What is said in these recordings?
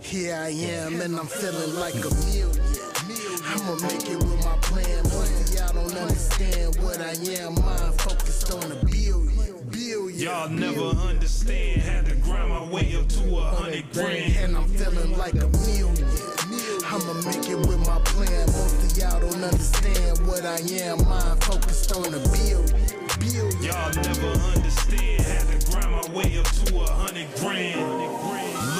Here I am, and I'm feeling like a million. I'ma make it with my plan. Most of y'all don't understand what I am. Mind focused on a billion. Billion. Y'all never understand. Had to grind my way up to a hundred grand. And I'm feeling like a million. I'ma make it with my plan. Most of y'all don't understand what I am. Mind focused on a billion. Billion. Y'all never understand. Had to grind my way up to a hundred grand.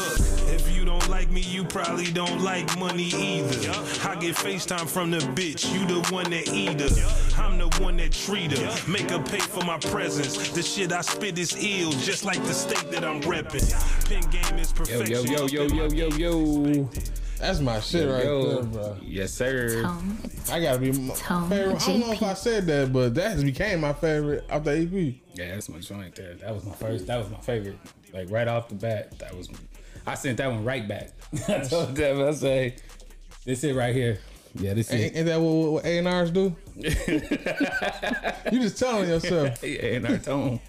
Look, if you don't like me, you probably don't like money either. I get FaceTime from the bitch, you the one that eat her. I'm the one that treat her, make her pay for my presence. The shit I spit is ill, just like the state that I'm repping. Pen game is Yo, perfection. yo, yo, yo, yo, yo, yo. That's my shit right Yo. there, bro. Yes, sir. Tone. I gotta be my Tone favorite. I don't know if I said that, but that has became my favorite of the EP. Yeah, that's my joint there. That was my first. That was my favorite. Like right off the bat, that was. I sent that one right back. I told them, I say, this it right here. Yeah, this Ain't, ain't that what, what A and R's do? you just telling yourself. Yeah, in our tone.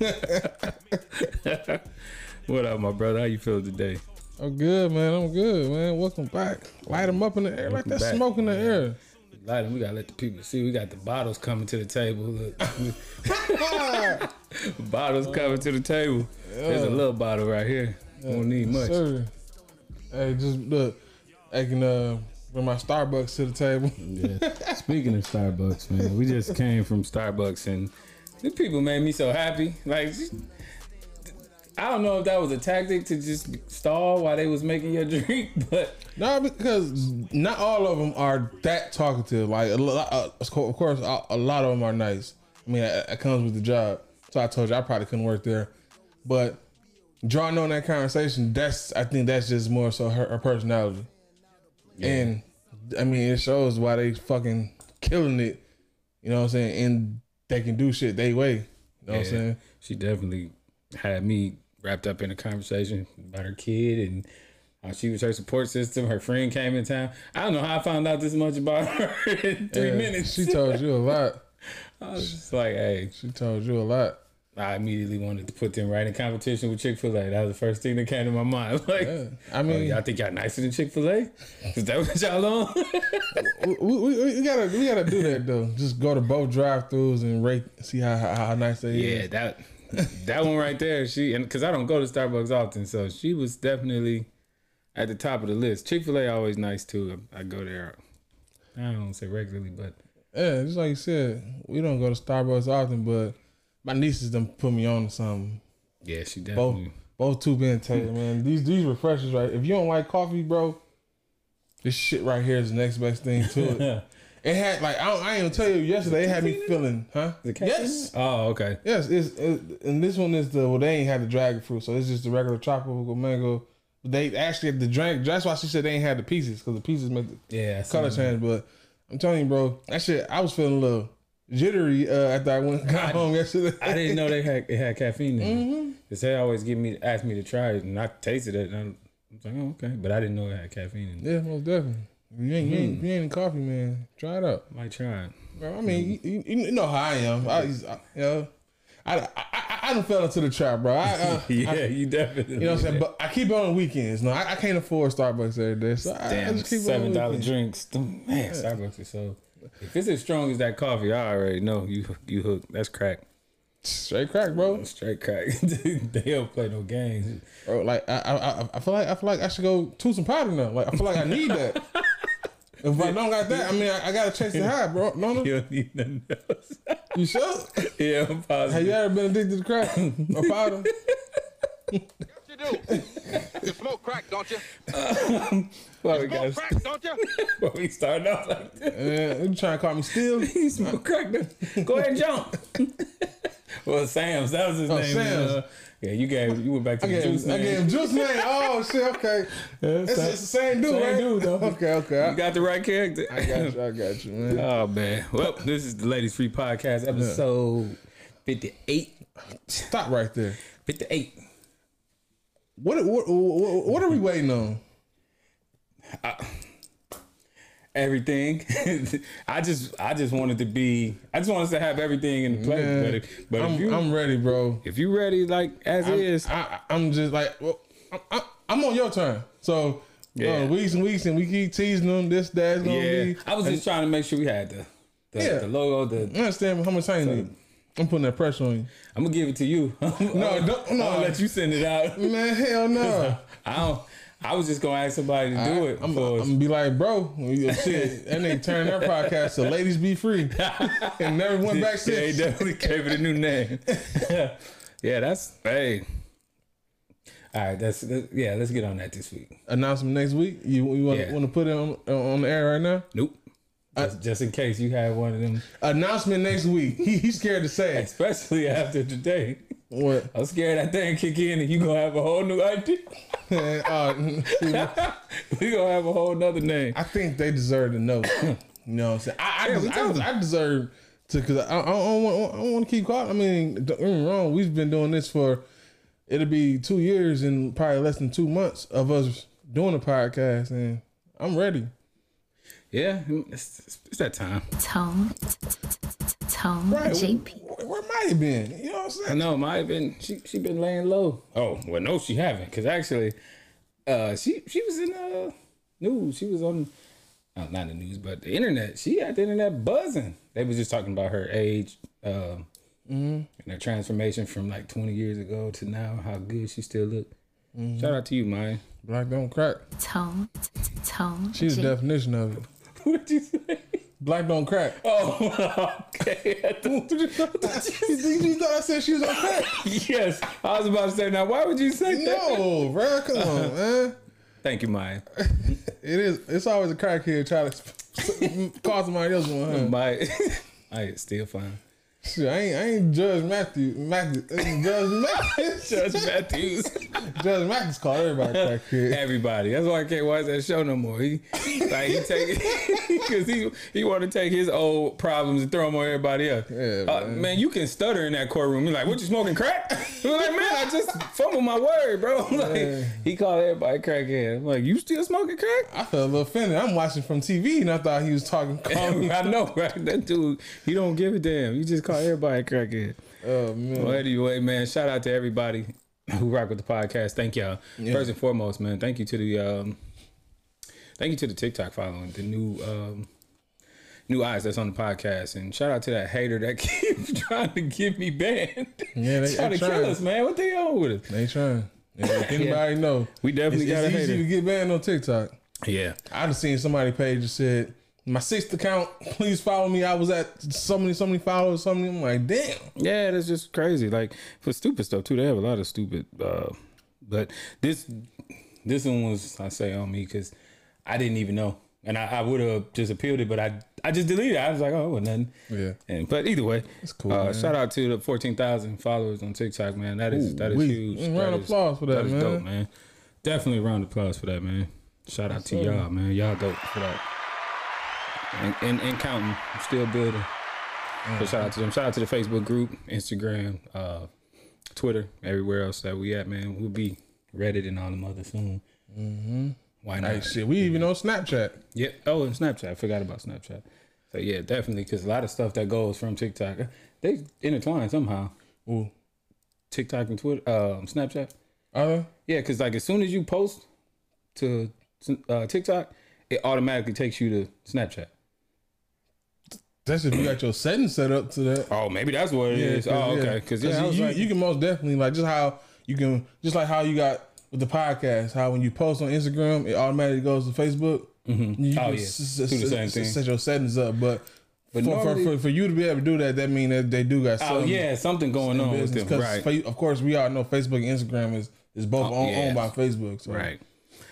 what up, my brother? How you feel today? I'm good, man. I'm good, man. Welcome back. Light them up in the air like Welcome that back. smoke in the air. Light them. we gotta let the people see. We got the bottles coming to the table. Look. bottles coming to the table. There's a little bottle right here. Won't need much. Sir. Hey, just look. I can uh, bring my Starbucks to the table. Yeah. Speaking of Starbucks, man, we just came from Starbucks and the people made me so happy. Like, I don't know if that was a tactic to just stall while they was making your drink, but No, because not all of them are that talkative. Like a lot, uh, of course, a lot of them are nice. I mean, it comes with the job. So I told you I probably couldn't work there, but drawing on that conversation, that's I think that's just more so her, her personality, and I mean it shows why they fucking killing it. You know what I'm saying? And they can do shit they way. You know what I'm saying? She definitely had me wrapped up in a conversation about her kid and how she was her support system. Her friend came in town. I don't know how I found out this much about her in three Yeah, minutes. She told you a lot. I was just like, hey, She told you a lot. I immediately wanted to put them right in competition with Chick Fil A. That was the first thing that came to my mind. Like, Yeah. I oh, mean, y'all think y'all nicer than Chick Fil A? Is that what y'all on? we, we, we gotta we gotta do that though. Just go to both drive-throughs and rate, see how how, how nice they yeah, is. that that one right there. She and because I don't go to Starbucks often, so she was definitely at the top of the list. Chick Fil A always nice too. I, I go there. I don't say regularly, but Yeah, just like you said, we don't go to Starbucks often, but my nieces done put me on to something. yeah, she Both definitely. both two being taken, man. These these refreshers, right? If you don't like coffee, bro, this shit right here is the next best thing to it. Yeah. It had like I, don't, I ain't even tell you yesterday. It had me feeling, huh? Yes. Oh, okay. Yes, it's it, and this one is the well they ain't had the dragon fruit, so it's just the regular tropical mango. They actually had the drink. That's why she said they ain't had the pieces because the pieces make the Yeah, color change. But I'm telling you, bro, that shit I was feeling a little jittery uh, after I went got home yesterday. I didn't know they had it had caffeine in it. Mm-hmm. Cause they always give me ask me to try it, and I tasted it, and I'm, like, oh, okay, but I didn't know it had caffeine in it. Yeah, most definitely. You ain't, you ain't, if you ain't a coffee man, try it out. Might try it. Bro, I mean, you, you, you know how I am. I, I you know, I, I, I, I done fell into the trap, bro. I, uh, Yeah, I- you definitely. you know what I'm saying? But I keep it on the weekends. No, I, I can't afford Starbucks every day. So I, I Damn, just keep seven dollar drinks. Man, Starbucks is so. If it's as strong as that coffee, I already know you you hooked. That's crack. Straight crack, bro. Straight crack. they don't play no games. Bro, like I, I, I- I feel like I feel like I should go to some powder now. Like I feel like I need that. if I don't got that, I mean I, I gotta chase the high, bro. No, no, You don't need nothing else. you sure? yeah, I'm positive. Have you ever been addicted to crack or powder? You do. You smoke crack, don't you? Why we Smoke got crack, don't you? well, we starting off like this? Yeah, you trying to call me still? You smoke crack. then. Go ahead and jump. well, Sam's. That was his Oh, name. Sam's. Uh, yeah, you gave. You went back to I the gave, juice I name. gave him juice name. Oh shit, okay. It's, it's the same dude, Same right? dude, though. Okay, okay. You got the right character. I got you. I got you, man. Oh man. Well, this is the Ladies Free Podcast, episode fifty-eight. Stop right there. Fifty-eight. What what what, what are we waiting on? Everything. I just, I just wanted to be. I just wanted to have everything in place. Man, but if, but I'm, if you, I'm ready, bro. if you ready, like as I'm, is, I, I'm just like, well, I'm, I'm on your turn. So Yeah. uh, weeks and weeks, and we keep teasing them. This that's gonna Yeah, be. I was just trying to make sure we had the the, Yeah. the logo. The I understand how much time you need. I'm putting that pressure on you. I'm gonna give it to you. No, don't, no. I'll let you send it out. Man, hell no. I don't. I was just gonna ask somebody to do it. I'm, I'm gonna be like, bro, shit, that nigga turned their podcast to "Ladies Be Free" and never went back yeah, since. definitely gave it a new name. yeah, that's hey. All right, that's, that's yeah. Let's get on that this week. Announcement next week. You, you want, Yeah. want to put it on on the air right now? Nope. Just, just in case you had one of them, Announcement next week. He, he's scared to say it. especially after today. What? I'm scared that thing kick in and you gonna have a whole new idea. uh, we gonna have a whole nother name. I think they deserve to know. You know what I'm saying? I, I, Yeah, des- I, I deserve to because I, I don't want I don't want to keep calling. I mean, don't get me wrong. We've been doing this for it'll be two years and probably less than two months of us doing a podcast, and I'm ready. Yeah, it's, it's, it's that time. Tone. Tone. Right. JP. Where, where might have been? You know what I'm saying? I know, might have been she she been laying low. Oh well, no, she haven't. Cause actually, uh, she she was in uh news. She was on, uh, not the news, but the internet. She had the internet buzzing. They was just talking about her age, um, and her transformation from like 20 years ago to now. How good she still look. Shout out to you, Maya. Black don't crack. Tone. Tone. She's the definition of it. What'd you say? Black don't crack. Oh, okay. you, you thought I said she was on crack? yes, I was about to say. Now, why would you say that? No, bro. Come on, uh-huh. man. Thank you, Maya. It is. It's always a crackhead trying to call somebody else one. Huh? Maya, Maya, still fine. Shit, I ain't, I ain't Judge Matthew. Matthew uh, Judge Matthew. Judge Matthews. Judge Matthews called everybody crackhead. Everybody. That's why I can't watch that show no more. He like he take because he he want to take his old problems and throw them on everybody else. Yeah, Uh, man. man, you can stutter in that courtroom. You're like, "What you smoking crack?" I'm like, "Man, I just fumbled my word, bro." I'm like, he called everybody crackhead. I'm like, "You still smoking crack?" I felt a little offended. I'm watching from TV and I thought he was talking. I know, right? That dude, he don't give a damn. He just call everybody crackhead. Oh man. Well, anyway, man, shout out to everybody who rock with the podcast. Thank y'all. Yeah. First and foremost, man, thank you to the um, thank you to the TikTok following, the new um, new eyes that's on the podcast, and shout out to that hater that keeps trying to get me banned. Yeah, they- trying to kill us, man. What they on with us? They trying. Anybody know, We definitely it's, got it's a easy hater. to get banned on TikTok. Yeah, I've seen somebody page that said my sixth account. Please follow me. I was at so many, so many followers. So many. I'm like, damn. yeah, that's just crazy. Like for stupid stuff too. They have a lot of stupid. uh But this this one was I say on me because I didn't even know, and I, I would have just appealed it, but I I just deleted it. I was like, oh, well, nothing. Yeah. And but either way, That's cool, Uh, shout out to the fourteen thousand followers on TikTok, man. That is Ooh, that is wee. huge. That round of is- applause for that. that, is man. dope, man. Definitely round of applause for that, man. Shout out to y'all, man. Y'all dope for that. And, and, and counting, still building. So shout out to them. Shout out to the Facebook group, Instagram, uh, Twitter, everywhere else that we at, man. We'll be Reddit and all them other soon. Mm-hmm. Why not? Hey, shit. We even on Snapchat. Yeah. Oh, and Snapchat. I forgot about Snapchat. So yeah, definitely because a lot of stuff that goes from TikTok, they intertwine somehow. Ooh. TikTok and Twitter, um, Snapchat. They? Yeah, because like as soon as you post to uh, TikTok, it automatically takes you to Snapchat. That's if you got your settings set up to that. Oh, maybe that's what it is. Oh, okay. Because yeah, you, like, you can most definitely like just how you can just like how you got with the podcast, how when you post on Instagram, it automatically goes to Facebook. Mm-hmm. You Oh, can yeah. s- s- the same s- thing. Set your settings up, but. But for, for, normally- for, for you to be able to do that, that mean that they do got oh something yeah, something going in on with business. them, 'Cause right? of course, we all know Facebook and Instagram is is both Oh, owned, yeah. owned by Facebook. So. Right.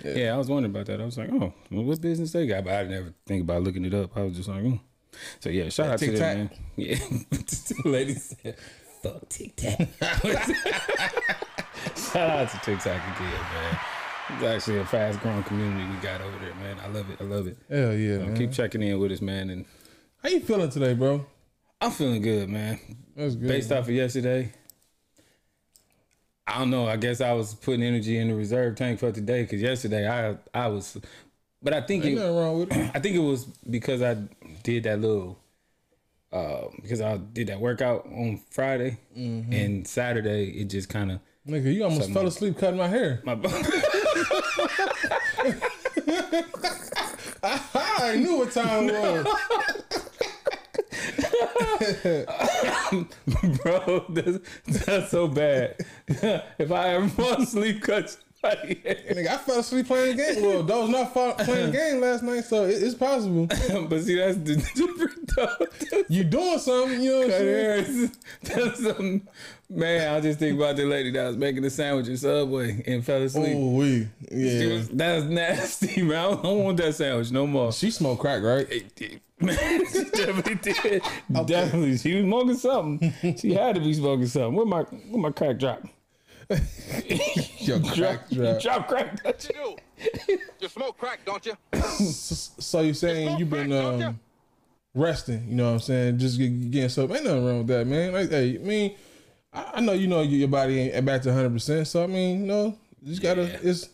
Yeah. I was wondering about that. I was like, oh, well, what business they got? But I didn't think about looking it up. I was just like, mm. So yeah, shout out to them, man. Yeah, said, fuck TikTok. shout out to TikTok again, man. It's actually a fast growing community we got over there, man. I love it. I love it. Hell yeah, So man. keep checking in with us, man. And How you feeling today, bro? I'm feeling good, man. That's good. Based off of yesterday, I don't know. I guess I was putting energy in the reserve tank for today because yesterday I I was, but I think Ain't it, nothing wrong with it. I think it was because I did that little, uh, because I did that workout on Friday Mm-hmm. and Saturday. It just kind of Nigga, you almost fell like- asleep cutting my hair. my. I knew what time it was. Bro, that's, that's so bad. if I ever fall asleep, cut Nigga, I fell asleep playing the game. Well, that was not playing the game last night, so it, it's possible. but see, that's the different though. You doing something, you know what I'm saying? Man, I just think about the lady that was making the sandwich in Subway and fell asleep. Oh, we. Yeah. was- That's nasty, man. I don't, want that sandwich no more. She smoked crack, right? Man, she definitely did. Definitely, she was smoking something. She had to be smoking something. Where my where my crack drop? Yo, crack drop. Drop crack. What you do? You smoke crack, don't you? So you're saying you've been crack, don't um, resting, you know what I'm saying? Just get, getting something. Ain't nothing wrong with that, man. Like, hey, I mean, I, I know you know your body ain't back to 100%. So, I mean, you know, you just gotta, Yeah. it's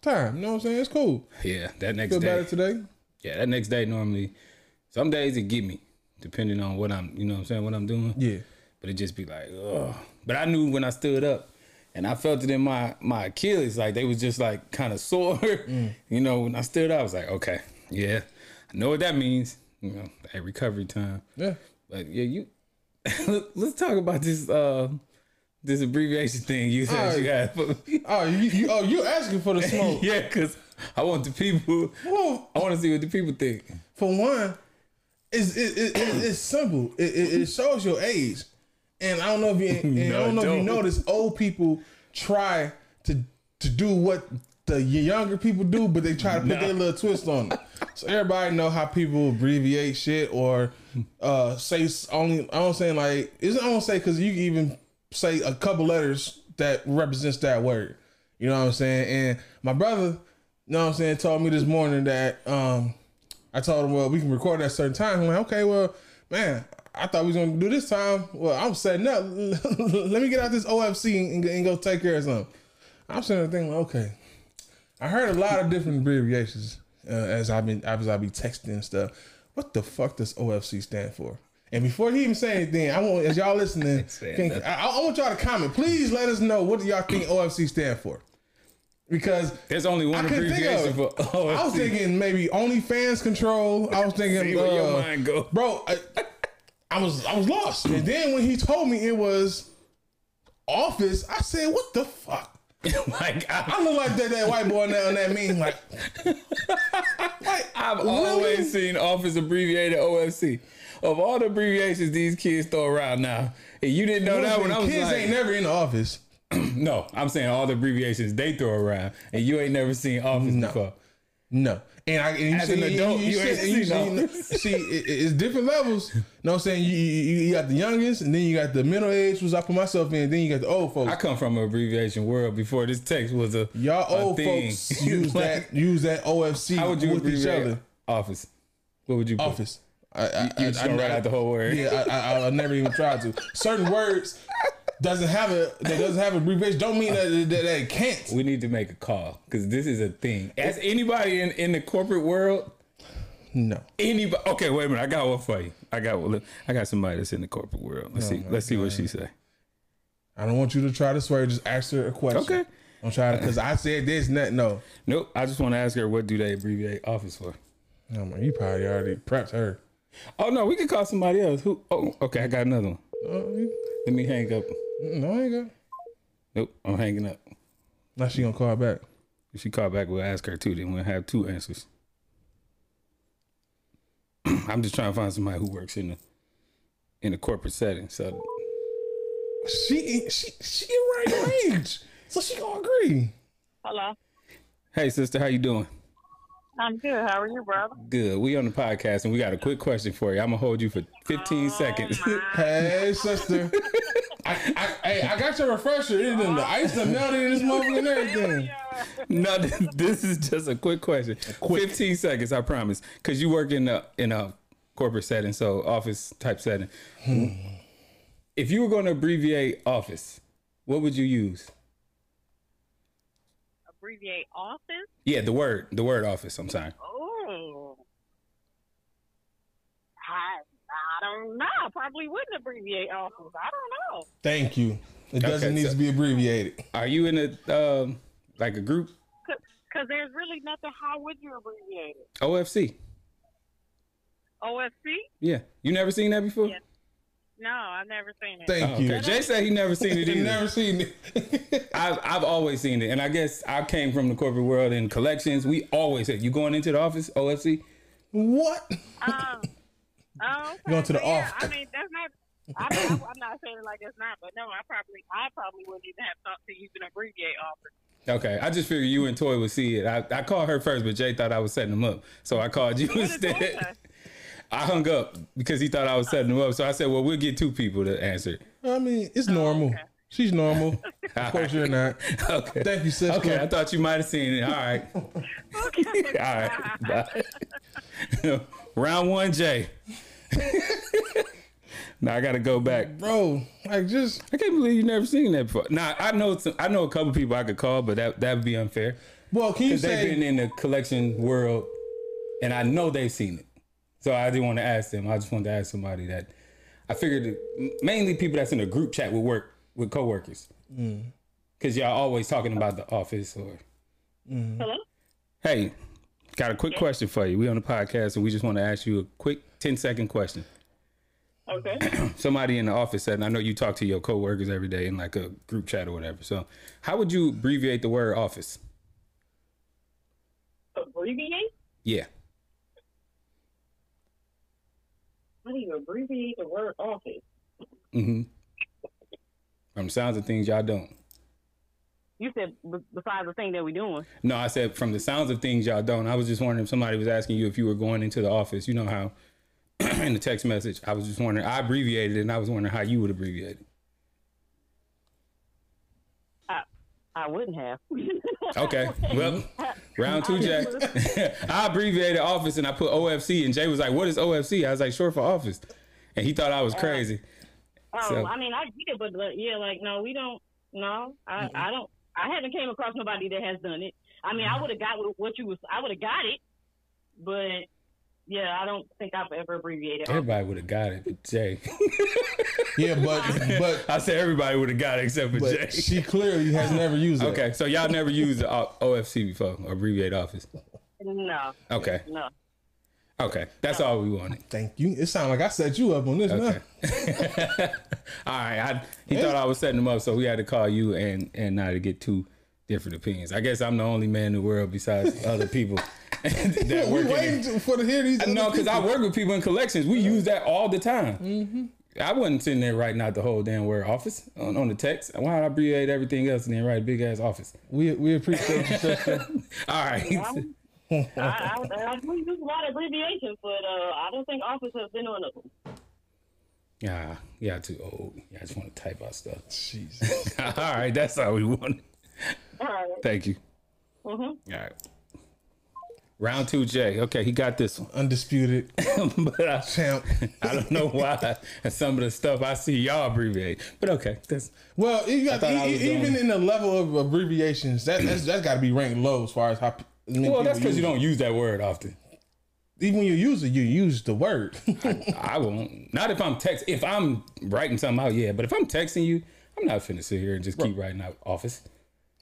time. You know what I'm saying? It's cool. Yeah, that next Feel day. better today? Yeah, that next day normally. Some days it get me, depending on what I'm, you know what I'm saying, what I'm doing. Yeah. But it just be like, ugh. But I knew when I stood up, and I felt it in my my Achilles, like they was just like kind of sore. You know, when I stood up, I was like, okay, yeah, I know what that means. You know, that recovery time. Yeah. But yeah, you. let's talk about this uh this abbreviation thing you said you got. Oh, you, you, oh, you asking for the smoke. yeah, because I want the people. Well, I want to see what the people think. for one, it's it, it, it, it's simple. It, it, it shows your age, and I don't know if you No, I don't know if you notice old people try to to do what the younger people do, but they try to put Nah. their little twist on it. So everybody know how people abbreviate shit or uh say only. I don't saying like it's I don't say because you can even say a couple letters that represents that word. You know what I'm saying? And my brother, you know what I'm saying, told me this morning that um I told him, well, we can record at a certain time. I'm like, okay, well, man, I thought we was gonna do this time. Well, I'm setting up. Let me get out this OFC and, and go take care of something. I'm sitting there thinking, okay. I heard a lot of different abbreviations uh, as I've been as I be texting and stuff. What the fuck does OFC stand for? And before he even say anything, I want as y'all listening, can. I, I want y'all to comment. Please let us know what do y'all think OFC stand for. Because There's only one I abbreviation for. Oh, I was thinking maybe OnlyFans control. I was thinking, See where your uh, mind go. bro. I, I was I was lost, and then when he told me it was office, I said, "What the fuck?" Oh like I, I look like that that white boy now on that meme, like, like I've really? always seen Office abbreviated OFC. Of all the abbreviations these kids throw around now, and you didn't know that when I was kids like, ain't never in the office. no, I'm saying all the abbreviations they throw around, and you ain't never seen Office before. No. And I and you As see, an adult, you ain't see- seen see, Office. see, it, it's different levels. You know what I'm saying? You, you, you got the youngest, and then you got the middle age, which I put myself in, then you got the old folks. I come from an abbreviation world before this text was a Y'all a old thing. folks use that use that OFC How would you with each other. Office? What would you put? Office. I, I, You just gonna write out the whole word? Yeah, I, I, I never even tried to. Certain words doesn't have a that doesn't have abbreviation. Don't mean that that, that it can't. We need to make a call because this is a thing. As anybody in, in the corporate world, No. anybody. Okay, wait a minute. I got one for you. I got one. I got somebody that's in the corporate world. Let's oh see. Let's see what she say. I don't want you to try to swear. Just ask her a question. Okay. I'm trying to because I said this that. No. Nope. I just want to ask her what do they abbreviate office for? Oh man, you probably already prepped her. Oh no, we could call somebody else. Who? Oh, okay. I got another one. Oh, Let me hang up. Mm, no, I ain't got. Nope. I'm hanging up. Now she gonna call back. If she call back, we'll ask her too. Then we'll have two answers. I'm just trying to find somebody who works in the in the corporate setting. So She she she in right range, so she gonna agree. Hello. Hey, sister, how you doing? I'm good. How are you, brother? Good. We on the podcast and we got a quick question for you. I'm gonna hold you for 15 seconds. Hey, sister. I, I, hey, I got your refresher. It done, the oh. ice done melted in this motherfucker and everything. no, this, this is just a quick question. 15 seconds, I promise. Cause you work in a in a corporate setting, so office type setting. Hmm. if you were gonna abbreviate office, what would you use? Abbreviate office? Yeah, the word, the word office. I'm sorry. Oh. I, I don't know. I probably wouldn't abbreviate office. I don't know. Thank you. It doesn't Okay, need so- to be abbreviated. Are you in a um, like a group? Because there's really nothing. How would you abbreviate it? OFC. OFC? Yeah, you never seen that before? Yeah. No, I've never seen it. Thank Oh, you. okay. Jay said he never seen it he never seen it. I've I've always seen it, and I guess I came from the corporate world in collections. We always said, "You going into the office, OFC?" what? Um, oh, okay. Going to the But yeah, off. I mean, that's not. I mean, I'm I'm not saying it like it's not, but no, I probably, I probably wouldn't even have thought to even abbreviate office. Okay, I just figured you and Toy would see it. I, I called her first, but Jay thought I was setting him up, so I called you What instead. say? I hung up because he thought I was setting him up. So I said, "Well, we'll get two people to answer." I mean, it's oh, normal. okay. She's normal. Of course you're not. Okay. Thank you, sister. Okay, I thought you might have seen it. All right. All right. Bye. Round one, Jay. now I got to go back. Bro, like just I can't believe you never seen that before. Now I know some, I know a couple people I could call, but that that would be unfair well, can you because they've been in the collection world, and I know they've seen it. So I didn't want to ask them. I just wanted to ask somebody that I figured mainly people that's in a group chat with work with coworkers, mm. because y'all always talking about the office or. Mm-hmm. Hello? Hey, got a quick question for you. We on the podcast and we just want to ask you a quick 10 second question. Okay. Somebody in the office said, and I know you talk to your coworkers every day in like a group chat or whatever. So, how would you abbreviate the word office? abbreviate? Yeah. How do you abbreviate the word office? Mm-hmm. From the sounds of things, y'all don't. You said b- besides the thing that we're doing. No, I said from the sounds of things, y'all don't. I was just wondering if somebody was asking you if you were going into the office. You know how in the text message, I was just wondering. I abbreviated it, and I was wondering how you would abbreviate it. I, I wouldn't have. Okay. Well, round two, Jay. I abbreviated office and I put OFC, and Jay was like, "What is OFC?" I was like, "Short for office," and he thought I was uh, crazy. Oh, So- I mean, I get it, but, but yeah, like no, we don't. No, I, I don't. I haven't came across nobody that has done it. I mean, I would have got what you was. I would have got it, but yeah, I don't think I've ever abbreviated. Everybody would have got it, but Jay. yeah, but but I said everybody would have got it except for but Jay. she clearly has never used it. Okay, so y'all never used the O- OFC before, abbreviate office. No, Okay, no. okay, that's all we wanted. Thank you. It sounds like I set you up on this Okay. now. all right, I, he thought I was setting him up, so we had to call you and and now to get two different opinions. I guess I'm the only man in the world besides other people that we work waiting to- for to hear these. No, because I work with people in collections. We use that all the time. I wasn't sitting there writing out the whole damn word office on, on the text. Why would I abbreviate everything else and then write a big ass office? we we appreciate you, sister. All right. I, I, I, we use a lot of abbreviations, but uh, I don't think office has been one of them. Yeah, yeah, too old. Yeah, I just want to type out stuff. Jesus. all right, that's all we wanted. All right. Thank you. Mm-hmm. All right. Round two, Jay. Okay, he got this one. Undisputed but I, champ. I don't know why. And some of the stuff I see y'all abbreviate. But okay, that's Well, you got, I e- was e- doing- even in the level of abbreviations, that that's, that's got to be ranked low as far as how. well, that's because you don't use that word often. Even when you use it, you use the word. I won't. Not if I'm text. If I'm writing something out, yeah. But if I'm texting you, I'm not finna sit here and just keep writing out office.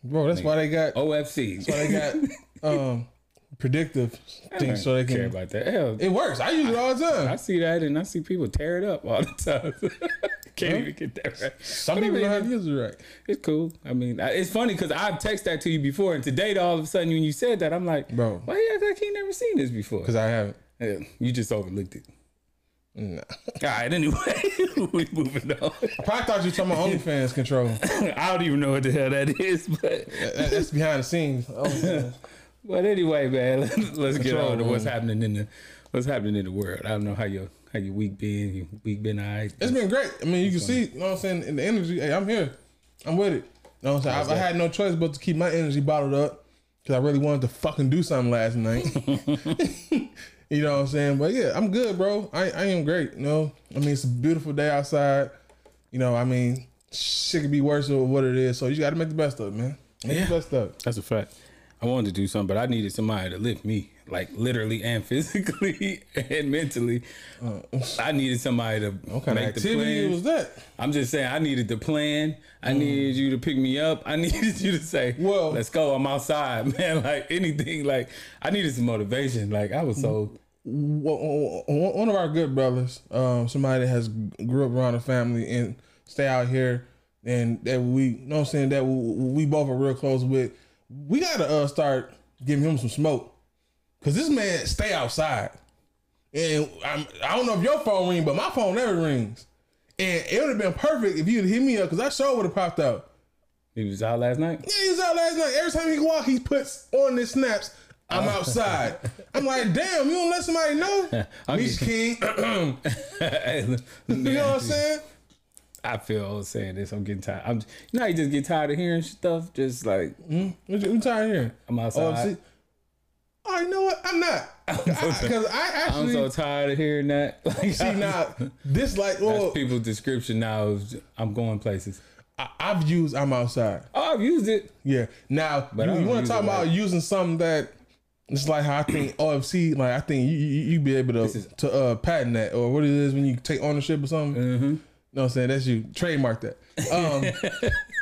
Bro, that's why they got. OFC. That's why they got um predictive things so they can care about that. Hell, It works. I use it all the time. I see that and I see people tear it up all the time. Can't even get that right. Some people know mean, how to use it right. It's cool. I mean, I- it's funny because I've texted that to you before, and today, all of a sudden, when you said that, I'm like, Bro. why you act like you never seen this before? Because I haven't. Yeah, you just overlooked it. Nah. All right, anyway, we moving on. I probably thought you were talking about OnlyFans control. I don't even know what the hell that is, but That- that's behind the scenes. But anyway, man, let's, let's get on to what's happening in the what's happening in the world. I don't know how your how your week been. Your week been alright. It's been great. I mean, you can see, you know what I'm saying, in the energy. Hey, I'm here. I'm with it. You know what I'm saying? I, I had no choice but to keep my energy bottled up because I really wanted to fucking do something last night. you know what I'm saying? But yeah, I'm good, bro. I, I am great. You know, I mean, it's a beautiful day outside. You know, I mean, shit could be worse than what it is. So you got to make the best of it, man. Make Yeah. the best of it. That's a fact. I wanted to do something, but I needed somebody to lift me, like literally and physically and mentally. I needed somebody to What kind of make the plan. was that? I'm just saying, I needed the plan. I needed you to pick me up. I needed you to say, Well- let's go. I'm outside, man. Like anything. Like I needed some motivation. Like I was so. One one of our good brothers, um, somebody that has grew up around a family and stay out here, and that we, you know what I'm saying, that we, we both are real close with. We gotta uh, start giving him some smoke, cause this man stay outside, and I'm, I don't know if your phone ring, but my phone never rings, and it would have been perfect if you'd hit me up, cause I sure would have popped out. He was out last night. Yeah, he was out last night. Every time he walk, he puts on his snaps. I'm outside. I'm like, damn, you don't let somebody know. Meech King. You know what I'm saying? I feel old saying this. I'm getting tired. I'm, you know, you just get tired of hearing stuff. Just like you, what tired of hearing? I'm outside. OFC? Oh, you know what? I'm not. Because I, I'm so tired of hearing that. Like, see now this like well, people's description now. Is I'm going places. I, I've used I'm outside. Oh, I've used it. Yeah. Now But I you, want to talk about like- using something that it's like how I think OFC. Like I think you you, you be able to is- to uh, patent that or what it is when you take ownership or something. Mm-hmm. Know what I'm saying? That's you trademark that. Um,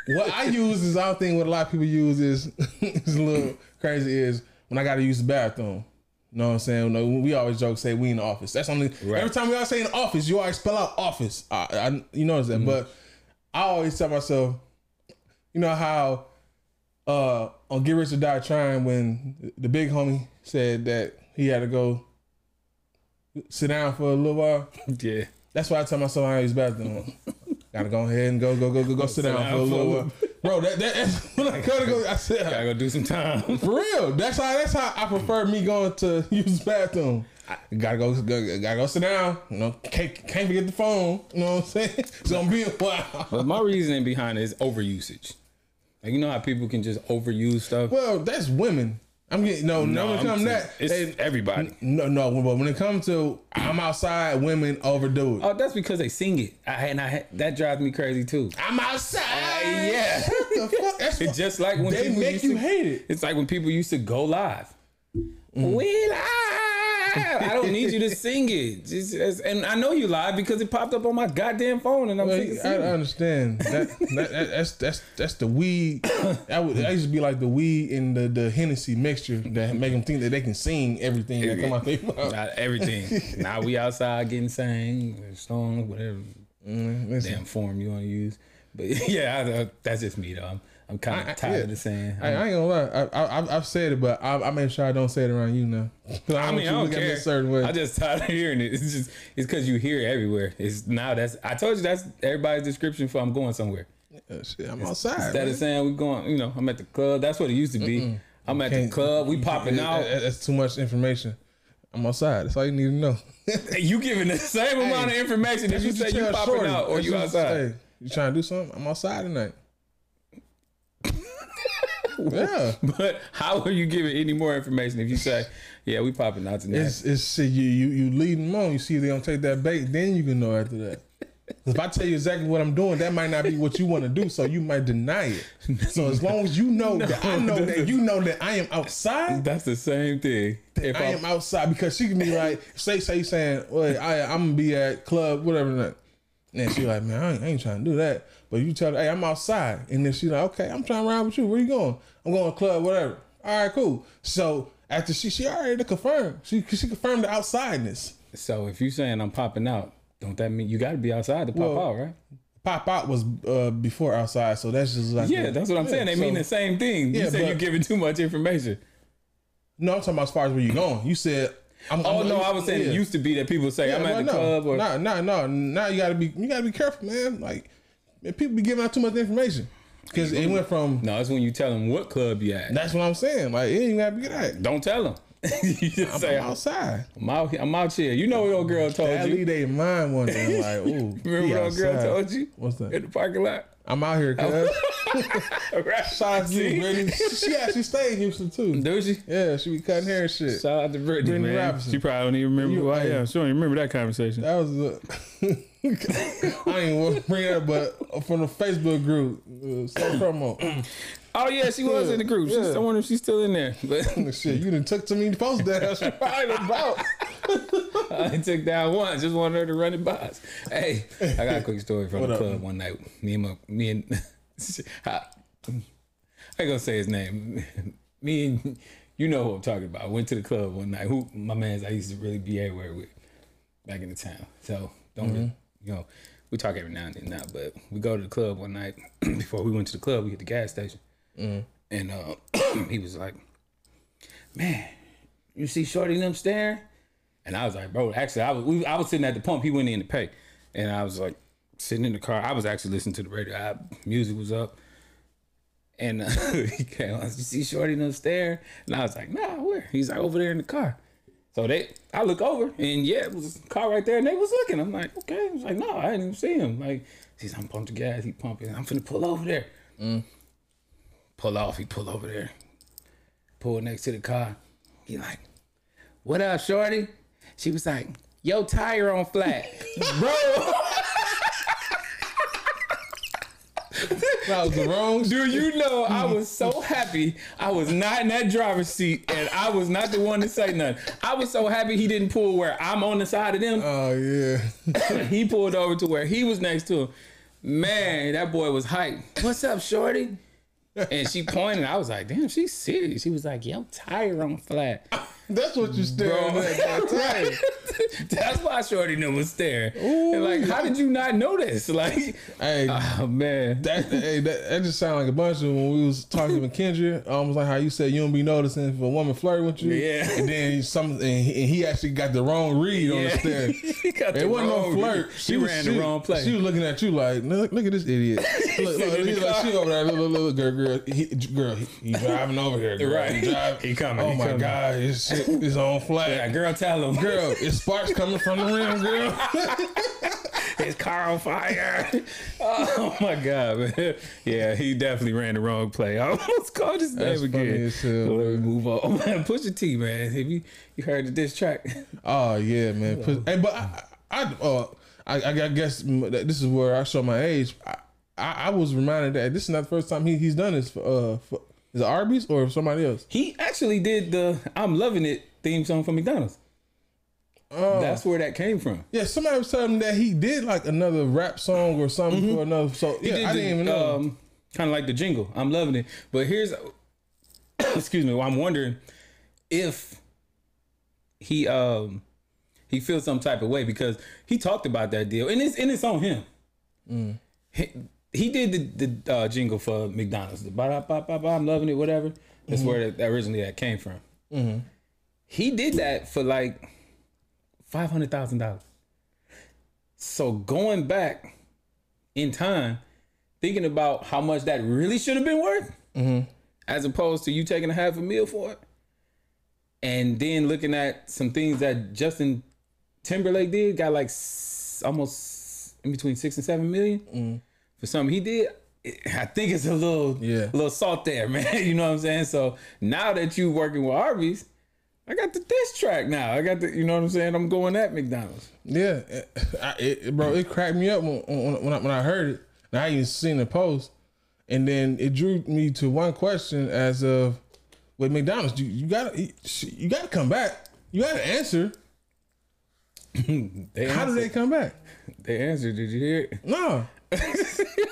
what I use is I don't think what a lot of people use is is a little crazy is when I got to use the bathroom. You know what I'm saying? No, we always joke say we in the office. That's only Right. every time we all say in the office, you always spell out office. I, I you notice Mm-hmm. that, but I always tell myself, you know how uh on Get Rich or Die Trying when the big homie said that he had to go sit down for a little while. Yeah. That's why I tell myself I use bathroom. Gotta go ahead and go, go, go, go, go sit down for a little while. Bro, that, that that's when I gotta go. I said Gotta go do some time. for real. That's how that's how I prefer me going to use the bathroom. I gotta go, go gotta go sit down. You know, can't can't forget the phone. You know what I'm saying? It's gonna be a while. but my reasoning behind it is overusage. Like you know how people can just overuse stuff. Well, that's women. I'm getting no, no. When it I'm comes to that, it's they- everybody. No, no. But when it comes to I'm outside, women overdo it. Oh, that's because they sing it. I and I that drives me crazy too. I'm outside. yeah. What the fuck? That's It's just like when they people make you to, hate it. It's like when people used to go live. Mm. We live. I don't need you to sing it. Just, and I know you live because it popped up on my goddamn phone, and I'm Well, I, I understand that, that, that that's that's that's the weed. I would I used to be like the weed and the the Hennessy mixture that make them think that they can sing everything that come out their mouth. Not everything. now we outside getting sang, songs, whatever Mm, damn form you want to use. But yeah, I, I, that's just me though. I'm, I'm kind I- I- of tired yeah. of the saying. I, I ain't gonna lie. I, I I've- I've said it, but I, I make sure I don't say it around you now. I, I mean, you I to don't look at me care. a certain way. I just tired of hearing it. It's just it's because you hear it everywhere. It's now that's I told you that's everybody's description for I'm going somewhere. Uh, shit, I'm outside. Instead man. of saying we're going, you know, I'm at the club. That's what it used to be. I'm at the club. We popping can't- out. that- That's too much information. I'm outside. That's all you need to know. you giving the same amount of information as you say you tell popping Shorty. out or That's you what outside. Hey, you trying to do something? I'm outside tonight. yeah. But how are you giving any more information if you say, yeah, we popping out tonight? It's it's you you you lead them on. You see if they don't take that bait, then you can know after that. If I tell you exactly what I'm doing, that might not be what you want to do, so you might deny it. So as long as you know that I know that you know that I am outside, That's the same thing. If I am outside because she can be like, say say saying, well, I I'm gonna be at club whatever that. And she like, man, I ain't, I ain't trying to do that. But you tell her, hey, I'm outside, and then she like, okay, I'm trying to ride with you. Where you going? I'm going to club, whatever. All right, cool. So after she she already confirmed, she she confirmed the outsideness. so if you saying I'm popping out, don't that mean you got to be outside to pop Well, out, right? Pop out was uh, before outside, so that's just like Yeah, that's what I'm saying. They so- mean the same thing. Yeah, you said you're giving too much information. No, I'm talking about as far as where you going. You said. I'm, Oh I'm- no, I was saying yeah. it used to be that people say Yeah, I'm at the no. club or no, no, no. Now you gotta be you gotta be careful, man. Like people be giving out too much information because it went from. no, it's when you tell them what club you at. That's what I'm saying. Like it ain't gotta be that. Don't tell them. you just I'm, say I'm outside. I'm out. here- I'm out here. You know what old girl told That you? their mind one day. Like, ooh, Remember what old girl told you? What's that? In the parking lot. I'm out here, cuz. right. Shout out to you, Brittany. She actually stayed in Houston too. Do she? Yeah, she be cutting hair and shit. Shout out to Brittany, Brittany man. Robinson. She probably don't even remember You- who I am. She don't even remember that conversation. That was a, I ain't want to bring it up, but from the Facebook group, uh, some promo. Oh yeah, she was in the group. She's, I wonder if she's still in there. But Shit, you done took too many posts down. She probably about. I took down one. Just wanted her to run it by us. Hey, I got a quick story from What the up? club one night. Me and my, me and I, I gonna say his name. Me and you know who I'm talking about. I went to the club one night. Who my man's I used to really be everywhere with back in the town. So don't Mm-hmm. really, you know we talk every now and then now. But we go to the club one night. Before we went to the club, we hit the gas station, Mm-hmm. and uh, he was like, "Man, you see Shorty and them staring?" And I was like, bro, actually, I was we, I was sitting at the pump. He went in to pay, and I was like sitting in the car. I was actually listening to the radio. I, music was up, and uh, he came. on, You see Shorty them staring, and I was like, Nah, where? He's like over there in the car. So they, I look over, and yeah, it was a car right there, and they was looking. I'm like, okay. I was like, no, I didn't even see him. Like, he's, I'm pumping gas. He pumping. I'm finna pull over there. Pull off. He pull over there. Pull next to the car. He like, what up, shorty? She was like, yo, tire on flat. Bro, That was the wrong. do you know I was so happy I was not in that driver's seat and I was not the one to say nothing. I was so happy he didn't pull where I'm on the side of them. Oh yeah. he pulled over to where he was next to him. Man, that boy was hyped. What's up, shorty? And she pointed. I was like, damn, she's serious. She was like, yo, on flat. That's what you staring Bro. at that time. That's why I Shorty knew was staring. And like, how did you not this? Like, Hey, oh man. that, hey, that, that just sounded like a bunch of when we was talking with Kendra, almost like how you said you don't be noticing if a woman flirt with you. Yeah. And then some, and he, and he actually got the wrong read on the Yeah. stand. It wasn't no flirt. She, was- ran she- the wrong play. She was looking at you like, look, look at this idiot. look, look, in the he- like, car. she over there, look, look, look, girl, girl, he, girl, he, he driving over here, girl. Right. He, drive, He coming, Oh he my coming. god, his shit is on flat. yeah, girl, tell him. Girl, is sparks coming from the rim, girl? his car on fire. oh my god, man. Yeah, he definitely ran the wrong play. I almost called his That's name again. as hell, Let me move on. Oh Man, Pusha T, man. Have you you heard the diss track? Oh yeah, man. Put- Hey, but I, I, uh, I, I guess this is where I show my age. I, I, I was reminded that this is not the first time he, he's done this. For, uh, for, is it Arby's or somebody else? He actually did the "I'm Loving It" theme song for McDonald's. Oh, That's where that came from. yeah. Somebody was telling me that he did like another rap song or something for another. So Mm-hmm. He yeah, did I didn't even know. Um, kind of like the jingle. I'm loving it. But here's, excuse me. Well, I'm wondering if he um he feels some type of way because he talked about that deal and it's and it's on him. Mm. He, he did the, the uh, jingle for McDonald's. The ba ba ba ba. I'm loving it. Whatever. That's Mm-hmm. where that, originally that came from. He did that for like five hundred thousand dollars. So going back in time, thinking about how much that really should have been worth, as opposed to you taking a half a meal for it, and then looking at some things that Justin Timberlake did, got like s- almost in between six and seven million for something he did. I think it's a little, Yeah. a little salt there, man. You know what I'm saying? So now that you working with Arby's, I got the diss track now. I got the, you know what I'm saying? I'm going at McDonald's. Yeah, I, it, bro, it cracked me up when, when, I, when I heard it. And I even seen the post, and then it drew me to one question: as of with McDonald's, you, you got to you got to come back. You got to answer. How did answered, they come back? they answered? Did you hear it? No.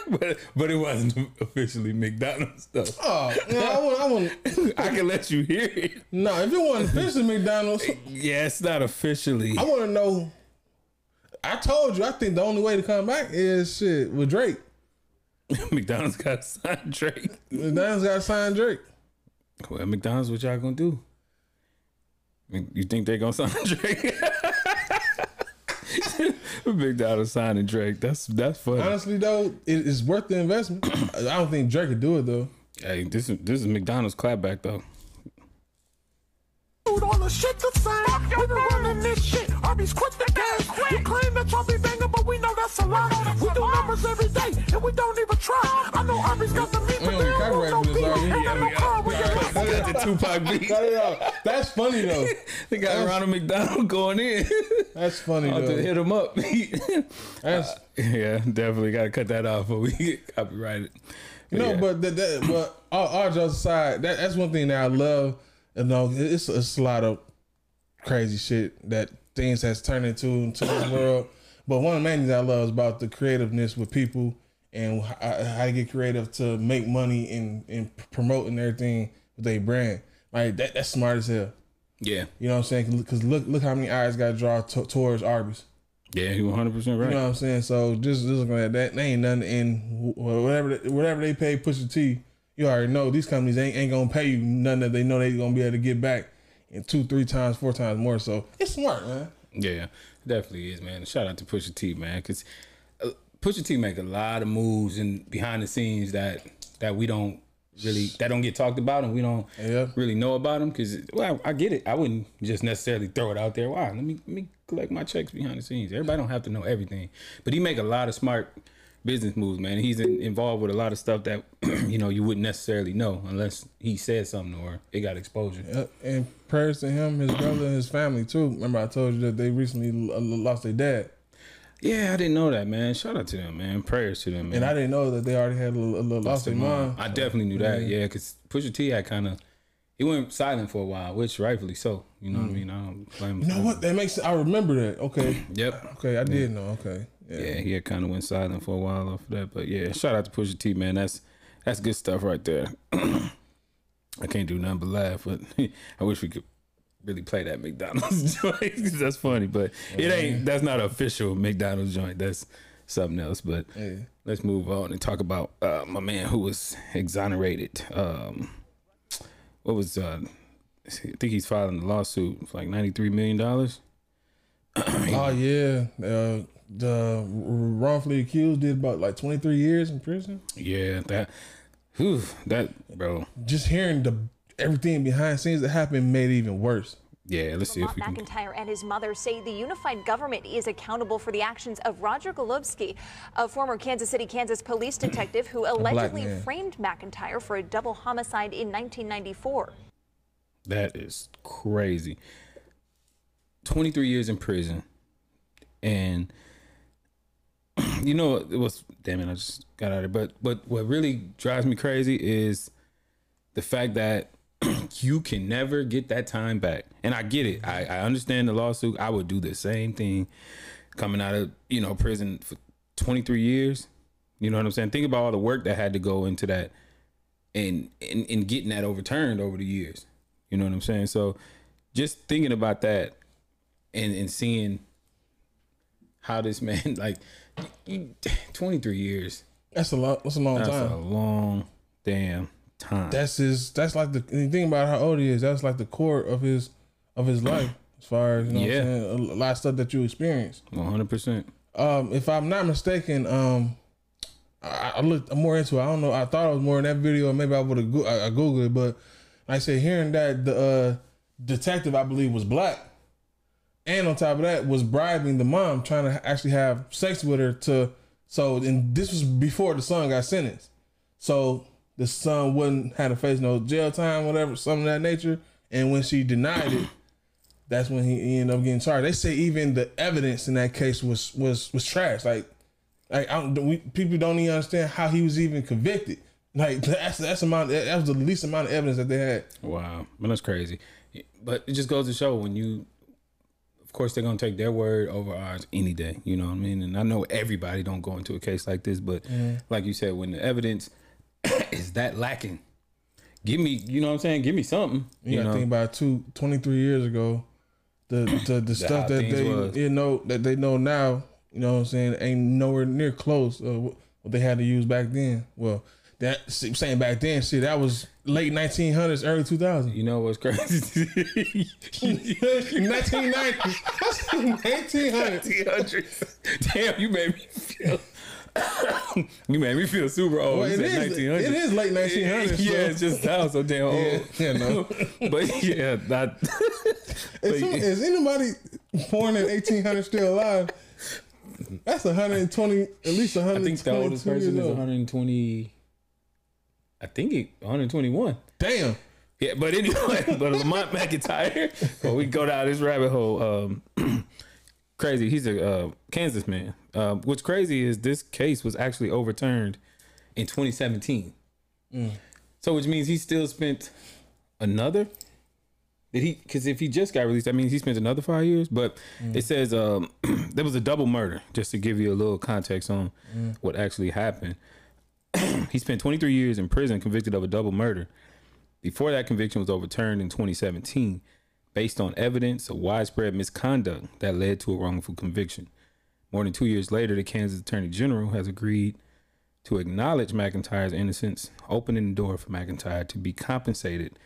But but it wasn't officially McDonald's though. Oh, no, I want, I want. I can let you hear it. No, if it wasn't officially McDonald's, Yeah, it's not officially. I want to know. I told you, I think the only way to come back is shit with Drake. McDonald's got signed Drake. McDonald's got to sign Drake. Well, McDonald's, what y'all gonna do? You think they gonna sign Drake? McDonald's signing Drake. That's that's funny. Honestly, though, it's worth the investment. I don't think Drake could do it though. Hey, this is this is McDonald's clapback though. all the shit the same. We been running this shit. Arby's quit the game. You claim that y'all be banging, but we know that's a lie. We do numbers every day, and we don't even try. I know Arby's got the meat, but We they don't don't want copyright no for this, beef. are we? Ain't Yeah, got no we car when you got, get we got the Tupac beat. Cut it out. That's funny though. They got Ronald McDonald going in. That's funny I'll have to hit him up. That's uh, yeah, definitely got to cut that off before we get copyrighted. No, Yeah. but that, that but all, all jokes aside, that that's one thing that I love. You know, it's it's a lot of crazy shit that things has turned into into this world. But one of the main things I love is about the creativeness with people and how, how to get creative to make money and and promoting everything with their brand. Like that, that's smart as hell. Yeah, You know what I'm saying? Because look look how many eyes got drawn to, towards Arby's. yeah, you 100 percent right. You know what I'm saying? So just, just looking at that, they ain't nothing in whatever whatever they pay Pusha T. You already know these companies ain't, ain't gonna pay you nothing that they know they gonna be able to get back in two, three times, four times more. So it's smart, man. Yeah, definitely is, man. Shout out to Pusha T, man, because uh, Pusha T make a lot of moves and behind the scenes that that we don't really that don't get talked about and we don't Yeah. really know about them Because well, I get it. I wouldn't just necessarily throw it out there. Wow, let me let me collect my checks behind the scenes. Everybody don't have to know everything, but he make a lot of smart business moves, man. He's in, involved with a lot of stuff that you know you wouldn't necessarily know unless he said something or it got exposure. Uh, And prayers to him, his brother, and his family too. Remember I told you that they recently l- lost their dad, Yeah, I didn't know that, man. Shout out to them, man. Prayers to them, man. and I didn't know that they already had a, little- a little lost their mom. I definitely knew that, yeah, because Pusha T had kind of he went silent for a while, which rightfully so. You know what I mean? I don't blame him. You know what? That makes I remember that. Okay, Yep. okay, I did know. Okay, yeah. Yeah, he had kind of went silent for a while off of that, but yeah, shout out to Pusha T, man. That's that's good stuff right there. I can't do nothing but laugh, but I wish we could really play that McDonald's joint that's funny, but it ain't. That's not an official McDonald's joint. That's something else. But Yeah. let's move on and talk about uh, my man who was exonerated. Um, what was uh, I think he's filing the lawsuit for like ninety three million dollars. Oh yeah, uh, the wrongfully accused did about like twenty three years in prison. Yeah, that, whew, that bro. Just hearing the everything behind scenes that happened made it even worse. Yeah, let's see if Bob we can. McIntyre and his mother say the unified government is accountable for the actions of Roger Golubski, a former Kansas City, Kansas police detective who allegedly framed McIntyre for a double homicide in 1994. That is crazy. 23 years in prison. And you know it was damn it, I just got out of it. But but what really drives me crazy is the fact that you can never get that time back. And I get it. I, I understand the lawsuit. I would do the same thing coming out of, you know, prison for 23 years. You know what I'm saying? Think about all the work that had to go into that and and, and getting that overturned over the years. You know what I'm saying? So just thinking about that and and seeing how this man like 23 years. That's a lot. That's a long That's time. a long damn time. That's his. That's like the think about how old he is. That's like the core of his of his life, as far as you know. Yeah. What I'm saying? A lot of stuff that you experience. 100%. Um, if I'm not mistaken, um, I, I looked more into it. I don't know. I thought it was more in that video. Maybe I would have go- I, I googled it, but like I said hearing that the uh, detective I believe was black, and on top of that was bribing the mom, trying to actually have sex with her to. So and this was before the son got sentenced. So the son wouldn't have to face no jail time, whatever, something of that nature. And when she denied it, that's when he, ended up getting charged. They say even the evidence in that case was was was trash. Like, like I don't, we, people don't even understand how he was even convicted. Like that's that's amount that was the least amount of evidence that they had. Wow, man, that's crazy. But it just goes to show when you, of course, they're gonna take their word over ours any day. You know what I mean? And I know everybody don't go into a case like this, but like you said, when the evidence is that lacking, give me, you know what I'm saying? Give me something. You, You, know? think about two, 23 years ago, the the, the stuff that they was. you know that they know now. You know what I'm saying? Ain't nowhere near close uh, of what they had to use back then. Well, that saying back then, see that was late 1900s, early 2000s. you know what's crazy? 1990s. That's 1900s. 1900s. Damn, you made me feel. you made me feel super old. Well, You it said is. 1900s. It is late 1900s. yeah, so- it just sounds so damn old. Yeah, no. but yeah, not. Is, is anybody born in 1800 still alive? That's 120, at least 122 I think the oldest person is 120. I think it 121. Damn. Yeah, but anyway, but Lamont McIntyre. Well, we go down this rabbit hole. Um, crazy. He's a uh, Kansas man. Uh, what's crazy is this case was actually overturned in 2017. So which means he still spent another. Did he? Because if he just got released, that means he spent another five years. But it says um, there was a double murder. Just to give you a little context on what actually happened, he spent 23 years in prison, convicted of a double murder. Before that conviction was overturned in 2017, based on evidence of widespread misconduct that led to a wrongful conviction. More than two years later, the Kansas Attorney General has agreed to acknowledge McIntyre's innocence, opening the door for McIntyre to be compensated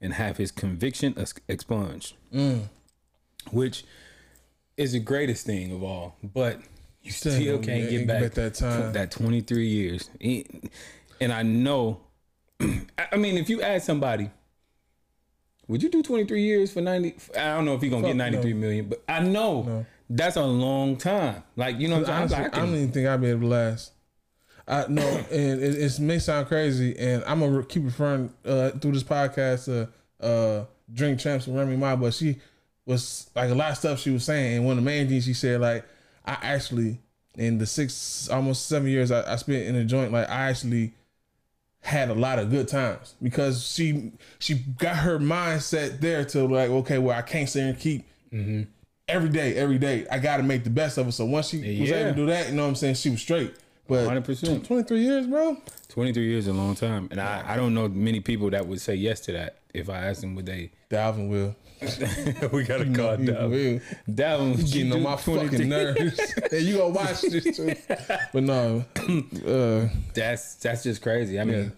and have his conviction ex- expunged, mm. which is the greatest thing of all. But you Still still, can't get back, back that time. that 23 years. And I know, I I mean, if you ask somebody, would you do 23 years for 90? I don't know if you're going to get Fuck no. 93 million, but I know that's a long time. Like, you know what I'm Honestly, saying? I don't even think I'd be able to last. I know, and it, it may sound crazy, and I'm gonna re- keep referring uh, through this podcast to uh, Drink Champs and Remy Ma, but she was like a lot of stuff she was saying, and one of the main things she said, like I actually in the six almost seven years I, I spent in a joint, like I actually had a lot of good times because she she got her mindset there to like okay, well I can't sit and keep mm-hmm. every day, every day. I got to make the best of it. So once she was able to do that, you know what I'm saying, she was straight. But 100%. 23 years, bro. 23 years is a long time. And I, I don't know many people that would say yes to that. If I asked them, would they? Dalvin will. we got to call he Dalvin. will. Dalvin was Getting on my fucking nerves. and you gonna watch this too. But no, uh, That's that's just crazy. I mean,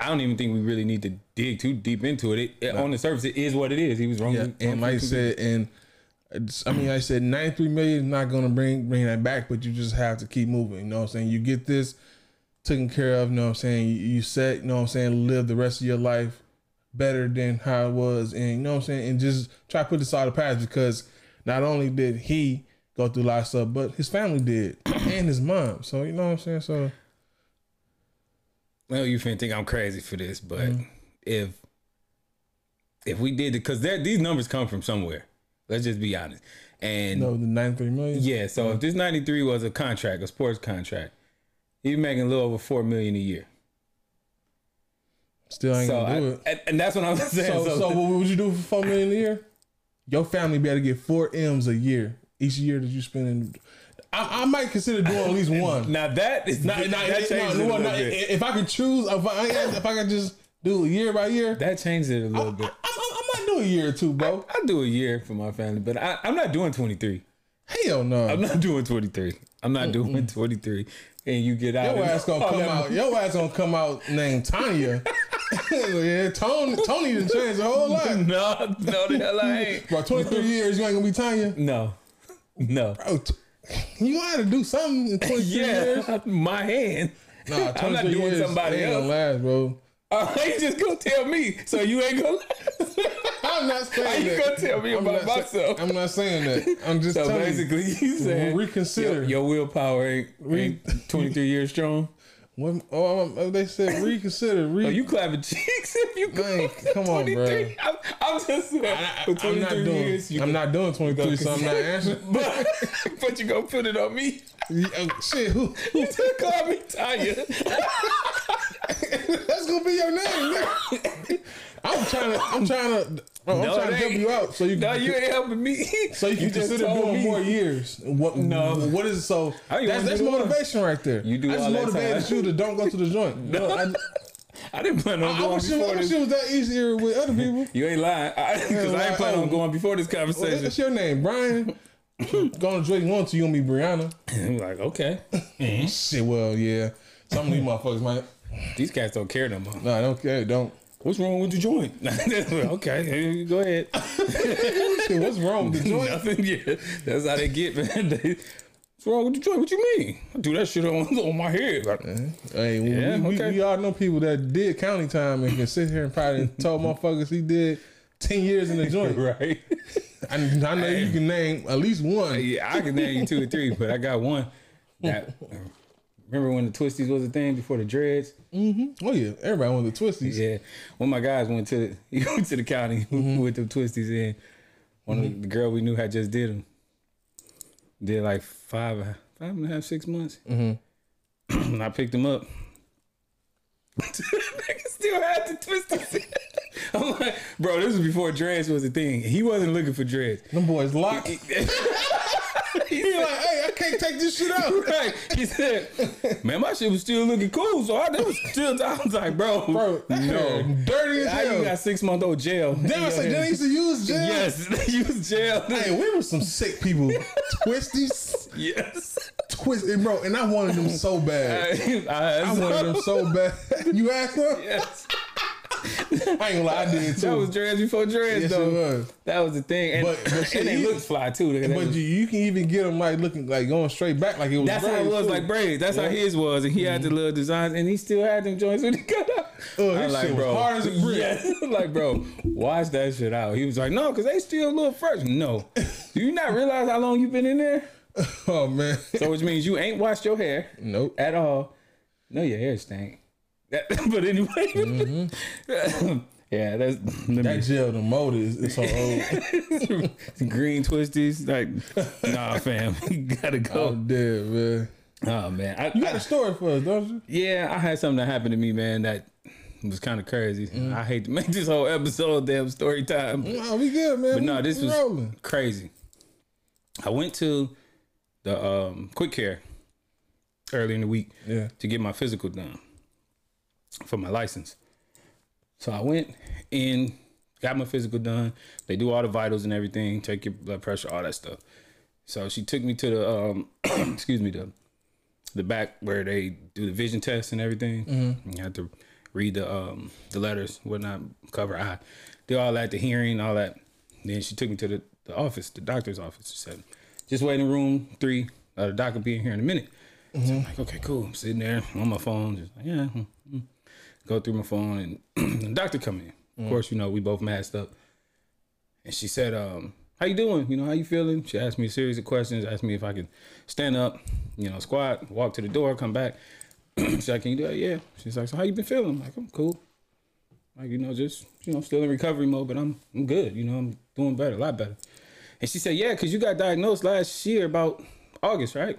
I don't even think we really need to dig too deep into it. It, it- On the surface, it is what it is. He was wrong. yeah, and like I said, and I mean, like I said 93 million is not gonna bring bring that back, but you just have to keep moving. You know what I'm saying? You get this taken care of. You know what I'm saying? You, you set. You know what I'm saying? Live the rest of your life better than how it was, and you know what I'm saying? And just try to put this out of the past because not only did he go through a lot of stuff, but his family did, and his mom. So you know what I'm saying? So well, you finna think I'm crazy for this, but Mm-hmm. if if we did it, because these numbers come from somewhere. Let's just be honest. And no, the 93 million. yeah, so if oh. this 93 was a contract, a sports contract, he's making a little over four million a year. Still ain't So gonna I, do it. and, that's what I'm saying. So, so, what would you do for four million a year? Your family better get four M's a year each year that you spend in. I, I might consider doing at least one. now that is Not, not, that not, no, it a little not- bit. if I could choose, if I if I could just do year by year, that changes it a little I, bit. I, I do a year or two, bro. I do a year for my family, but I, I'm not doing 23. Hell no. I'm not doing 23. I'm not doing 23. And you get out. Your ass gonna come out. Your ass gonna come out named Tanya. yeah, Tony. Tony done changed the whole lot. No, no, the hell I ain't. Bro, 23 years, you ain't gonna be Tanya. No, no. Bro, t- you gonna do something in 23 years. Yeah, my hand. Nah, I'm not 23 doing years somebody ain't else. Gonna last, bro. Oh, you just gonna tell me, so you ain't gonna. I'm not saying How you gonna tell me I'm about not say- myself? I'm not saying that. I'm just So basically, you you. saying reconsider. your, your willpower ain't, ain't 23 years strong. When, oh, they said reconsider. Re- Oh, you clapping cheeks if you go Man, come on, bro. I'm, I'm just saying, I, for am 23 not doing. years, you I'm not doing 23, so I'm not answering. but, but you gonna put it on me. Yeah, oh, shit, who? You just call me Tanya. That's gonna be your name. I'm trying to. I'm trying to. I'm No, trying to help you out so you. No, you ain't helping me. So you can just consider doing me. more years. What? No. What is so? That's, that's motivation right there. You do I just that motivated time. you to don't go to the joint. No, I, I didn't plan on I, going wish it, I before wish this. it was that easier with other people. You ain't lying. Because I, like, ain't planning oh. on going before this Well, conversation. that's your name, Brian. Going to Drake one to you gonna be Brianna. I'm like, okay. Shit, well, yeah. Some of these motherfuckers might. These cats don't care no more. No, I don't care. Don't. What's wrong with the joint? okay, go ahead. What's wrong with the joint? Nothing. Yeah, that's how they get, man. They, What's wrong with the joint? What you mean? I do that shit on, on my head. Like, Hey, we, Yeah, we, okay. we all know people that did county time and can sit here and probably told motherfuckers he did ten years in the joint. right? I, I know you can name at least one. Yeah, I can name you two or three, but I got one. That remember when the twisties was a thing before the dreads? Mm-hmm. Oh yeah, everybody wanted the twisties. Yeah, one of my guys went to the, he went to the county with the twisties in. One of the girl we knew had just did them. Did like five, five and a half, six months. Mm-hmm. I picked him up. Still had to twist his head. I'm like, bro, this was before dreads was a thing. He wasn't looking for dreads. Them boys locked. He He like, hey, I can't take this shit out. right. He said, "Man, my shit was still looking cool." So I that was still. I was like, "Bro, Bro, no, dirty as you got six month old jail." Damn, I said, they used to use jail. Yes, they use jail. Hey, we were some sick people. Twisties, yes. twist, and bro, and I wanted them so bad. I, I wanted them so bad. You asked them? Yes. I ain't gonna lie, I did too. That was dreads before dreads, Yes, though. it was. That was the thing, and, But- but shit, and they looked fly too. But was- you, you can even get them like looking like going straight back, like it was. that's how it was, too. like braids. That's how Yeah. Mm-hmm. his was, and he had the little designs, and he still had them joints when he got out. Oh, I was shit hard as a brick. Yeah, like bro, wash that shit out. He was like, no, because they still a little fresh. No, do you not realize how long you been in there? Oh man, So which means you ain't washed your hair nope. at all. No, your hair stink. That, but anyway, yeah, that's let Mm-hmm. That me- gel, the mold is it's so old. green twisties. Like, nah, fam, you gotta oh go. dead man. Oh man, I, You got I- a story for us, don't you? yeah, I had something that happened to me, man. That was kind of crazy. Mm. I hate to make this whole episode damn story time, No, we good, man. but We- no, this was rolling. crazy. I went to the um, quick care early in the week Yeah. to get my physical done for my license. So I went in, got my physical done. They do all the vitals and everything, take your blood pressure, all that stuff. So she took me to the um, excuse me the the back where they do the vision test and everything. You have to read the um the letters, whatnot, cover eye, do all that, the hearing, all that. Then she took me to the, the office, the doctor's office. She said, "Just wait in room three. Uh, the doctor will be in here in a minute." So I'm like, okay, cool. I'm sitting there on my phone, just like, yeah. Go through my phone, and the doctor come in. Of course, you know we both masked up. And she said, um, "How you doing? You know, how you feeling?" She asked me a series of questions. Asked me if I could stand up, you know, squat, walk to the door, come back. She's like, "Can you do that?" Yeah. She's like, "So how you been feeling?" I'm like, "I'm cool." Like you know, just you know, still in recovery mode, but I'm I'm good. You know, I'm doing better, a lot better. And she said, "Yeah, because you got diagnosed last year about August, right?"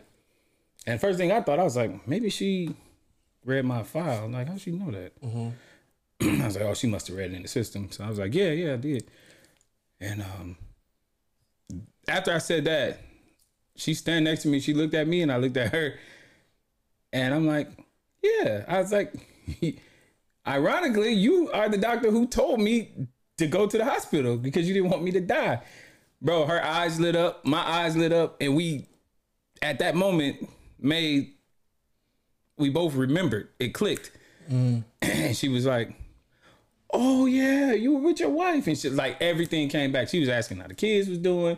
And first thing I thought, I was like, maybe she read my file. Like, how she know that? I was like, oh, she must have read it in the system. So I was like, yeah, yeah, I did. And um, after I said that, she stand next to me. She looked at me, and I looked at her, and I'm like, yeah. I was like, ironically, you are the doctor who told me to go to the hospital because you didn't want me to die. Bro, her eyes lit up, my eyes lit up, and we at that moment made we both remembered. It clicked. Mm. and she was like, Oh yeah, you were with your wife. And she like everything came back. She was asking how the kids was doing.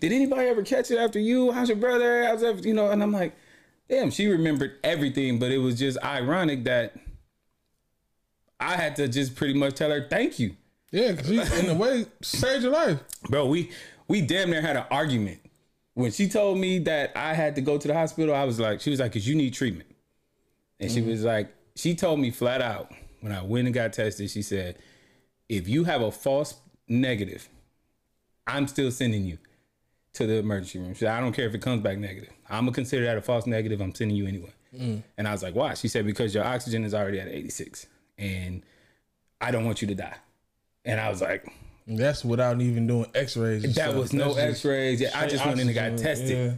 Did anybody ever catch it after you? How's your brother? How's everything? You know, and I'm like, damn, she remembered everything, but it was just ironic that I had to just pretty much tell her thank you. Yeah, because in a way saved your life. Bro, we we damn near had an argument. When she told me that I had to go to the hospital, I was like, she was like, cause you need treatment. And she mm-hmm. was like, she told me flat out when I went and got tested, she said, if you have a false negative, I'm still sending you to the emergency room. She said, I don't care if it comes back negative. I'm gonna consider that a false negative. I'm sending you anyway. Mm. And I was like, why? She said, because your oxygen is already at 86 and I don't want you to die. And I was like, That's without even doing X-rays. that stuff. was no X-rays. Yeah, I just went in and got tested. yeah.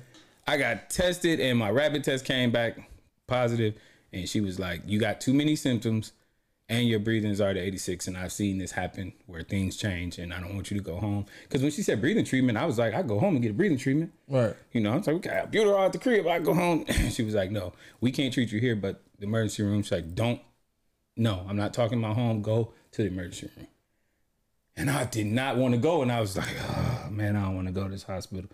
I got tested, and my rapid test came back positive. And she was like, "You got too many symptoms, and your breathing is already 86." And I've seen this happen where things change, and I don't want you to go home. Because when she said breathing treatment, I was like, "I go home and get a breathing treatment." Right. You know, I was like, "Okay, I'll build her out the crib. I go home." she was like, "No, we can't treat you here, but the emergency room." She's like, "Don't." No, I'm not talking about home. Go to the emergency room. And I did not want to go. And I was like, oh, man, I don't want to go to this hospital.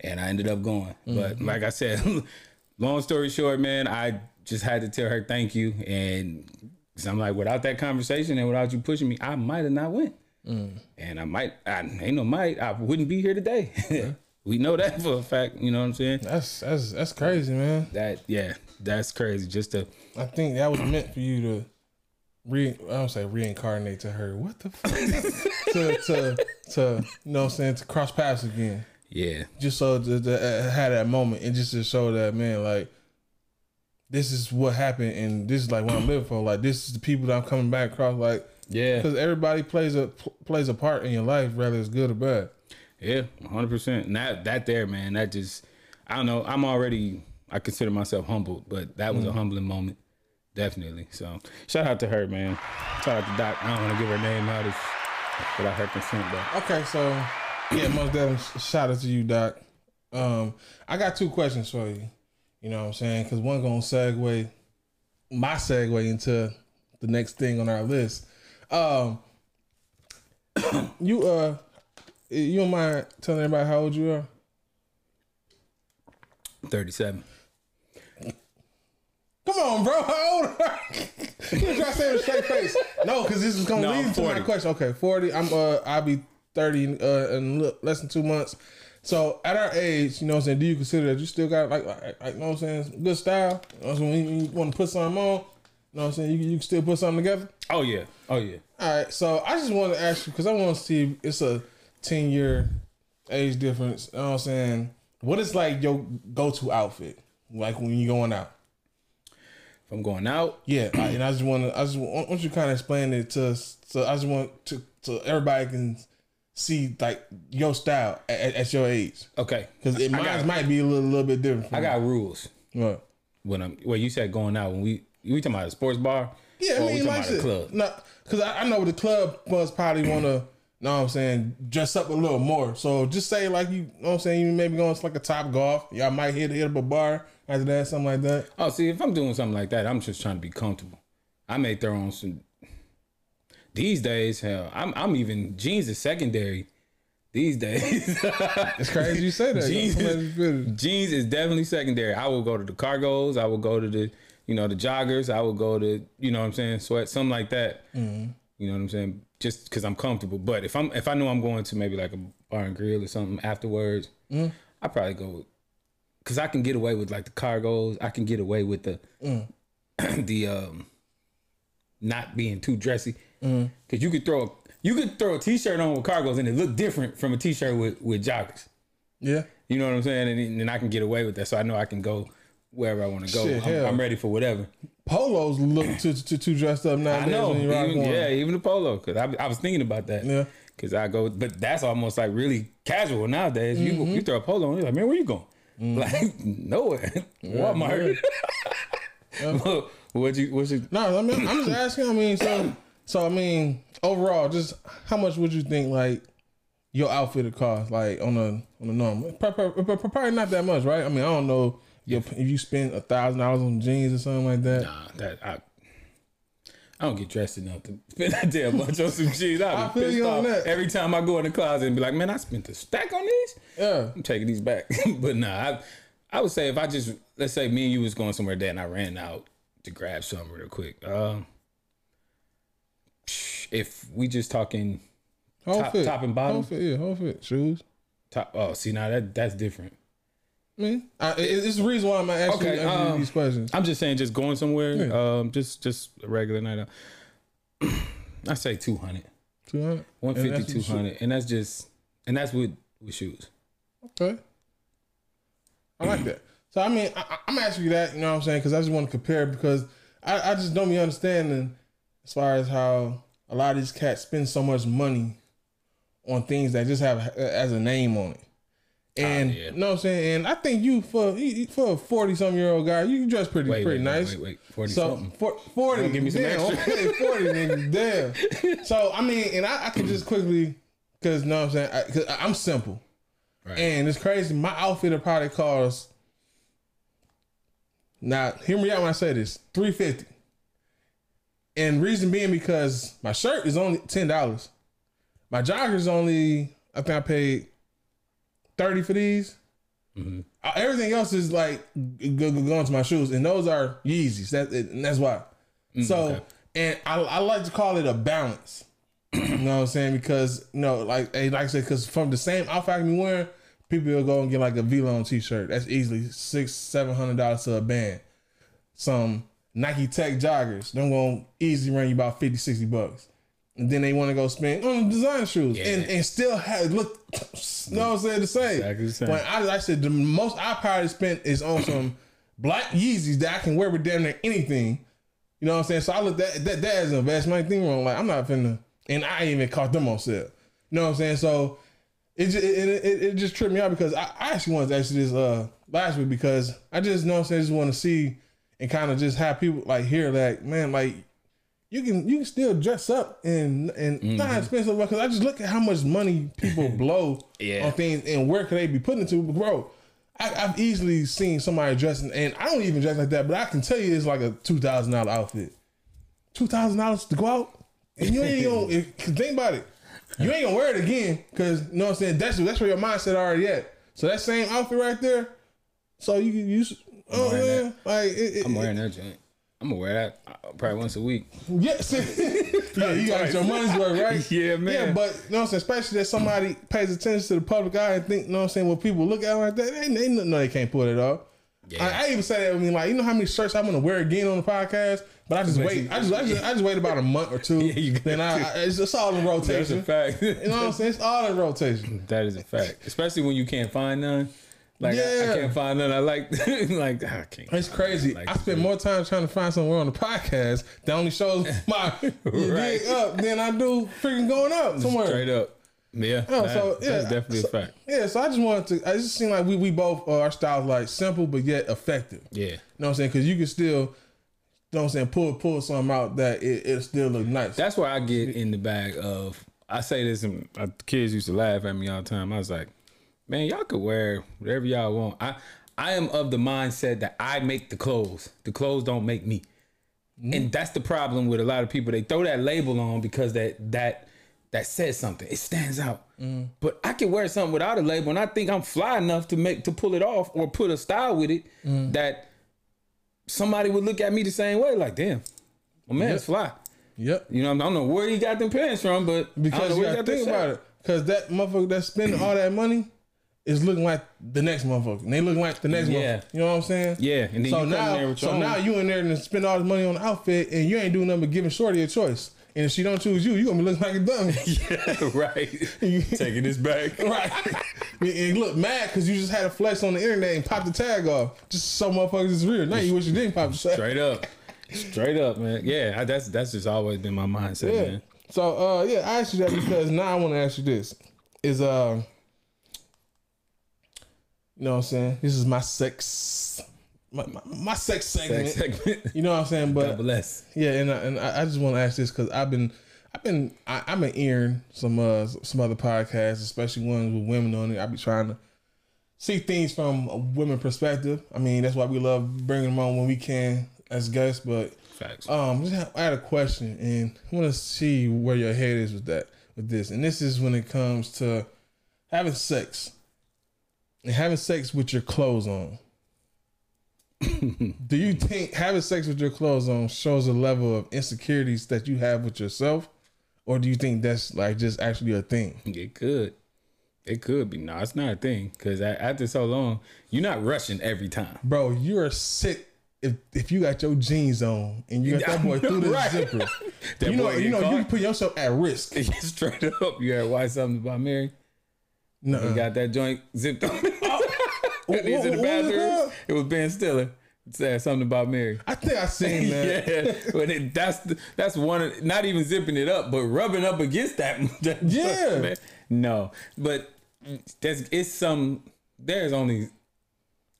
And I ended up going. But mm-hmm. like I said, long story short, man, I just had to tell her thank you. And 'cause I'm like, without that conversation and without you pushing me, I might have not went. And I might, I ain't no might, I wouldn't be here today. we know that for a fact. You know what I'm saying? That's that's that's crazy, man. That, yeah, that's crazy. Just to, I think that was meant for you to re I don't say reincarnate to her. What the fuck? to to to you know what I'm saying to cross paths again. yeah, Just so to, to uh, have that moment and just to show that man like this is what happened, and this is like what I'm living for. Like this is the people that I'm coming back across. Like Yeah. because everybody plays a plays a part in your life, whether it's good or bad. Yeah, hundred percent. And that that there, man, that just I don't know. I'm already I consider myself humbled, but that was a humbling moment. Definitely. So shout out to her, man. Shout out to Doc. I don't want to give her name out if- without her consent, but Okay, so yeah, most definitely shout out to you, Doc. Um, I got two questions for you. You know what I'm saying? Because one gonna segue my segue into the next thing on our list. Um, you uh, you don't mind telling everybody how old you are? 37. Come on, bro. How old are you? You try to say it with a straight face. No, because this is gonna No, lead to my question. Okay, forty. I'm uh, I'll be thirty uh, in less than two months. So at our age, you know what I'm saying, do you consider that you still got like, like, like you know what I'm saying, good style? You know what I'm saying, when you want to put something on, you know what I'm saying, you, you can still put something together? Oh yeah. Oh yeah. All right, so I just want to ask you because I want to see if it's a ten year age difference. You know what I'm saying? What is like your go to outfit, like when you're going out? If I'm going out, Yeah, and I just want to, I just want, want you kind of explain it to us. So I just want to, so everybody can see like your style at, at- your age, okay. because it mine got- might be a little, little bit different. I got rules What? when I'm. Well, you said going out when we we talking about a sports bar. Yeah, I mean, talking like about a club. No, because I, I know the club must probably want to, know what I'm saying, dress up a little more. So just say like you, know what I'm saying, you maybe going to like a Topgolf. Y'all might hit hit up a bar after that, something like that. Oh, see, if I'm doing something like that, I'm just trying to be comfortable. I may throw on some. These days, hell, I'm I'm even jeans is secondary. These days, It's crazy you say that. Jeans, Come on, finish. jeans is definitely secondary. I will go to the cargos. I will go to the, you know, the joggers. I will go to, you know, what I'm saying, sweat, something like that. Mm-hmm. You know what I'm saying? Just because I'm comfortable. But if I'm if I know I'm going to maybe like a bar and grill or something afterwards, Mm-hmm. I probably go because I can get away with like the cargos. I can get away with the Mm. the um not being too dressy Mm-hmm. because you could throw a you could throw a t-shirt on with cargos and it look different from a t-shirt with with joggers. Yeah. You know what I'm saying? And then I can get away with that, so I know I can go wherever I want to go. Shit, I'm, hell. I'm ready for whatever. Polos look too, too, too dressed up now. I know, When you rock even, yeah, even the polo. Because I, I was thinking about that. Yeah. Because I go, but that's almost like really casual nowadays. You Mm-hmm. you throw a polo on, you're like, man, where you going? Like nowhere, Walmart. what you? What's your? No, I mean, I'm just asking. I mean, so, so I mean, overall, just how much would you think like your outfit would cost, like on a on a normal? Pro- pro- pro- pro- Probably not that much, right? I mean, I don't know if if you spend a thousand dollars on jeans or something like that. Nah, that I. I don't get dressed enough to spend that damn much on some jeans. I'll I be feel pissed you on off that. every time I go in the closet and be like, man, I spent a stack on these. Yeah, I'm taking these back. but nah, I, I would say if I just let's say me and you was going somewhere that and I ran out to grab something real quick. Um, if we just talking whole Top- fit, top and bottom? whole fit, yeah, whole fit, shoes. top, oh, see now that that's different. I mean, I, it's the reason why I'm asking, Okay, um, these questions. I'm just saying, just going somewhere, Yeah. um, just just a regular night out. I say 200, Two hundred, 150, And that's 200, and that's just and that's with with shoes. Okay. I like that. So I mean, I, I'm asking you that, you know what I'm saying? Because I just want to compare because I, I just don't be understanding as far as how a lot of these cats spend so much money on things that just have a- as a name on it. Ah, and yeah. you know what I'm saying? And I think you for for a 40 some year old guy, you dress pretty Wait, pretty wait, wait, nice. wait, wait, 40 so something. for, 40 give me some damn, extra. okay, 40 nigga, damn. So I mean, and I, I could just quickly because you know what I'm saying? I, cause I'm simple. Right. And it's crazy. My outfit will probably cost. Now, hear me out when I say this: three fifty. And reason being because my shirt is only ten dollars. My joggers only I think I paid thirty for these. Mm-hmm. Uh, Everything else is like going to my shoes, and those are Yeezys. That and that's why. so, Mm, okay. and I, I like to call it a balance. you know what I'm saying? Because you know, like hey, like I said, because from the same outfit I can be wearing, people will go and get like a V-Lone t-shirt. That's easily six, seven hundred dollars to a band. Some Nike Tech joggers, them gonna easily run you about 50, 60 bucks. And then they want to go spend on design shoes and, and still have look, you know what I'm saying, the same. Exactly the same. When I, like I said, the most I probably spent is on some black Yeezys that I can wear with damn near anything. You know what I'm saying? So I look at that that as an investment. I think wrong. Like I'm not finna, and I ain't even caught them on sale. You know what I'm saying? So it just, it, it, it just tripped me out because I, I actually wanted to ask you this uh last week because I just you know what I'm saying just want to see and kind of just have people like hear that man like you can you can still dress up and and mm-hmm. not expensive because I just look at how much money people blow Yeah. on things and where could they be putting it to, bro. I, I've easily seen somebody dressing, and I don't even dress like that, but I can tell you it's like a two thousand dollar outfit. Two thousand dollars to go out, and you ain't gonna if, think about it. You ain't gonna wear it again because you know what I'm saying. That's that's where your mindset already at. So that same outfit right there. So you can use. Oh wearing man, like it, it, I'm wearing that joint. I'm gonna wear that uh, probably once a week. Yeah, see, yeah, you got your money's worth, right? Yeah, man. Yeah, but you know what I'm saying, especially that somebody pays attention to the public eye and think, you know what I'm saying, when people look at it like that, they, they know they can't pull it off. Yeah. I, I even say that. I mean, like, you know how many shirts I'm gonna wear again on the podcast, but I just wait. I just, I just, I just wait about a month or two. Yeah, then I. I, it's, it's all in rotation. That's a fact. You know what I'm saying? It's all in rotation. That is a fact, especially when you can't find none. Like I- I, can't find none. I like like I can't. It's crazy. Like I spend more time trying to find somewhere on the podcast that only shows my Right. up than I do freaking going up somewhere. Straight up. Yeah. Oh, that- so yeah, that's definitely so- a fact. Yeah, so I just wanted to. I just seem like we we both uh, our styles like simple but yet effective. Yeah. You know what I'm saying? Because you can still, you know what I'm saying, pull pull something out that it, it still look nice. That's where I get in the bag of. I say this, and uh, kids used to laugh at me all the time. I was like, man, y'all could wear whatever y'all want. I I am of the mindset that I make the clothes. The clothes don't make me. Mm-hmm. And that's the problem with a lot of people. They throw that label on because that that that says something. It stands out. Mm-hmm. But I can wear something without a label, and I think I'm fly enough to make to pull it off or put a style with it mm-hmm. that somebody would look at me the same way. Like, damn, my man's fly. yep. You know, I don't know where he got them pants from, but I Because know you where he gotta think about it. Because that motherfucker that's spending all that money is looking like the next motherfucker. And they looking like the next Yeah. motherfucker. You know what I'm saying? Yeah, and then so now, in there with your so own. now you in there and spend all this money on the outfit, and you ain't doing nothing but giving Shorty a choice. And if she don't choose you, you gonna be looking like a dummy. Yeah, right. Taking this back. Right. and look mad because you just had a flex on the internet and popped the tag off. Just so motherfuckers is real. Now you wish you didn't pop the tag. Straight up. Straight up, man. Yeah, I, that's that's just always been my mindset, Yeah. man. So uh yeah, I asked you that because now I want to ask you this. Is uh you know what I'm saying? This is my sex my, my, my sex segment. Sex segment. You know what I'm saying? But God bless. Yeah, and I, and I just want to ask this because I've been I've been I, I've been hearing some uh some other podcasts, especially ones with women on it. I be trying to see things from a women perspective. I mean, that's why we love bringing them on when we can as guests. But Facts. um, just have, I had a question, and I want to see where your head is with that with this. And this is when it comes to having sex and having sex with your clothes on. Do you think having sex with your clothes on shows a level of insecurities that you have with yourself, or do you think that's like just actually a thing? It could. It could be. No, it's not a thing. Because after so long, you're not rushing every time. Bro, you are sick if if you got your jeans on and you got that boy through the Right. zipper. You know, you know, you caught. can put yourself at risk. Straight up. You ever watch something about Mary? No, He got that joint zipped oh. up. What- He's in the what- what was it bathroom. It was Ben Stiller. Said something about Mary. I think I seen that. yeah, but it, that's the, that's one. Of, not even zipping it up, but rubbing up against that. that Yeah. man. No, but there's it's some. There's only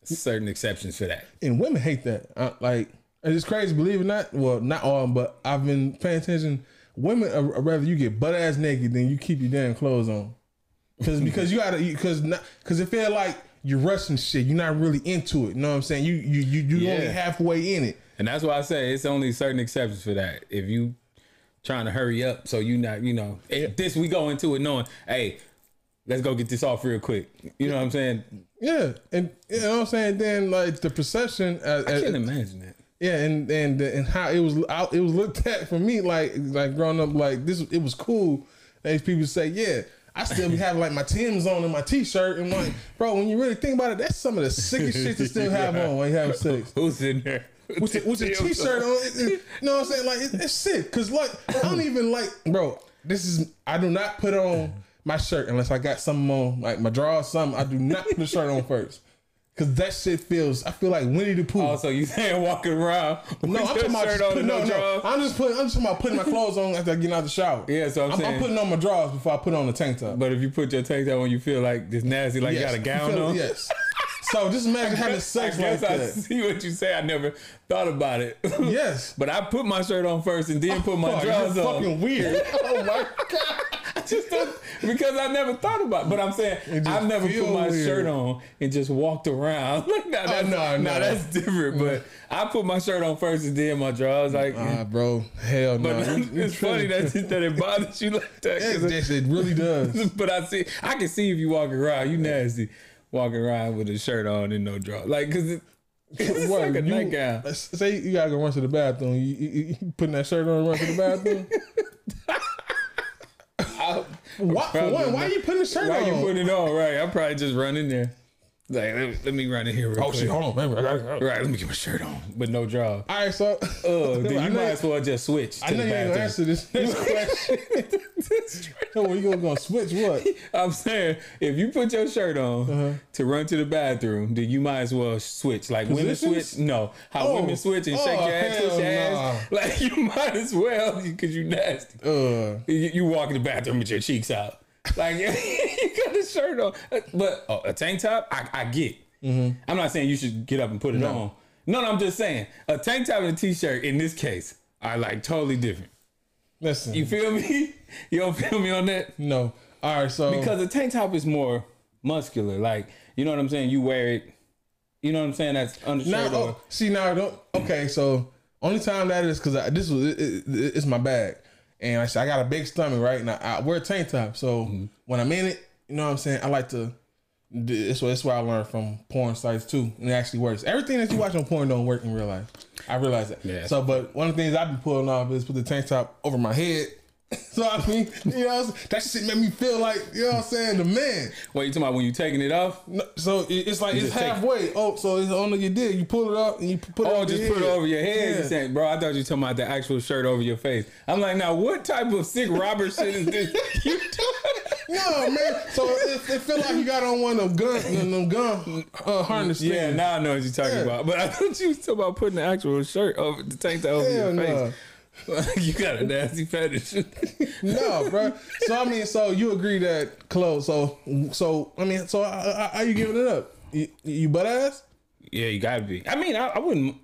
certain exceptions for that. and women hate that. Like it's crazy, believe it or not. Well, not all, but I've been paying attention. Women rather you get butt ass naked than you keep your damn clothes on, because because you gotta because not because it feel like you're rushing shit. You're not really into it. You know what I'm saying? You you you you Yeah. only halfway in it. And that's why I say it's only certain exceptions for that. If you trying to hurry up, so you not, you know, this we go into it knowing, hey, let's go get this off real quick. You know what I'm saying? Yeah, and you know what I'm saying. Then like the perception, uh, I uh, can't imagine that. yeah, and and and how it was it was looked at for me like like growing up like this. It was cool. These people say, yeah. I still be having like my Tim's on and my t-shirt and like, bro, when you really think about it, that's some of the sickest shit to still have on when you have sex. Who's in there? With the, with the t-shirt on, it- it- you know what I'm saying? Like, it, it's sick. Cause like, I don't even like, bro, this is, I do not put on my shirt unless I got something on, like my drawers, something. I do not put the shirt on first. Cause that shit feels. I feel like Winnie the Pooh. Oh, so you saying walking around no, I'm talking about just putting, no no, no. I'm just putting. I'm just talking about putting my clothes on after I get out of the shower. Yeah, so I'm I'm, saying- putting on my drawers before I put on the tank top. But if you put your tank top on, you feel like this nasty, like Yes, you got a gown on. Yes. So just imagine having sex I like guess I that. see what you say. I never thought about it. Yes. but I put my shirt on first and then put my Oh, drawers on. fucking weird. oh my god. I just don't, because I never thought about. it. But I'm saying I've never put my weird. shirt on and just walked around. Like, nah, that's, no, nah, that's different. But I put my shirt on first and then my drawers. Like, Ah, bro. Hell no. but you it's funny that that it bothers you like that. 'cause Yes, it really does. but I see, I can see if you walking around, you nasty, walking around with a shirt on and no drawers. like because it, it's What, like a you- nightgown. Say you gotta go run to the bathroom. You, you, you putting that shirt on and run to the bathroom? Why, for Probably one, why are you putting the shirt Why on? you putting it on? Right, I'm probably just running there. Like, let me, let me run in here real oh quick. shit, hold on, baby. I gotta go. Right, let me get my shirt on, but no draw. All right, so Oh, I you know- might as well just switch. To I know the you ain't answer this next question. you gonna, gonna switch what? I'm saying if you put your shirt on Uh-huh. to run to the bathroom, then you might as well switch. Like women switch, no, how Oh. women switch and Oh, shake your ass, twist your ass. Like you might as well because you nasty. Uh, You, you walk in the bathroom with your cheeks out, like you got the shirt on. But oh, a tank top, I, I get. Mm-hmm. I'm not saying you should get up and put it on. No, no, I'm just saying a tank top and a t-shirt in this case are like totally different. listen, You feel me? You don't feel me on that? no. All right, so Because a tank top is more muscular. Like, you know what I'm saying? You wear it. You know what I'm saying? That's undershirt. now, oh, see now, don't. Okay, so only time that is because this was it, it, it's my bag, and I said I got a big stomach, right? Now I wear a tank top, so Mm-hmm. when I'm in it, you know what I'm saying. I like to. This what that's what I learned from porn sites too, and it actually works. Everything that you watch on porn don't work in real life. I realize that. Yeah. So, but one of the things I've been pulling off is put the tank top over my head. So I mean, you know, what I'm saying? that shit made me feel like you know what I'm saying, the man. what you talking about when you taking it off? No, so it- it's like You it's halfway. Oh, so it's only you did. You pull it up and you put it. Oh, just your put it over your head. Yeah. You saying, bro, I thought you talking about the actual shirt over your face. I'm like, now what type of sick robber shit is this? You doing? No, man. So it, it feel like you got on one of them gun, them gun uh, harness. Yeah, things. now I know what you're talking Yeah. about. But I thought you was talking about putting the actual shirt over the tank top over Hell your face. you got a nasty fetish. no, bro. So I mean, so you agree that clothes? So so I mean, so how, how you giving it up? You, you butt ass? yeah, you gotta be. I mean, I, I wouldn't.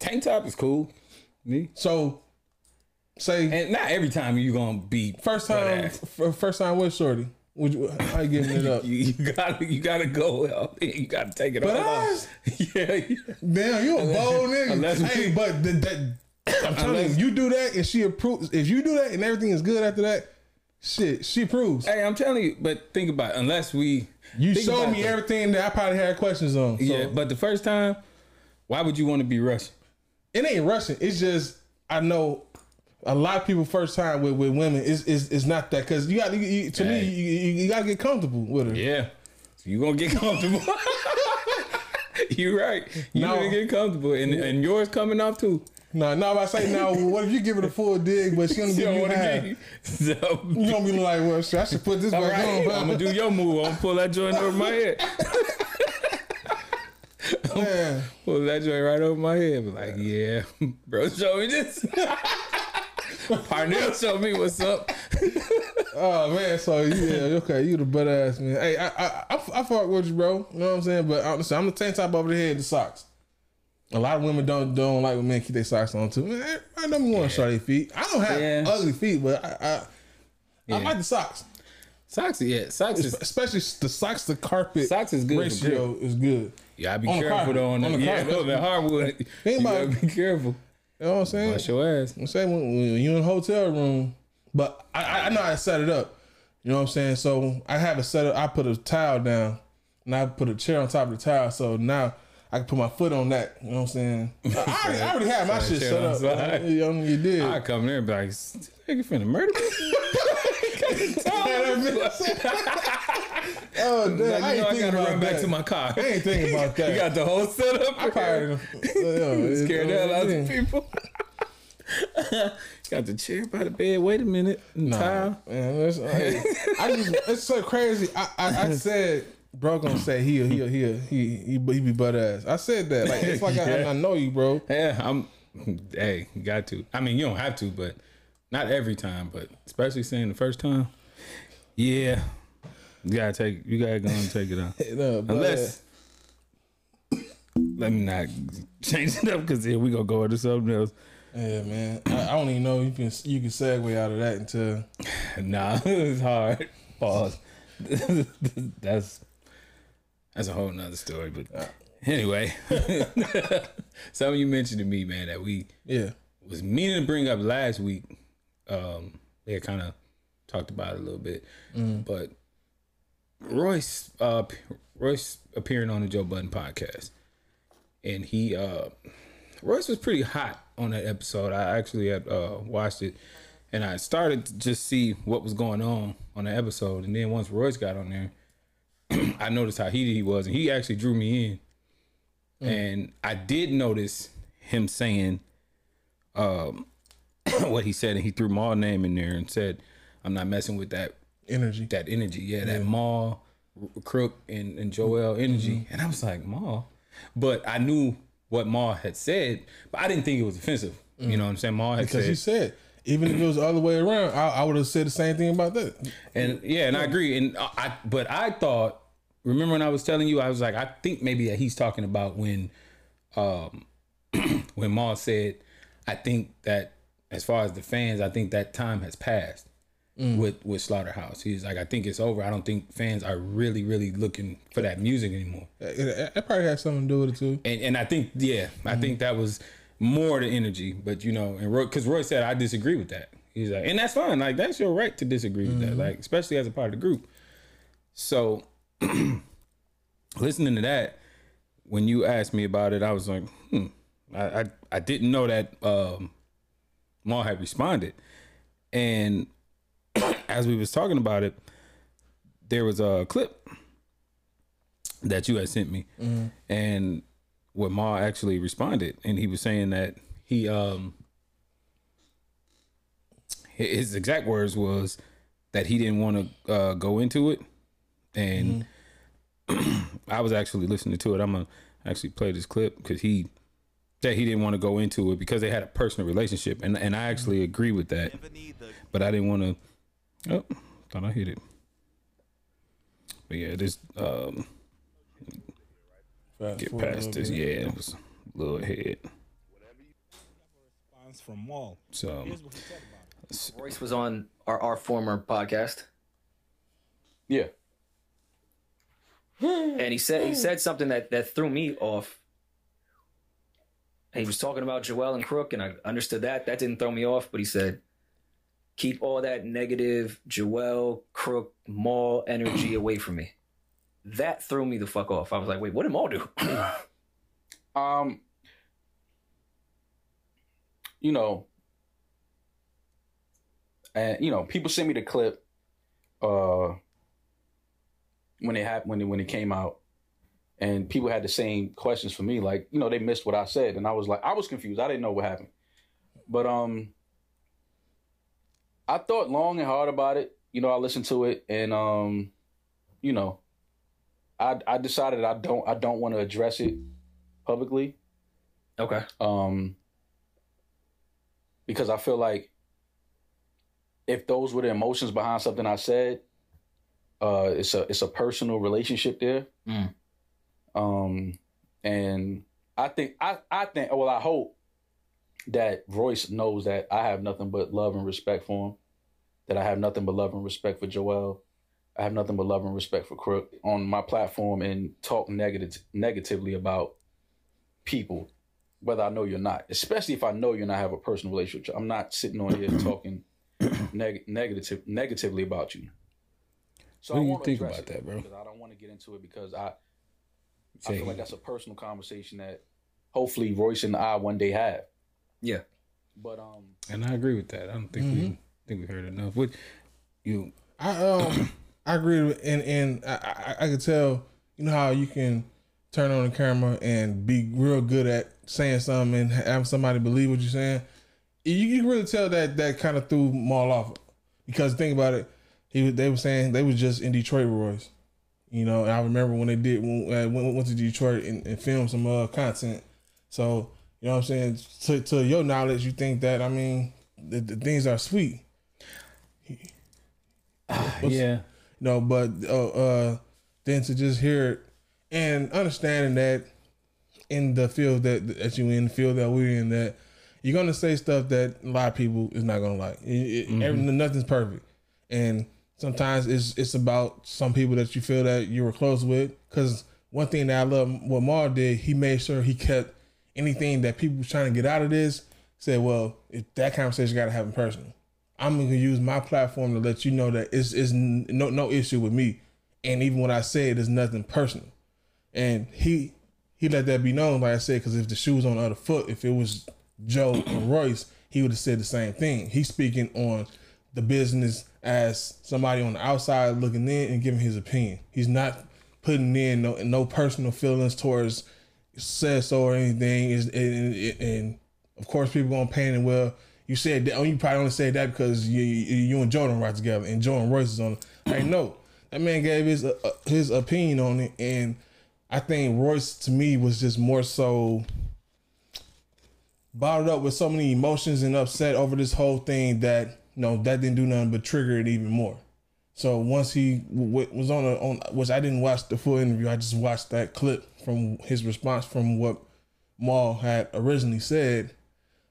Tank top is cool. Me. So say And not every time you gonna be first time, f- first time with shorty. Would you, how you giving it up? You, you gotta you gotta go out. You gotta take it Butt all ass? off. Yeah, yeah. Damn, you a bold nigga. Hey, but the, that I'm telling you, you do that and she approves. If you do that and everything is good after that, shit, she approves. Hey, I'm telling you, but think about it. Unless we You showed me it. everything that I probably had questions on. So Yeah, but the first time, why would you want to be rushing? it ain't rushing. It's just I know a lot of people first time with, with women is is is not that because you got you, to me Hey. you, you, you got to get comfortable with her. Yeah, so you gonna get comfortable. You're right. You No. gonna get comfortable, and and yours coming off too. No, no, I say now. What if you give it a full dig, but she You give you half? you. So, You gonna be like, well, shit, I should put this back right, on. I'm gonna do your move. I'm gonna pull that joint over my head. Man. Pull that joint right over my head. Be like, yeah, bro, show me this. Parnell, show me what's up. Oh man, so yeah, okay, you the butt ass man. Hey, I I I, I fuck with you, bro. You know what I'm saying? But honestly, I'm the tank top over the head, the socks. A lot of women don't don't like when men keep their socks on too. Man, I want to show their feet. I don't have Yeah. ugly feet, but I I, Yeah. I like the socks, Socks, yeah, socks is especially the socks to carpet. Socks is good Ratio is good. You gotta be On careful though on, On the, the yeah, carpet. no, that hardwood. Think about be careful. You know what I'm saying? Wash your ass. I'm saying when, when you in a hotel room, but I, I- I know how to set it up. You know what I'm saying? So I have it set up. I put a towel down, and I put a chair on top of the towel. So now I can put my foot on that. You know what I'm saying? I, I already, I already have my shit set up. You, know, you did. I come there and be like, "This nigga finna murder me. oh damn! Like, I you ain't know, I gotta run back that. to my car. I ain't thinking about that. You got the whole setup. I probably yeah, scared the hell out of people. got the chair by the bed. Wait a minute. Nah, man, that's, I, I just it's so crazy. I, I, I said bro gonna say he he he he he, he be butt ass. I said that. Like it's like I, Yeah. I know you, bro. Yeah, I'm. Hey, you got to. I mean, you don't have to, but not every time. But especially saying the first time, yeah, you gotta take. You gotta go and take it out. No, Unless, uh, let me not change it up because here we gonna go into something else. Yeah, man. I, I don't even know you can you can segue out of that until Nah, it's hard. Pause. that's that's a whole nother story. But anyway, something you mentioned to me, man, that we yeah. was meaning to bring up last week. Um, they had kind of talked about it a little bit, but Royce, uh, Royce appearing on the Joe Budden podcast, and he, uh, Royce was pretty hot on that episode. I actually had uh, watched it, and I started to just see what was going on on the episode, and then once Royce got on there, I noticed how heated he was, and he actually drew me in. And I did notice him saying um, what he said, and he threw Mal name in there and said, "I'm not messing with that Energy. that energy, yeah, that Mal, Crook, and, and Joell energy." Mm-hmm. And I was like, "Mal," but I knew what Mal had said, but I didn't think it was offensive. You know what I'm saying? Mal had Mm. Because said, he said, even if it was the other way around, I, I would have said the same thing about that. And yeah, and I agree. And I, I but I thought, remember when I was telling you, I was like, I think maybe that he's talking about when, um, when Mal said, I think that as far as the fans, I think that time has passed mm. with with Slaughterhouse. He's like, I think it's over. I don't think fans are really, really looking for that music anymore. It probably has something to do with it too. And and I think yeah, I mm-hmm. think that was more the energy. But you know, and Roy, because Roy said I disagree with that. He's like, and that's fine. Like that's your right to disagree with that. Mm-hmm. Like especially as a part of the group. So listening to that, when you asked me about it, I was like, hmm. I I, I didn't know that um, Mal had responded, and as we was talking about it, there was a clip that you had sent me, and where Ma actually responded, and he was saying that he um his exact words was that he didn't want to uh, go into it, and I was actually listening to it. I'm gonna actually play this clip because he that he didn't want to go into it because they had a personal relationship, and and I actually agree with that, but I didn't want to. Oh, thought I hit it. But yeah, this um Fast get past this. bit. Yeah, it was a little ahead. from Mal. So Here's what he said about it. Royce was on our, our former podcast, Yeah. And he said he said something that that threw me off. He was talking about Joell and Crook, and I understood that. That didn't throw me off, but he said, "Keep all that negative Joell, Crook, Mal energy away from me." That threw me the fuck off. I was like, "Wait, what did Mal do?" Um, you know, and you know, people sent me the clip uh when it happened when it when it came out, and people had the same questions for me. Like, you know, they missed what I said, and I was like, I was confused. I didn't know what happened, but um, I thought long and hard about it. You know, I listened to it, and um, you know, I I decided I don't I don't want to address it publicly. okay. Um, because I feel like if those were the emotions behind something I said, uh, it's a it's a personal relationship there. Mm. Um, and I think I I think well I hope that Royce knows that I have nothing but love and respect for him. That I have nothing but love and respect for Joell. I have nothing but love and respect for Crook on my platform and talk negative negatively about people, whether I know you're not. Especially if I know you're not have a personal relationship. I'm not sitting on here talking neg- negative negatively about you. So What I do you think about that, bro? Because I don't want to get into it because I I feel like that's a personal conversation that hopefully Royce and I one day have. Yeah. But um, and I agree with that. I don't think we think we heard enough. What you I um I agree with and and I, I I could tell you know how you can turn on the camera and be real good at saying something and have somebody believe what you're saying. You, you can really tell that that kind of threw Mal off because think about it. He they were saying they was just in Detroit Royce. You know, and I remember when they did when uh, when went to Detroit and, and filmed some uh, content. So you know what I'm saying. To, to your knowledge, you think that I mean the, the things are sweet. What's- yeah. No, but uh, uh, then to just hear it and understanding that in the field that that you in, the field that we're in, that you're gonna say stuff that a lot of people is not gonna like. It, it, Mhm. every- nothing's perfect, and sometimes it's it's about some people that you feel that you were close with. Because one thing that I love what Mal did, he made sure he kept anything that people was trying to get out of this. Said, well, if that conversation got to happen personal. I'm gonna use my platform to let you know that it's, it's no no issue with me, and even when I say it, it's nothing personal. And he he let that be known, like I said, because if the shoe was on the other foot, if it was Joe or Royce, he would have said the same thing. He's speaking on the business as somebody on the outside looking in and giving his opinion. He's not putting in no no personal feelings towards said so or anything. Is and, and, and of course people gonna paint it well. You said that. Oh, you probably only said that because you you, and Jordan right together, and Jordan Royce is on. Hey, no, that man gave his uh, his opinion on it, and I think Royce to me was just more so bottled up with so many emotions and upset over this whole thing that know that didn't do nothing but trigger it even more. So once he w- was on a on which I didn't watch the full interview, I just watched that clip from his response from what Mal had originally said.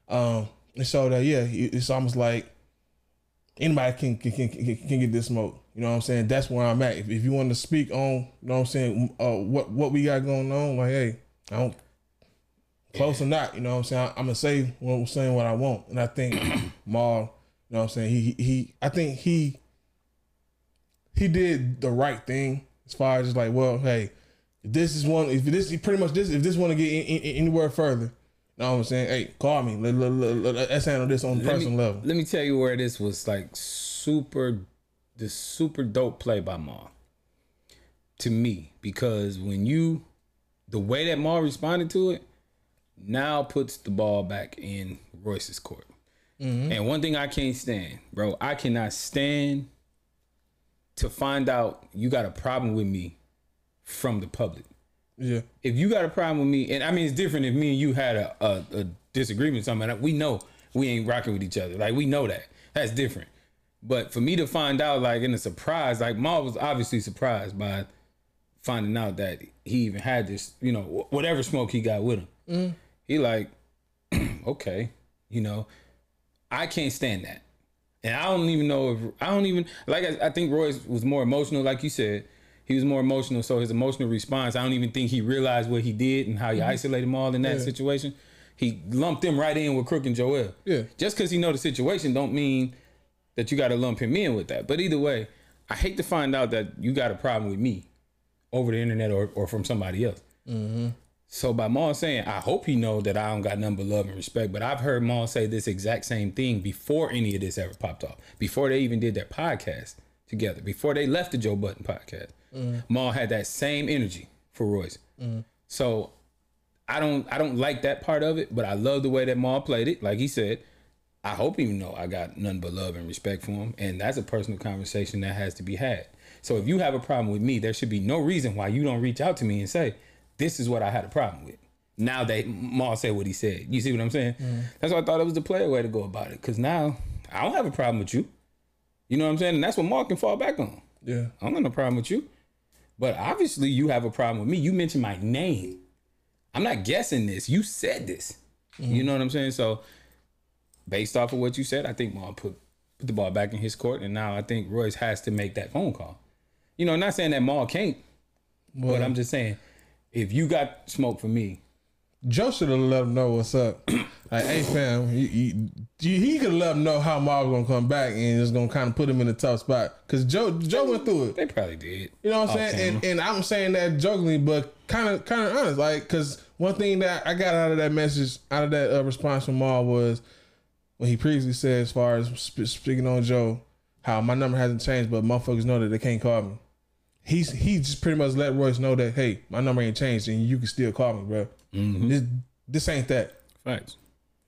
Um, and so that yeah, it's almost like anybody can can, can can get this smoke. You know what I'm saying? That's where I'm at. If, if you want to speak on, you know what I'm saying, uh, what what we got going on, like hey, I don't close or not, you know what I'm saying. I'm gonna say what I'm saying what I want, and I think Mal, you know what I'm saying. He he, I think he he did the right thing as far as just like, well, hey, if this is one, if this pretty much this, if this want to get in, in- anywhere further, you know what I'm saying. Hey, call me. Let, let, let, let, us handle this on Let personal me, level. Let me tell you where this was like super, the super dope play by Mal. To me, because when you, the way that Mal responded to it, now puts the ball back in Royce's court. And one thing I can't stand, bro, I cannot stand to find out you got a problem with me from the public. Yeah. If you got a problem with me, and I mean it's different if me and you had a, a, a disagreement, or something like that, we know we ain't rocking with each other. Like we know that. That's different. But for me to find out, like in a surprise, like Mal was obviously surprised by finding out that he even had this, you know, whatever smoke he got with him. Mm. He like, okay, you know, I can't stand that. And I don't even know if I don't even like. I, I think Royce was more emotional, like you said. He was more emotional, so his emotional response. I don't even think he realized what he did and how he Mhm. isolated them all in that Yeah. situation. He lumped them right in with Crook and Joell. Yeah. Just because he know the situation, don't mean that you got to lump him in with that. But either way, I hate to find out that you got a problem with me over the internet or, or from somebody else. Mm-hmm. So by Mal saying, I hope he know that I don't got nothing but love and respect. But I've heard Mal say this exact same thing before any of this ever popped off. Before they even did their podcast together. Before they left the Joe Budden podcast. Mhm. Mal had that same energy for Royce. Mhm. So I don't I don't like that part of it, but I love the way that Mal played it. Like he said, I hope he know I got nothing but love and respect for him. And that's a personal conversation that has to be had. So if you have a problem with me, there should be no reason why you don't reach out to me and say, This is what I had a problem with. Now that Mal said what he said. You see what I'm saying? Mhm. That's why I thought it was the player way to go about it. Cause now I don't have a problem with you. You know what I'm saying? And that's what Mal can fall back on. Yeah. I don't got no problem with you. But obviously you have a problem with me. You mentioned my name. I'm not guessing this. You said this. You know what I'm saying? So based off of what you said, I think Mal put put the ball back in his court, and now I think Royce has to make that phone call. You know, not saying that Mal can't, but I'm just saying if you got smoke for me, Joe should have let him know what's up. like, hey fam, you, you, you- he could have let him know how was gonna come back and it's gonna kind of put him in a tough spot. Cause Joe Joe went through it. They probably did. You know what I'm saying? And, camera. and I'm saying that jokingly, but kind of kind of honest. Like, cause one thing that I got out of that message, out of that uh, response from Mal was when he previously said, as far as sp- speaking on Joe, how my number hasn't changed, but motherfuckers know that they can't call me. He's he just pretty much let Royce know that hey, my number ain't changed and you can still call me, bro. This this ain't that. Facts.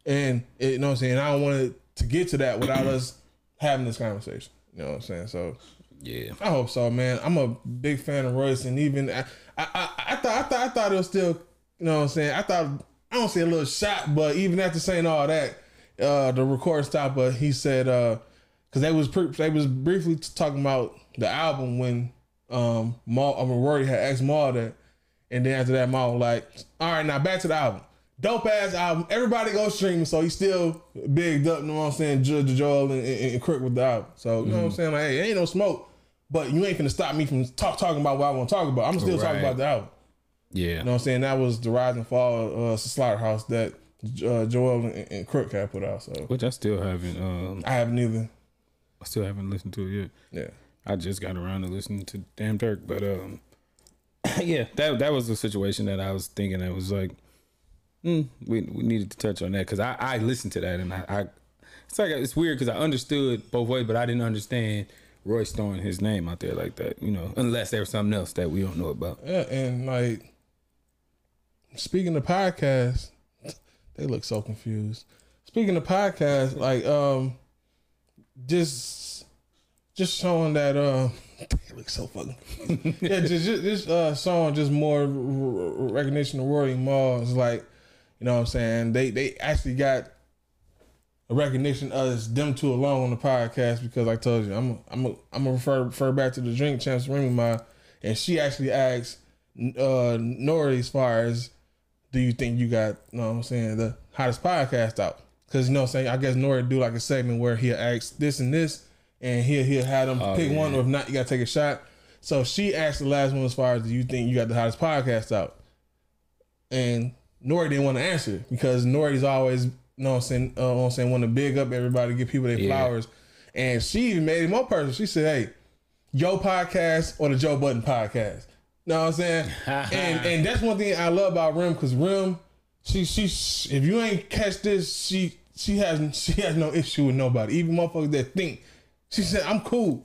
And it, you know what I'm saying. I don't want it to get to that without us having this conversation. You know what I'm saying. So Yeah. I hope so, man. I'm a big fan of Royce, and even I, I, I, I thought, I thought, I thought it was still, you know, what I'm saying. I thought I don't say a little shot, but even after saying all that, uh, the record stopped. But he said, uh, because they was pre- they was briefly talking about the album when um Mal, I mean, Rory had asked Mal that, and then after that, Mal was like, all right, now back to the album. Dope ass album. Everybody go streaming, so he's still bigged up. You know what I'm saying? Judge Joell and, and, and Crook with the album. So you know what I'm saying? Like, hey, ain't no smoke, but you ain't gonna stop me from talk talking about what I want to talk about. I'm still talking about the album. Yeah. You know what I'm saying? That was the rise and fall of uh, Slaughterhouse that uh, Joell and, and Crook had put out. So Which I still haven't. Um, I haven't either. I still haven't listened to it yet. Yeah. I just got around to listening to Damn Turk, but um, yeah, that that was the situation that I was thinking. It was like, mm, we we needed to touch on that because I I listened to that and I, I it's like it's weird because I understood both ways, but I didn't understand Royce throwing his name out there like that. You know, unless there was something else that we don't know about. Yeah, and like speaking of podcasts, they look so confused. Speaking of podcasts, like um, just just showing that uh, they look so fucking. yeah, just just, just uh, showing just more recognition of Rory Mal is like, you know what I'm saying? They they actually got a recognition of them two alone on the podcast because I told you I'm I'm I'm gonna refer refer back to the drink champs ring my and she actually asked uh Nori as far as do you think you got you know what I'm saying the hottest podcast out because you know what I'm saying I guess Nori do like a segment where he'll ask this and this and he'll he'll have them Oh, pick yeah. one or if not you gotta take a shot so she asked the last one as far as do you think you got the hottest podcast out and Nori didn't want to answer because Nori's always, you know what I'm saying, uh, I'm saying, want to big up everybody, give people their Yeah. flowers. And she even made it more personal. She said, hey, your podcast or the Joe Budden podcast. You know what I'm saying? and and that's one thing I love about Rim because Rim, she she if you ain't catch this, she she has she has no issue with nobody, even motherfuckers that think. She said I'm cool,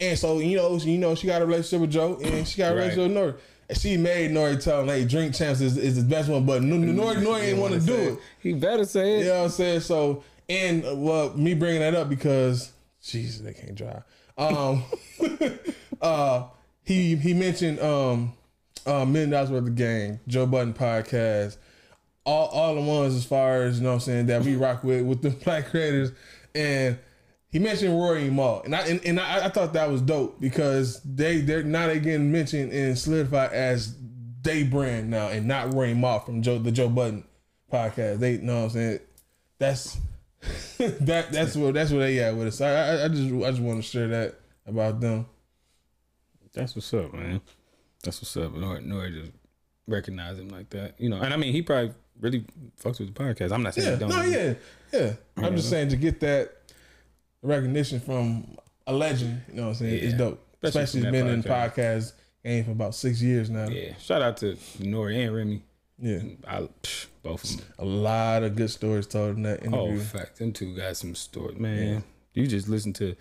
and so you know you know she got a relationship with Joe and she got a Right. relationship with Nori. And she made Nori tell him, "Hey, Drink Champs is, is the best one," but N- N- Nori Nori ain't want to do it. He better say it. You know what I'm saying? So, and uh, well, me bringing that up because Jesus, they can't drive. Um, uh, he he mentioned um, uh, million dollars worth of game, Joe Budden podcast, all all the ones as far as you know what I'm saying that we rock with with the black creators, and he mentioned Rory and Mal, and I and, and I, I thought that was dope because they they're not again getting mentioned and solidified as they brand now, and not Rory and Mal from Joe the Joe Budden podcast. They know what I'm saying. That's that that's what that's what they at with us. I, I I just I just want to share that about them. That's what's up, man. That's what's up. Nor, nor just recognize him like that, you know. And I mean, he probably really fucks with the podcast. I'm not saying Yeah, he don't. no, yeah, yeah. I'm just saying to get that recognition from a legend, you know what I'm saying, it's Yeah. dope. Especially Especially, been in podcast. podcast game for about six years now. Yeah, shout out to Nori and Remy. Yeah, I, psh, both of them. a lot of good stories told in that interview. Oh, fact, them two got some stories, man. You just listen to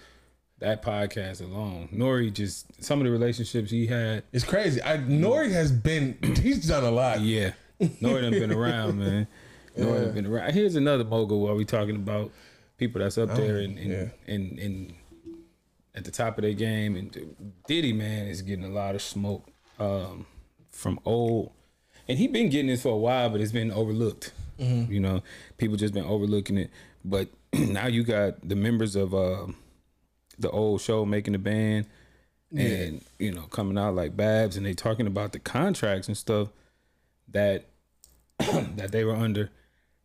that podcast alone. Nori just some of the relationships he had. It's crazy. I Nori has been he's done a lot. Yeah, Nori done been around, man. Nori Yeah. been around. Here's another mogul while we talking about people that's up Oh, there and and, yeah. and and at the top of their game. And Diddy, man, is getting a lot of smoke um, from old, and he been getting this for a while, but it's been overlooked. Mhm. You know, people just been overlooking it. But now you got the members of uh, the old show making the band, Yeah. and you know coming out like Babs, and they talking about the contracts and stuff that that they were under,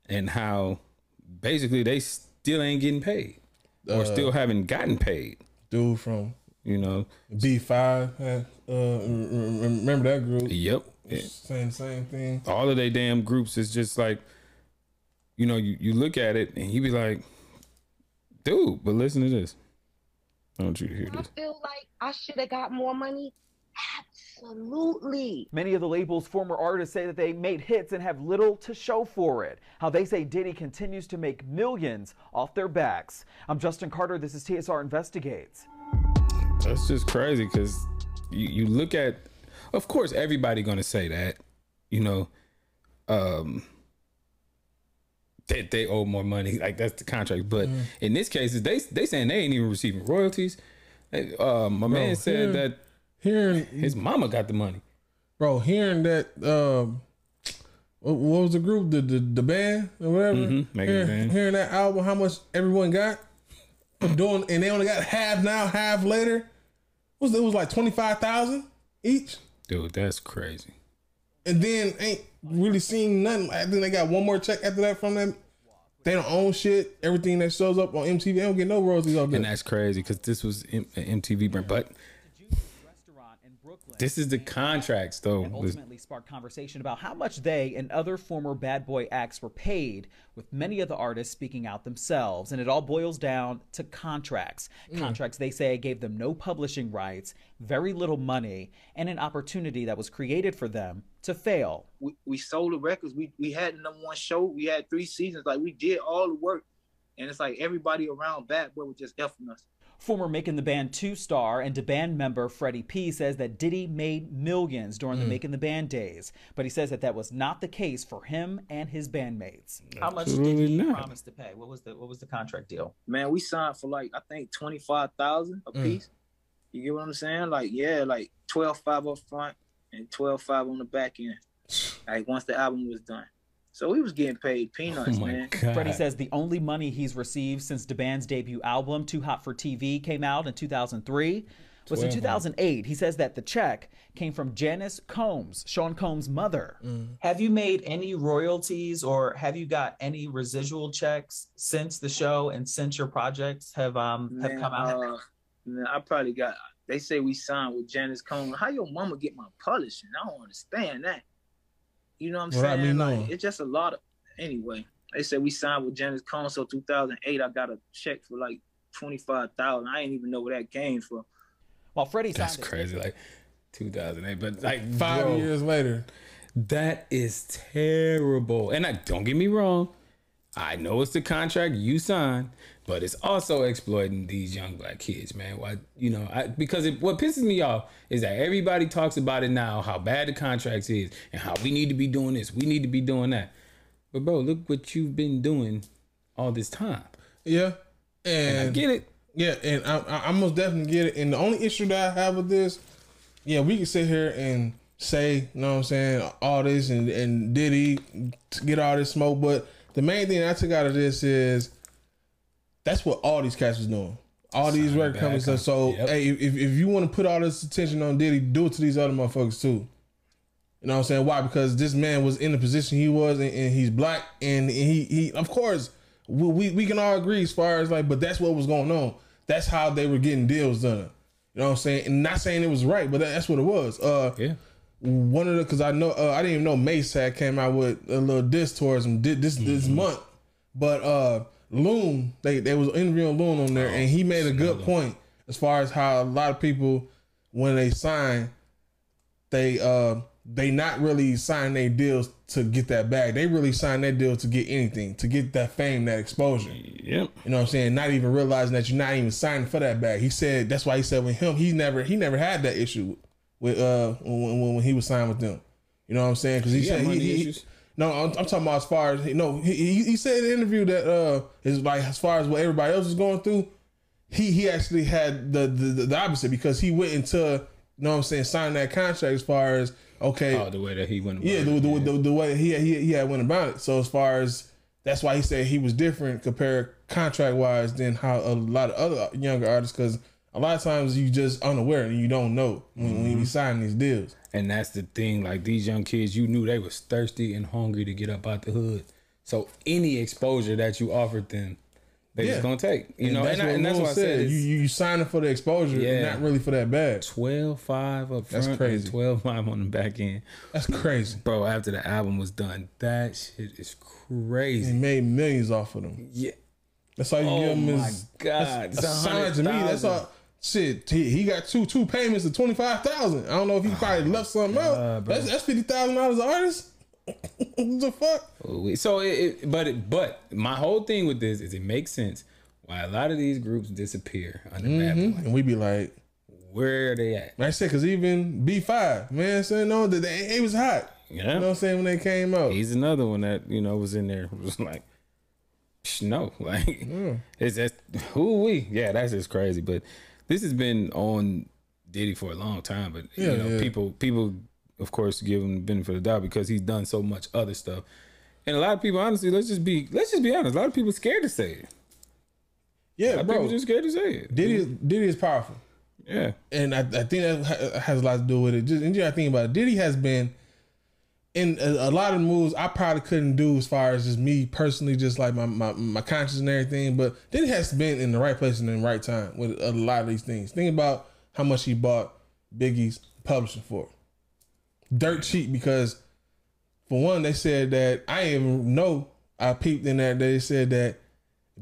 and how basically they still ain't getting paid or Uh, still haven't gotten paid. Dude from You know, B five. Uh, rem- rem- remember that group? Yep. Saying the same thing. all of their damn groups is just like, you know, you, you look at it and you be like, dude, but listen to this. I want you to hear I this. feel like I should have got more money. Absolutely. Many of the label's former artists say that they made hits and have little to show for it. How they say Diddy continues to make millions off their backs. I'm Justin Carter. This is TSR Investigates. That's just crazy because you, you look at, of course, everybody gonna say that, you know, um, that they owe more money. Like that's the contract. But Mm. in this case, they they saying they ain't even receiving royalties. Hey, uh, my Bro, man said hearing- that hearing his mama got the money. bro, hearing that um what, what was the group? The the, the band or whatever? Mhm, Megan hearing, Band. hearing that album, how much everyone got doing and they only got half now, half later. What was it was like twenty five thousand each? Dude, that's crazy. And then ain't really seen nothing. I think they got one more check after that from them. They don't own shit. Everything that shows up on MTV, they don't get no royalties off And that's crazy because this was M- MTV brand. But this is the contracts, though. and ultimately sparked conversation about how much they and other former bad boy acts were paid, with many of the artists speaking out themselves. And it all boils down to contracts. Mm. Contracts, they say, gave them no publishing rights, very little money, and an opportunity that was created for them to fail. we, we sold the records. We we had the number one show. We had three seasons. Like we did all the work, and it's like everybody around Bad Boy was just effing us. Former Making the Band 2 star and the band member Freddie P says that Diddy made millions during the Mm. Making the Band days, but he says that that was not the case for him and his bandmates. How much did Absolutely he not. promise to pay? What was the what was the contract deal? Man, we signed for like I think twenty five thousand a Mm. piece. You get what I'm saying? Like yeah, like twelve five up front and twelve five on the back end. Like once the album was done. So he was getting paid peanuts, man. Freddie says the only money he's received since the band's debut album, Too Hot for TV, came out in 2003 was in 2008. He says that the check came from Janice Combs, Sean Combs' mother. Have you made any royalties or have you got any residual checks since the show and since your projects have um have come out? Uh, man, I probably got. They say we signed with Janice Combs. How your mama get my publishing? I don't understand that. You know what I'm Well, I saying? mean, like it's just a lot of. Anyway, they said we signed with Janice Combs. So 2008, I got a check for like twenty five thousand. I didn't even know where that came from. While Freddie That's crazy. Like 2008, but like Five bro, years later. That is terrible. And I don't get me wrong. I know it's the contract you signed, but it's also exploiting these young black kids, man. Why, you know, I, because it, what pisses me off is that everybody talks about it now, how bad the contracts is, and how we need to be doing this, we need to be doing that. But bro, look what you've been doing all this time. Yeah, and, I get it. Yeah, and I, I, I most definitely get it. And the only issue that I have with this, yeah, we can sit here and say, you know what I'm saying, all this and and Diddy to get all this smoke, but the main thing I took out of this is that's what all these cats was doing. All these record back companies. So Yep. hey, if, if you want to put all this attention on Diddy, do it to these other motherfuckers too. You know what I'm saying? Why? Because this man was in the position he was, and, and he's black, and he he of course we, we we can all agree as far as like, but that's what was going on. That's how they were getting deals done. You know what I'm saying? And not saying it was right, but that, that's what it was. Uh, yeah. One of the because I know uh, I didn't even know Mase had came out with a little diss towards him did this this month, but uh Loon they they was interviewing Loon on there, and he made a good point as far as how a lot of people when they sign they uh they not really sign their deals to get that bag. They really sign their deal to get anything, to get that fame, that exposure. Yep. You know what I'm saying? Not even realizing that you're not even signing for that bag. He said that's why he said with him, he never he never had that issue with uh when, when, when he was signed with them. You know what I'm saying? Because he, He said he, he- issues. No, I'm, I'm talking about as far as no, he, he he said in the interview that uh is like as far as what everybody else is going through, he he actually had the the, the opposite because he went into you know what I'm saying signing that contract as far as okay Oh, the way that he went about yeah, the, it, the, the, the way he he he had went about it. So as far as that's why he said he was different compared contract wise than how a lot of other younger artists because a lot of times you just unaware and you don't know when, when you mm-hmm. sign these deals. And that's the thing. Like these young kids, you knew they was thirsty and hungry to get up out the hood. So any exposure that you offered them, they just gonna take. You know, and, I, and that's why I said you you you signing for the exposure, Yeah. not really for that bag. 12-5 up That's crazy. and 12-5 on the back end. That's crazy. Bro, after the album was done, that shit is crazy. He made millions off of them. Yeah. That's all you Oh give my is God, That's, that's a sign to me. That's all. Shit, he, he got two two payments of twenty five thousand. I don't know if he oh probably left something out. bro. That's that's fifty thousand dollars an artist. what the fuck? Oh, so it, it but it, but my whole thing with this is it makes sense why a lot of these groups disappear under Bad mm-hmm. Boy. And we be like, where are they at? Like I said, because even B five, man, saying no, that they, it was hot. Yeah. You know what I'm saying when they came out. He's another one that you know was in there was like, no, like it's just who we? Yeah, that's just crazy. But this has been on Diddy for a long time, but Yeah, you know, yeah. people people of course give him the benefit of the doubt because he's done so much other stuff. And a lot of people, honestly, let's just be let's just be honest. A lot of people scared to say it. Yeah, lot of bro. people just scared to say it. Diddy is, Diddy is powerful. Yeah. And I, I think that has a lot to do with it. Just and you gotta think about it. Diddy has been in a, a lot of moves I probably couldn't do as far as just me personally, just like my, my my conscience and everything. But Diddy has been in the right place and in the right time with a lot of these things. Think about how much he bought Biggie's publishing for. Dirt cheap because for one, they said that I even know I peeped in that they said that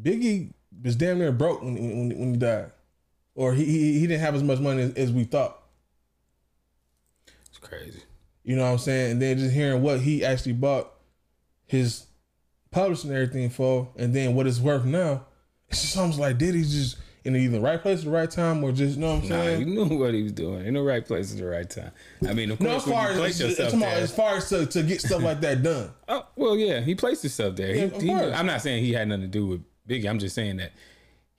Biggie was damn near broke when when, when he died, or he, he he didn't have as much money as, as we thought. It's crazy. You know what I'm saying? And then just hearing what he actually bought his publishing and everything for, and then what it's worth now, it's just almost like Diddy's just in either the right place at the right time, or just you know what I'm Nah, saying? you knew what he was doing in the right place at the right time. I mean, of no, course, as far you as, place yourself there, as far as to, to get stuff like that done. Oh well, yeah, he placed himself there. Yeah, of he- I'm not saying he had nothing to do with Biggie. I'm just saying that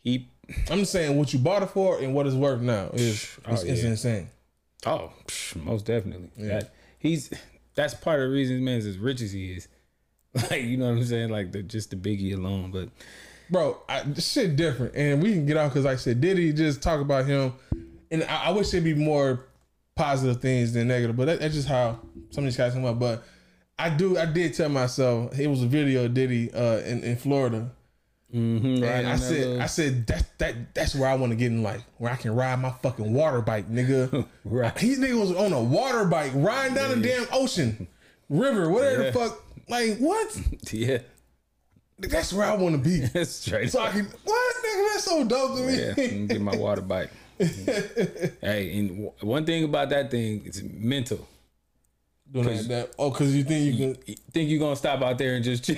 he. I'm just saying what you bought it for and what it's worth now is Oh, it's, it's insane. Oh, most definitely. Yeah. That he's that's part of the reason man's as rich as he is. Like you know what I'm saying? Like the just the Biggie alone, but bro, I, shit different, and we can get off because like I said, Diddy just talk about him, and I, I wish it'd be more positive things than negative, but that, that's just how some of these guys come up. But I do, I did tell myself it was a video of Diddy uh, in in Florida. Mm-hmm, and I said, I said that that that's where I want to get in life, where I can ride my fucking water bike, nigga. right. He nigga was on a water bike riding down the damn ocean, river, whatever Yeah. the fuck. Like what? yeah, That's where I want to be. that's straight. So I can what nigga? That's so dope to me. yeah, get my water bike. hey, and w- one thing about that thing, it's mental. Doing that, that- oh, because you think you can think you're gonna stop out there and just chill?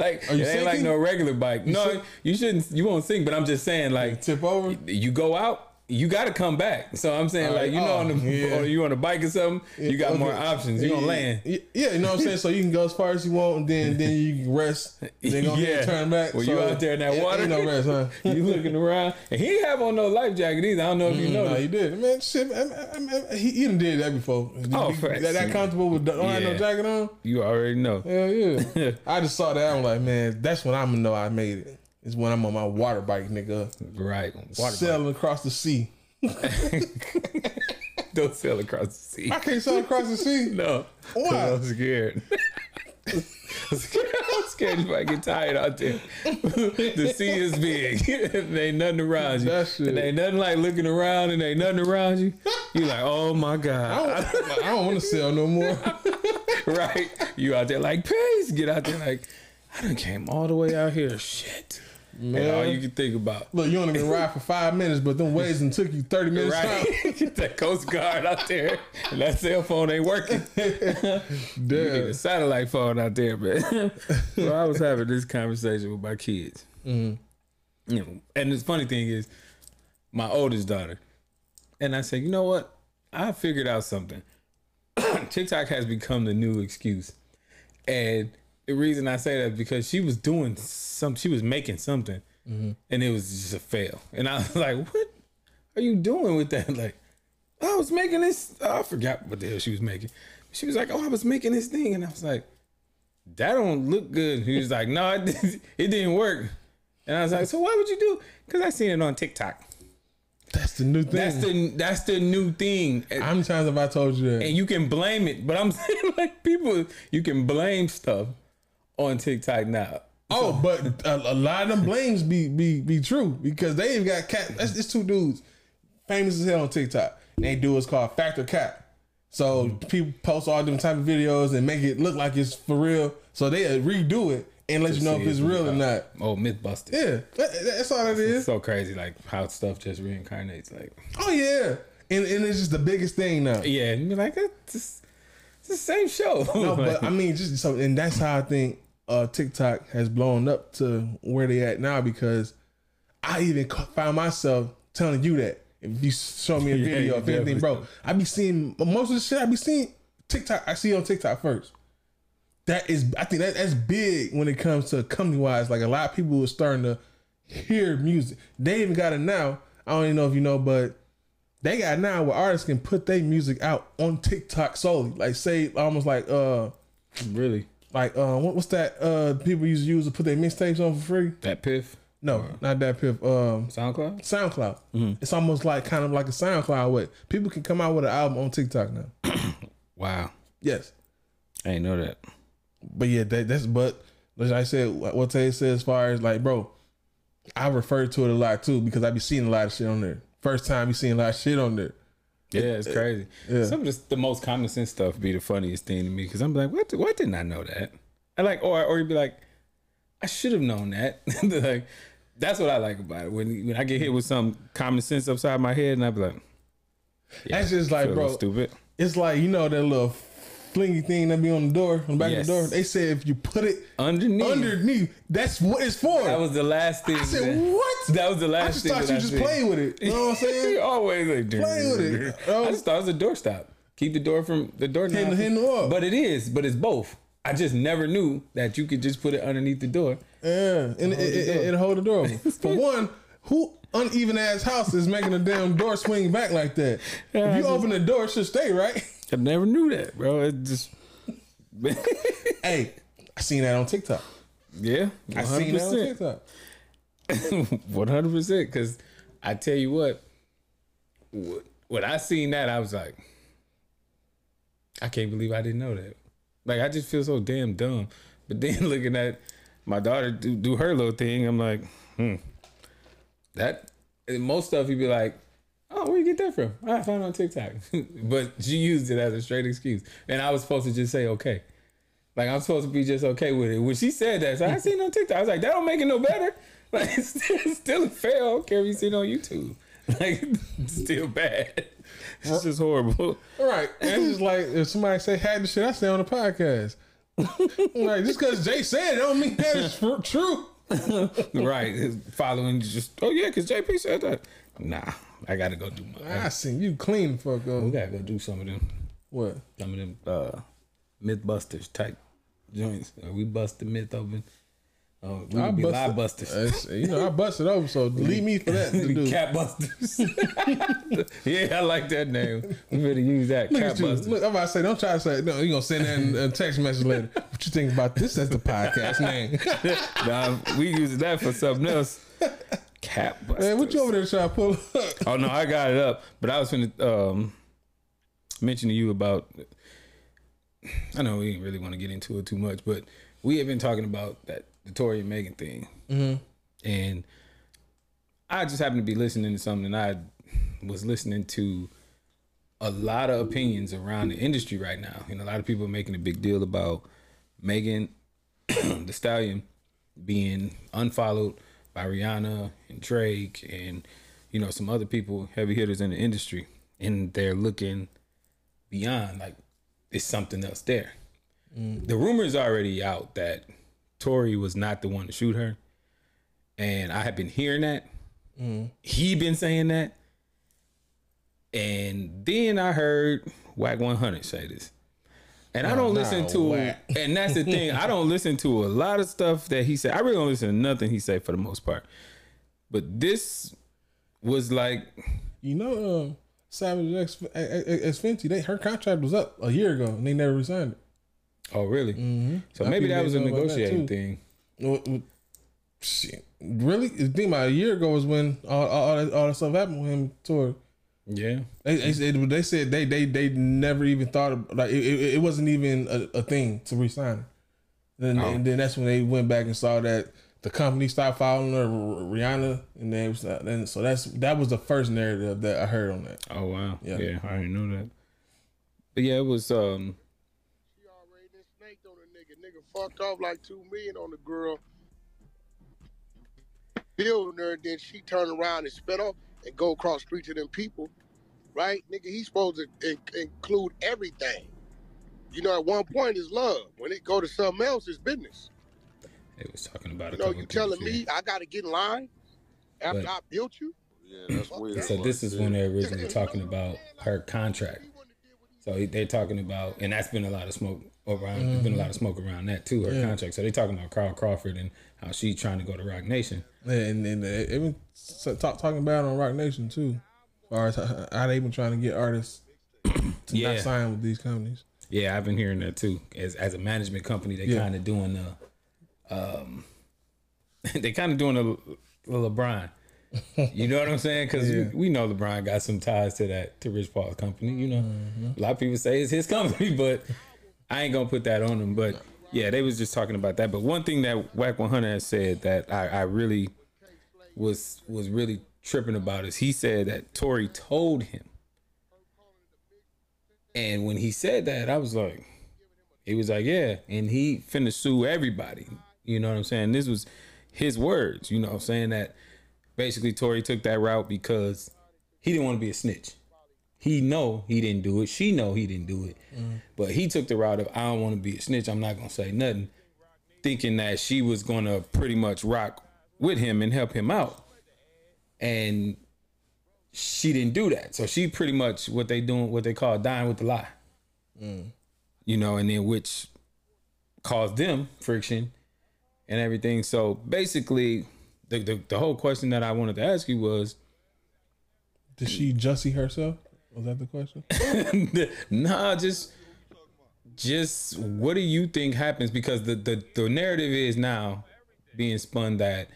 Like Are you it ain't like sinking? no regular bike. You no, you shouldn't. You won't sink. But I'm just saying, like tip over. You go out. You got to come back. So I'm saying, All like you know, on the Oh, yeah. or you on a bike or something, you got Okay. more options. You gonna land. Yeah, yeah, you know what I'm saying. So you can go as far as you want, and then then you can rest. Then go and turn back. Well, so you out there in that ain't- water. Ain't no rest, huh? you looking around, and he ain't have on no life jacket either. I don't know if you Mm, know. no, he did, man. Shit, man, man, he, he done did that before. Oh, He- that, that comfortable with don't have no jacket on. You already know. Hell yeah. I just saw that. I'm like, man, that's when I'm gonna know I made it. It's when I'm on my water bike, nigga. Right. Water Sailing across the sea. Don't sail across the sea. I can't sail across the sea. No. Why? I'm scared. I'm scared. If I'm scared you might get tired out there. the sea is big. there ain't nothing around you. That shit. And ain't nothing like looking around and ain't nothing around you. You like, oh my I God. don't, I don't want to sail no more. right? You out there like, peace. Get out there like, I done came all the way out here. Shit. Man. And all you can think about. Look, you only been ride for five minutes, but them waves and took you 30 minutes. Right. Get that Coast Guard out there. And that cell phone ain't working. You need a satellite phone out there, man. so I was having this conversation with my kids. Mhm. You know, and the funny thing is, my oldest daughter, and I said, you know what? I figured out something. TikTok has become the new excuse. And the reason I say that is because she was doing some, she was making something, Mhm. and it was just a fail. And I was like, what are you doing with that? Like, I was making this, I forgot what the hell she was making. She was like, oh, I was making this thing. And I was like, that don't look good. He was like, no, it, didn't- it didn't work. And I was like, so why would you do? Because I seen it on TikTok. That's the new thing. That's the that's the new thing. How many times have I told you that? And you can blame it, but I'm saying like people, you can blame stuff on TikTok now. Oh, but a, a lot of them blames be be be true because they even got cat. That's it's two dudes, famous as hell on TikTok. And they do what's called factor cap. So mm. people post all them type of videos and make it look like it's for real. So they redo it and let you know if it's real or not. Oh, myth MythBusters. Yeah, that- that's all it is. It's so crazy, like how stuff just reincarnates. Like, Oh yeah, and and it's just the biggest thing now. yeah, and you're like, it's, it's the same show. No, but I mean, just so, and that's how I think uh, TikTok has blown up to where they at now because I even found myself telling you that if you show me a video you of anything, bro, I be seeing most of the shit I be seeing TikTok. I see on TikTok first. That is, I think that that's big when it comes to company wise. Like a lot of people are starting to hear music. They even got it now. I don't even know if you know, but they got now where artists can put their music out on TikTok solely. Like say almost like uh really like uh what, what's that uh people used to use to put their mixtapes on for free? DatPiff? No, not DatPiff. Um SoundCloud? SoundCloud. Mm-hmm. It's almost like kind of like a SoundCloud way. People can come out with an album on TikTok now. Wow. Yes. I ain't know that. But yeah, that, that's but like I said, what Tay said as far as like, bro, I refer to it a lot too because I be seeing a lot of shit on there. First time you seeing a lot of shit on there. Yeah, it's crazy. Yeah. Some of the, the most common sense stuff be the funniest thing to me because I'm like, what? Why didn't I know that? I like, or or you'd be like, I should have known that. like, that's what I like about it. When when I get hit with some common sense upside my head, and I be like, That's just like, bro, stupid. It's like you know that little flingy thing that be on the door, on the back Yes. of the door. They said if you put it underneath, underneath, that's what it's for. That was the last thing. I said, that- what? That was the last I just thing. thought you I just said. playing with it. You know what I'm saying? Always like Playing with it. I oh. just thought it was a doorstop. Keep the door from the door. Hitting- hitting the wall. But it is. But it's both. I just never knew that you could just put it underneath the door. Yeah, and it, it, it, it'll hold the door. For one, who uneven ass house is making a damn door swing back like that? Yeah, if you I open the door, it should stay right. I never knew that, bro. It just hey, I seen that on TikTok. yeah, I seen that on TikTok. One hundred percent. Because I tell you what, when I seen that, I was like, I can't believe I didn't know that. Like I just feel so damn dumb. But then looking at my daughter do, do her little thing, I'm like, hmm. That most stuff you'd be like, oh, where you get that from? I found it on TikTok. but she used it as a straight excuse, and I was supposed to just say okay. Like I'm supposed to be just okay with it. When she said that, so I seen it on TikTok. I was like, that don't make it no better. Like it's still, it's still a fail. I don't care if you see it on YouTube. Like it's still bad. This is uh, horrible. All right, and it's just like if somebody say had the shit, I say on the podcast. like just because Jay said it, don't mean that is true. right. Following just oh yeah, because JP said that. Nah, I gotta go do my I seen you clean the fuck up. we gotta go do some of them. What? Some of them uh Mythbusters type joints. We bust the myth open. Oh, we I be bust lie busters. You know, I busted over, so leave me for that to do. Cat busters. yeah, I like that name. We better use that. Look Cat you. busters. Look, I'm about to say, don't try to say, no, you're going to send that in a text message later. What you think about this as the podcast name? nah, we use that for something else. Cat busters. Man, what you over there trying to pull up? Oh no, I got it up. But I was gonna um, mention to you about. I know we didn't really want to get into it too much, but we have been talking about that the Tory and Megan thing, Mhm. and I just happened to be listening to something. And I was listening to a lot of opinions around the industry right now, and a lot of people are making a big deal about Megan, the Stallion, being unfollowed by Rihanna and Drake and you know some other people, heavy hitters in the industry, and they're looking beyond like it's something else there. Mm. The rumor is already out that Tory was not the one to shoot her, and I have been hearing that. Mm. He been saying that, and then I heard Wack 100 say this. And I Oh, don't listen to, and that's the thing. I don't listen to a lot of stuff that he said. I really don't listen to nothing he said for the most part. But this was like, You know, um, Savage X, X Fenty, they, her contract was up a year ago and they never resigned it. oh really? Mm-hmm. So maybe that was a negotiating thing. Well, well, shit. Really? The thing about a year ago was when all, all, all, that, all that stuff happened with him tour. Yeah. They, they, said- they said they, they they never even thought of like it, it, it wasn't even a, a thing to resign. Then Oh. and then that's when they went back and saw that the company stopped following her, Rihanna, and they was uh, then so that's that was the first narrative that I heard on that. Oh wow. Yeah. Yeah, I didn't know that. But yeah, it was um She already snaked on a Nigga Nigga fucked off like two million on the girl. Building her, then she turned around and spit off and go across the street to them people. Right? Nigga, he's supposed to in- include everything. You know, at one point it's love. When it go to something else, it's business. it was talking about a You know, couple you telling things, me I gotta get in line after But- I built you? Yeah, that's weird. So this is when they're originally talking about her contract. So they're talking about, and that's been a lot of smoke around. There's been a mm-hmm. lot of smoke around that too. Her Yeah. contract. So they're talking about Carl Crawford and how she's trying to go to Roc Nation. And and they even talk, talking about it on Roc Nation too, as far as how how they been trying to get artists to Yeah. not sign with these companies. Yeah, I've been hearing that too. As as a management company, they Yeah. kind of doing the, um, they kind of doing a, a LeBron. You know what I'm saying? Because Yeah. we, we know LeBron got some ties to that to Rich Paul's company. You know, Mm-hmm. a lot of people say it's his company, but I ain't gonna put that on him. But yeah, they was just talking about that. But one thing that Wack 100 has said that I, I really was was really tripping about is he said that Tory told him. And when he said that, I was like, he was like, yeah, and he finna sue everybody. You know what I'm saying? This was his words. You know, saying that basically Tory took that route because he didn't want to be a snitch. He know he didn't do it. She know he didn't do it. Mm-hmm. But he took the route of I don't want to be a snitch. I'm not gonna say nothing, thinking that she was gonna pretty much rock with him and help him out. And she didn't do that. So she pretty much what they doing, what they call dying with the lie. Mm. You know, and then which caused them friction and everything. So basically, the, the the whole question that I wanted to ask you was, Did she Jussie herself? Was that the question? nah, just just what do you think happens? Because the the, the narrative is now being spun that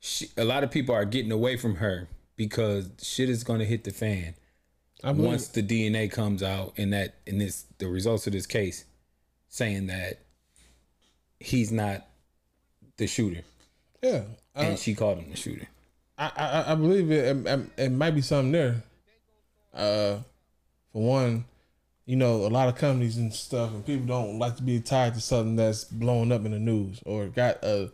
she, a lot of people are getting away from her because shit is going to hit the fan I once the DNA comes out and that in this the results of this case saying that he's not the shooter Yeah, and uh, she called him the shooter. I, I I believe it, it. It might be something there. Uh, for one, you know, a lot of companies and stuff, and people don't like to be tied to something that's blowing up in the news or got a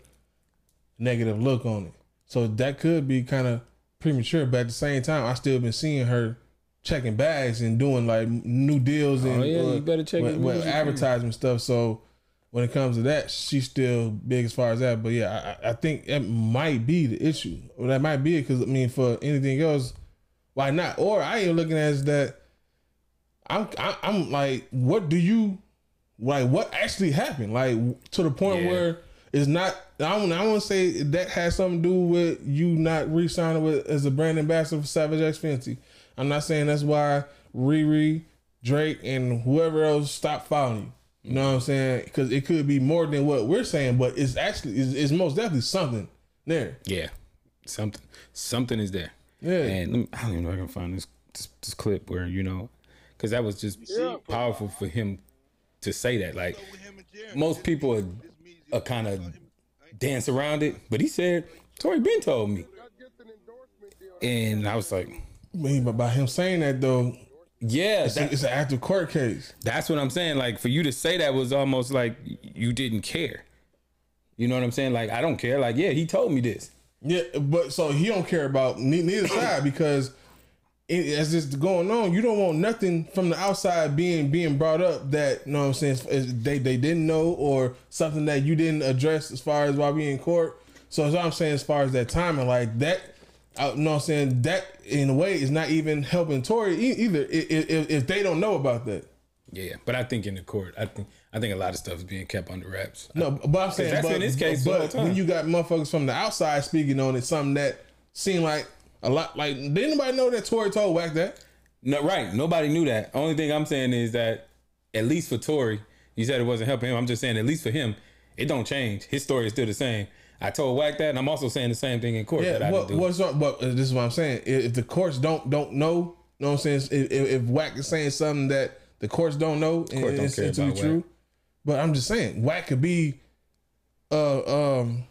negative look on it. So that could be kind of premature. But at the same time, I still been seeing her checking bags and doing like new deals and Oh, yeah, uh, you better check with, it with advertisement stuff. So when it comes to that, she's still big as far as that. But yeah, I, I think it might be the issue. Well, that might be it because I mean, for anything else, why not? Or I ain't looking at as that. I'm I, I'm like, what do you like? What actually happened? Like to the point Yeah. where it's not. I don't. I want to say that has something to do with you not re-signing with as a brand ambassador for Savage X Fenty. I'm not saying that's why Riri, Drake, and whoever else stopped following you. You know what I'm saying? Because it could be more than what we're saying, but it's actually it's, it's most definitely something there. Yeah, something something is there. Yeah. and me, I don't even know if I can find this this, this clip where you know, because that was just powerful for him to say that. Like most people are, are kind of dance around it, but he said, "Tory Ben told me," and I was like, mean, but by him saying that though, "Yeah, it's, a- it's an active court case." That's what I'm saying. Like for you to say that was almost like you didn't care. You know what I'm saying? Like I don't care. Like yeah, he told me this. Yeah, but so he don't care about neither side because it, as this going on, you don't want nothing from the outside being being brought up that you know what I'm saying they they didn't know or something that you didn't address as far as why we in court. So as I'm saying, as far as that timing, like that, I, you know what I'm saying that in a way is not even helping Tory either if, if they don't know about that. Yeah, but I think in the court, I think I think a lot of stuff is being kept under wraps. No, but I'm saying that's but, in this case the But when you got motherfuckers from the outside speaking on it, something that seemed like a lot. Like did anybody know that Tory told Wack that? No, right. Nobody knew that. Only thing I'm saying is that at least for Tory, you said it wasn't helping him. I'm just saying at least for him, it don't change. His story is still the same. I told Wack that, and I'm also saying the same thing in court that I what, didn't do. what's up? But uh, this is what I'm saying. If, if the courts don't don't know, you know what I'm saying? If, if, if Wack is saying something that the courts don't know, and Court don't it's, care it's to be about true. Wack. But I'm just saying, Wack could be. Uh, um.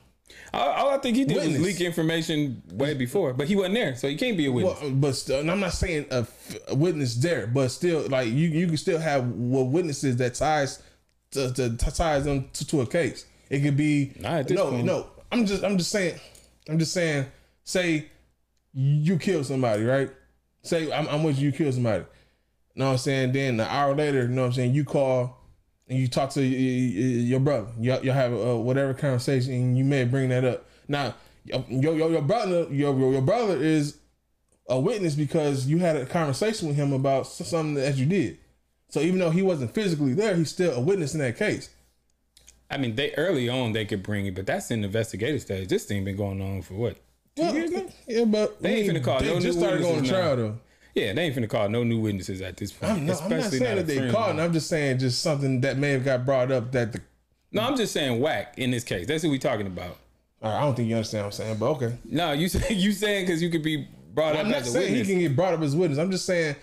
All, all I think he did was leak information way before, but he wasn't there, so he can't be a witness. Well, but still, and I'm not saying a, f- a witness there, but still, like you, you can still have well, witnesses that ties to, to, to ties them to, to a case. It could be no, point. no. I'm just, I'm just saying, I'm just saying. Say you kill somebody, right? Say I'm, I'm with you, you kill somebody. You know what I'm saying? Then an hour later, you know what I'm saying? You call and you talk to your brother. You you have uh, whatever conversation, and you may bring that up. Now, your your, your brother, your your brother is a witness because you had a conversation with him about something that you did. So even though he wasn't physically there, he's still a witness in that case. I mean, they early on they could bring it, but that's in the investigative stage. This thing been going on for what? Two Well, years now? Yeah, but They ain't finna call they no just started going to trial though. Yeah, they ain't finna call no new witnesses at this point. I'm not, I'm not especially saying not that they caught. I'm just saying just something that may have got brought up that the. No, I'm just saying Wack in this case. That's what we talking about. Right, I don't think you understand what I'm saying, but okay. No, you say you saying because you could be brought up. I'm not saying he can get brought up as a witness. I'm just saying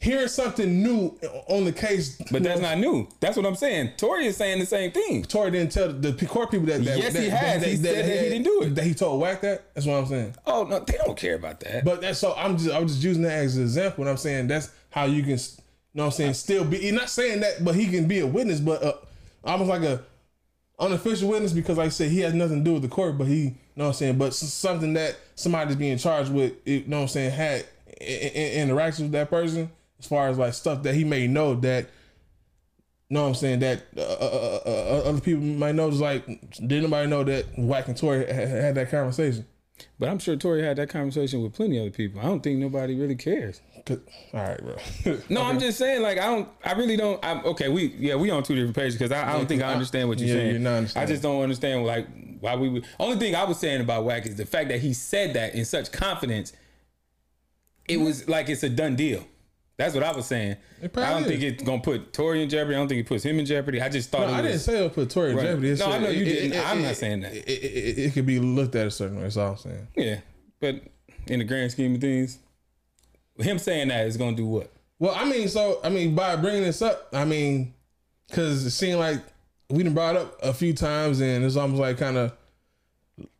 hearing something new on the case. But that's not new. That's what I'm saying. Tory is saying the same thing. Tory didn't tell the court people that. that Yes, that, he has. He said that he didn't do it. That he told Wack that. That's what I'm saying. Oh no, they don't care about that. But that's so. I'm just. I'm just using that as an example. And I'm saying that's how you can. You know what I'm saying? Still be. He's not saying that, but he can be a witness, but uh, almost like a unofficial witness because, like I said, he has nothing to do with the court, but he. You know what I'm saying? But something that somebody's being charged with. You know what I'm saying? Had i- i- interaction with that person as far as like stuff that he may know that. you Know what I'm saying? That uh, uh, uh, uh, other people might know. Just like, did nobody know that Wack and Tory had, had that conversation? But I'm sure Tory had that conversation with plenty of other people. I don't think nobody really cares. All right, bro. No, I'm just saying, like, I don't, I really don't. I'm okay. We, yeah, we on two different pages because I, I don't think I understand what you're Yeah, saying. you're not I just don't understand, like, why we would. Only thing I was saying about Wack is the fact that he said that in such confidence. It was like it's a done deal. That's what I was saying. I don't is. think it's gonna put Tory in jeopardy. I don't think it puts him in jeopardy. I just thought No, it was, I didn't say it'll put Tory in Right. jeopardy. It's No, I know you it- didn't. it- I'm it- not saying that. It, it, it, it could be looked at a certain way. That's all I'm saying. Yeah, but in the grand scheme of things, him saying that is gonna do what? Well, I mean, so I mean, by bringing this up, I mean, because it seemed like we done brought up a few times, and it's almost like kind of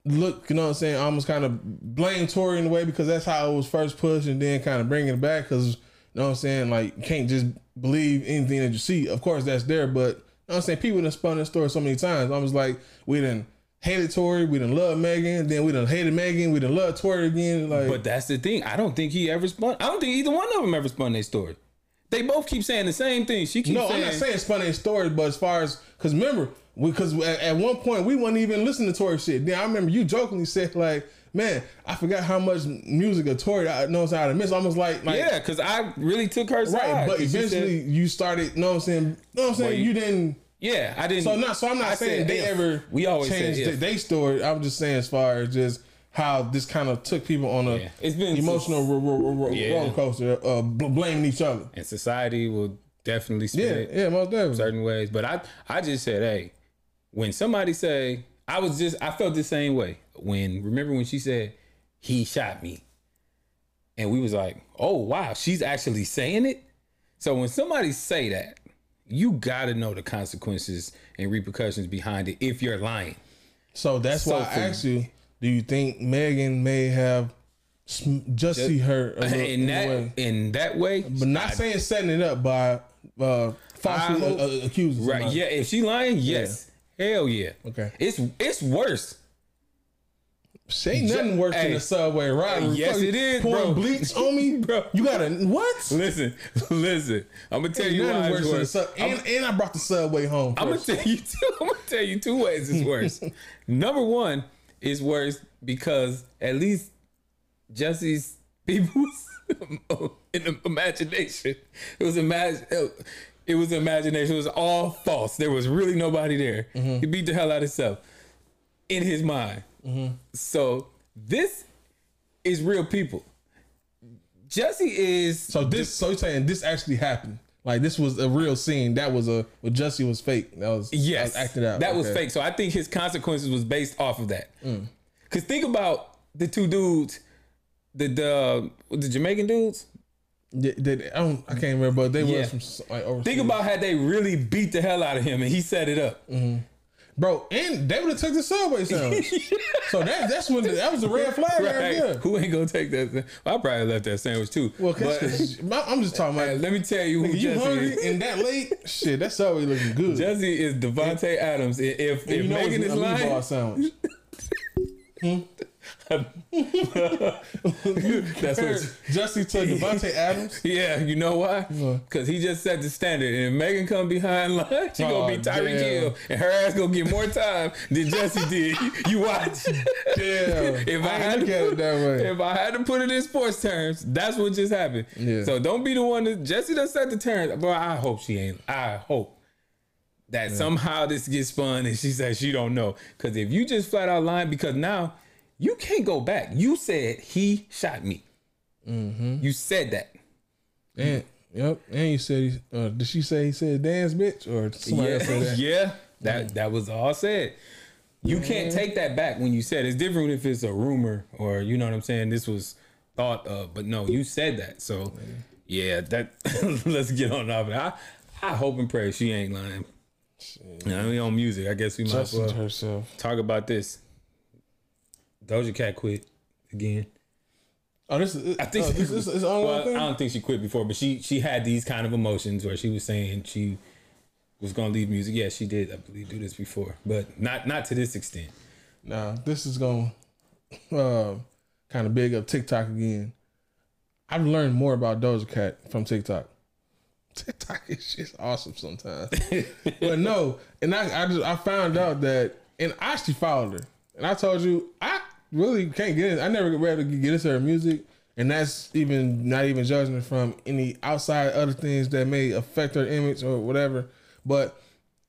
look, you know what I'm saying, almost kind of blame Tory in a way because that's how it was first pushed, and then kind of bringing it back because know what I'm saying, like you can't just believe anything that you see. Of course, that's there, but you know what I'm saying, people done spun this story so many times. I was like we done hated Tory, we didn't love Megan, then we done hated Megan, we didn't love Tory again. Like, But that's the thing. I don't think he ever spun. I don't think either one of them ever spun their story. They both keep saying the same thing. She keeps no, saying, I'm not saying spun their stories, but as far as because remember, because at, at one point we weren't even listening to Tory shit. Then I remember you jokingly said like, "Man, I forgot how much music of Tory I know how to miss." Almost like, like yeah, because I really took her side. right. But 'cause she eventually said- you started. Know what I'm saying? Know what I'm saying? Well, you, you- didn't. yeah, I didn't. So not. So I'm not I saying they if. ever. We always changed said if. their story. I'm just saying as far as just how this kind of took people on a It's been emotional ro- ro- ro- Yeah. roller coaster, uh, bl- blaming each other. and society will definitely spin Yeah, it yeah, most definitely. certain ways. But I, I just said, hey, when somebody say, I was just, I felt the same way. When remember when she said he shot me, and we was like, oh wow, she's actually saying it. So when somebody say that, you got to know the consequences and repercussions behind it if you're lying. So that's So why I asked you: Do you think Megan may have sm- just see her little, in in that way? in that way, but not saying setting it up by uh, falsely I uh, accusing Right? somebody. Yeah. If she lying, yes. Hell yeah. Okay. It's it's worse. She ain't nothing worse than Hey. a subway robbery. Yes, it is, pouring bro. bleach on me, Bro. You gotta what? Listen, listen. I'm gonna tell you why worse it's than a worse. sub- I'm, and, and I brought the subway home. I'm gonna tell you two. I'm gonna tell you two ways it's worse. Number one is worse because at least Jussie's people's in the imagination. It was imag- It was imagination. It was all false. There was really nobody there. Mm-hmm. He beat the hell out of himself in his mind. Mm-hmm. So this is real people. Jussie is So this, so you're saying this actually happened? Like this was a real scene. That was a what Jussie was fake. That was Yes, that was acted out. That was Okay. Mm. fake. So I think his consequences was based off of that. Cause think about the two dudes, the the the Jamaican dudes. I don't. I can't remember, but they Yeah. was from like overseas. Think about how they really beat the hell out of him, and he set it up. Bro. And they would have took the subway sandwich. so that that's when the, that was a red flag right, Right? there. Who ain't gonna take that? Well, I probably left that sandwich too. Well, But- cause, cause I'm just talking about. Hey, let me tell you who Nigga, you hungry is. and that late? Shit, that subway looking good. Jussie is Davante Adams. If if, if you know Megan is lying, sandwich. Hmm? That's what Jussie to Davante Adams. Yeah, you know why? Because he just set the standard, and if Megan come behind line, she gonna Oh, be Tyreek. Hill, and her ass gonna get more time than Jussie did. You watch. Damn. if I, I had to at it put, that way. if I had to put it in sports terms, that's what just happened. Yeah. So don't be the one that Jussie done set the terms. Bro, I hope she ain't. I hope that somehow this gets spun and she says she don't know. Because if you just flat out lying, because now you can't go back. You said he shot me. Mm-hmm. You said that. And yep. And you said, he, uh, did she say he said dance bitch or somebody yeah, else said that? yeah. That that was all said. You can't take that back when you said it's different if it's a rumor or you know what I'm saying. This was thought of, but no, you said that. So yeah, that let's get on off. it. I I hope and pray she ain't lying. I mean, on music, I guess we might as well herself. talk about this. Doja Cat quit again. Oh, this is. I think oh, this, this is the only well, thing. I don't think she quit before, but she she had these kind of emotions where she was saying she was gonna leave music. Yeah, she did, I believe, do this before, but not not to this extent. Nah, this is going to uh, kind of big up TikTok again. I've learned more about Doja Cat from TikTok. TikTok is just awesome sometimes. but no, and I I, just, I found out that, and I actually followed her, and I told you I really can't get in. I never get to get into her music, and that's even not even judging her from any outside other things that may affect her image or whatever. But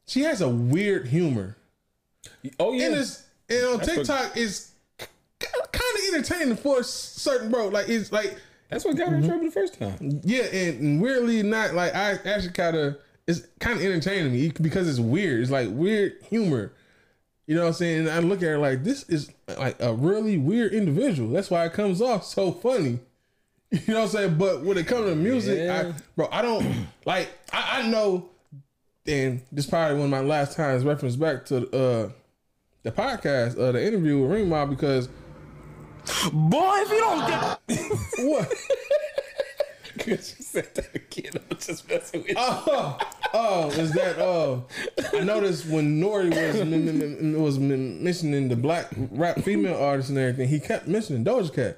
she has a weird humor. Oh yeah, and it's and on That's TikTok it's kind of entertaining for a certain bro. Like it's like that's what got her in mm-hmm. trouble the first time. Yeah, and weirdly not like I actually kind of it's kind of entertaining me because it's weird. It's like weird humor. You know what I'm saying? And I look at her like this is like a really weird individual. That's why it comes off so funny. You know what I'm saying? But when it comes to music, Yeah. I, bro, I don't like. I, I know, and this is probably one of my last times reference back to uh the podcast, uh, the interview with Ring Mob because, boy, if you don't get what. Said that again. I'm just messing with you. Oh, oh, is that? Oh, I noticed when Nori was m- m- was m- mentioning the black rap female artists and everything, he kept mentioning Doja Cat,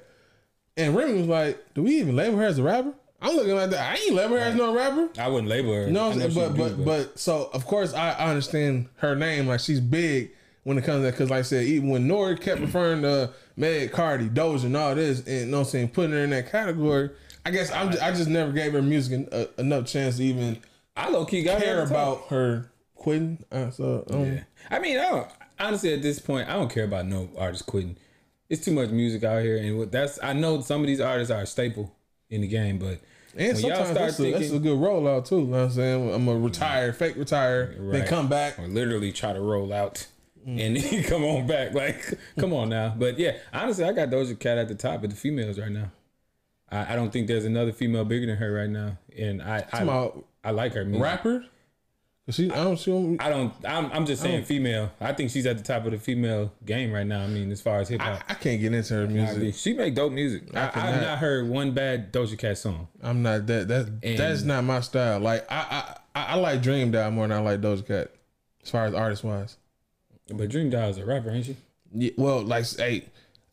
and Remy was like, "Do we even label her as a rapper?" I'm looking like that. I ain't label her as no rapper. I wouldn't label her. No, but but, but but so of course I, I understand her name. Like she's big when it comes to that. because like I said, even when Nori kept referring to Meg, Cardi, Doja, and all this, and you know what I'm saying, putting her in that category. I guess I'm just, I just never gave her music en- uh, enough chance to even I low key got care about her quitting. Uh, so um, Yeah. I mean, I don't honestly at this point, I don't care about no artist quitting. It's too much music out here, and what that's I know some of these artists are a staple in the game, but and when sometimes that's, a, that's a thinking, good rollout too. You know what I'm saying I'm gonna retire, fake retire, then come back. or literally try to roll out and then come on back, like come on now. But yeah, honestly, I got Doja Cat at the top of the females right now. I, I don't think there's another female bigger than her right now, and I I, Talking about I like her music. Rapper, 'Cause she I don't she don't, I don't. I'm, I'm just saying don't- female. I think she's at the top of the female game right now. I mean, as far as hip hop, I can't get into her music. she make dope music. I, I I've not heard one bad Doja Cat song. I'm not that that And- that's not my style. Like I I I like Dream Doll more than I like Doja Cat, as far as artist wise. But Dream Doll is a rapper, ain't she? Yeah, well, like hey,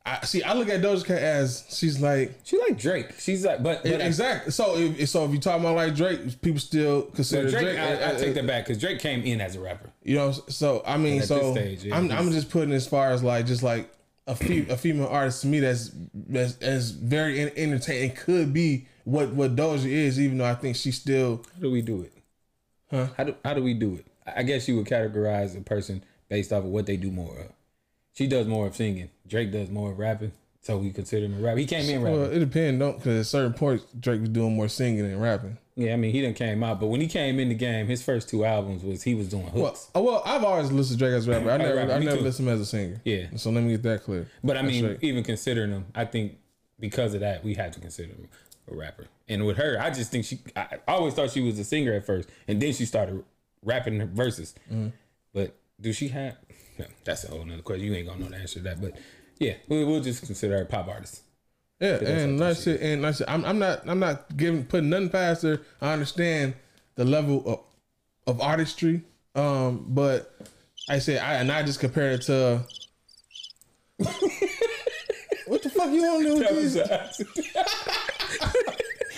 I see. I look at Doja Cat as she's like She like Drake. She's like, but, but exactly. So if so, if you talk about like Drake, people still consider Drake, Drake. I, I uh, take that back because Drake came in as a rapper. You know, so I mean, so stage, I'm I'm just putting as far as like just like a fe- a female artist to me that's that's, that's very en- entertaining could be what what Doja is, even though I think she still. How do we do it? Huh? How do how do we do it? I I guess you would categorize a person based off of what they do more of. She does more of singing. Drake does more of rapping, so we consider him a rapper. He came in rapping. Well, it depends, don't because at certain points Drake was doing more singing than rapping. Yeah, I mean he didn't came out, but when he came in the game, his first two albums was he was doing Well, hooks. uh, well, I've always listened to Drake as a rapper. I never, rapper, I never too. listened to him as a singer. Yeah. So let me get that clear. But I That's mean, right. even considering him, I think because of that, we had to consider him a rapper. And with her, I just think she. I I always thought she was a singer at first, and then she started rapping her verses. Mm-hmm. But do she have? No, that's a whole nother question. You ain't gonna know the answer to that. But yeah, we, we'll just consider her pop artist. Yeah, and what that's it. And. I'm, I'm not. I'm not giving putting nothing past her. I understand the level of, of artistry. Um, but I say I and I just compare it to. What the fuck you want to do with these?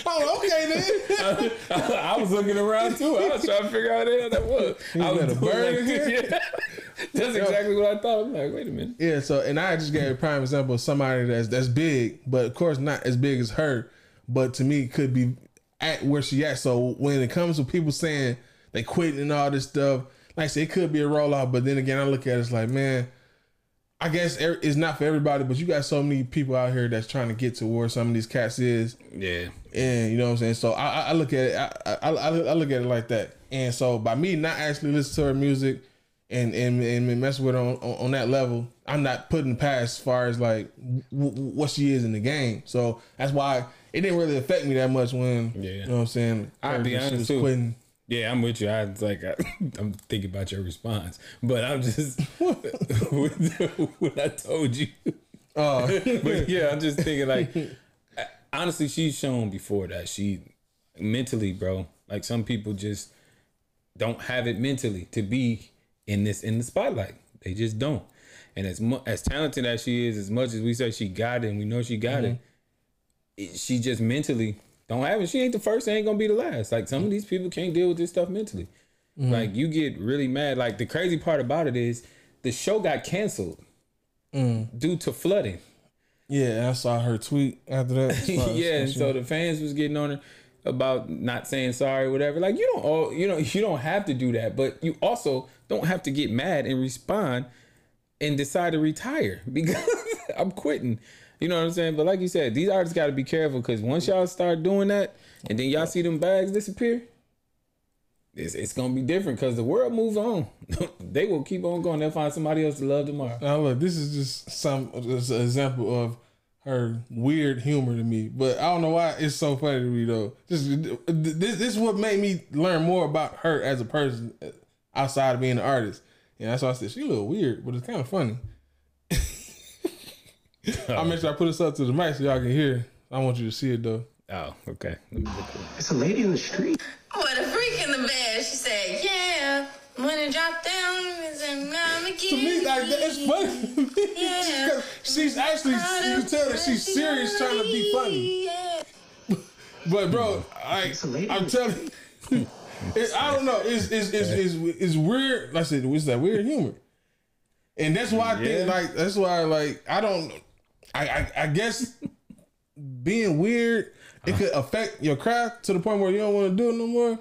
oh, okay then. I, I was looking around too. I was trying to figure out how that was. You I was got a doing bird like- in here? Yeah. That's exactly what I thought. I'm like, wait a minute. Yeah, so and I just gave a prime example of somebody that's that's big, but of course not as big as her, but to me could be at where she at. So when it comes to people saying they quitting and all this stuff, like I said, it could be a rollout, but then again, I look at it, it's like, man, I guess er- it's not for everybody, but you got so many people out here that's trying to get to where some of these cats is. Yeah. And you know what I'm saying? So I, I- I look at it, I, I, I I look at it like that. And so by me not actually listening to her music and and, and mess with her on, on, on that level, I'm not putting past as far as like w- w- what she is in the game. So that's why it didn't really affect me that much when, Yeah. you know what I'm saying? I'll be honest too. quitting. Yeah, I'm with you. I like I, I'm thinking about your response, but I'm just when I told you. Oh. but yeah, I'm just thinking like, honestly, she's shown before that she mentally, bro. Like some people just don't have it mentally to be in this in the spotlight. They just don't. And as mu- as talented as she is, as much as we say she got it, and we know she got it, mm-hmm. it, she just mentally don't have it. She ain't the first, ain't gonna be the last. Like some of these people can't deal with this stuff mentally. Mhm. Like you get really mad. Like the crazy part about it is the show got canceled Mm. due to flooding. Yeah, I saw her tweet after that. as far as yeah, and so the fans was getting on her about not saying sorry, whatever. Like you don't, all you know, you don't have to do that, but you also don't have to get mad and respond and decide to retire because I'm quitting. You know what I'm saying? But like you said, these artists got to be careful because once y'all start doing that, and then y'all see them bags disappear, it's, it's gonna be different because the world moves on. they will keep on going. They'll find somebody else to love tomorrow. Now look, this is just some just an example of her weird humor to me, but I don't know why it's so funny to me though. This this this is what made me learn more about her as a person uh, outside of being an artist. And that's why I said she a little weird, but it's kind of funny. I'll make sure I put this up to the mic so y'all can hear. I want you to see it though. Oh, okay. It's a lady in the street. What a freak in the bed. She said, yeah. When it dropped down, it's in To me, like that, it's funny. Yeah. she's actually you can tell that she's serious trying to be funny. But bro, I, I'm telling you, it, I don't know. It's it's, it's it's it's weird. Like I said, it's that weird humor, and that's why I Yeah. think like that's why like I don't. I I, I guess being weird it could affect your craft to the point where you don't want to do it no more,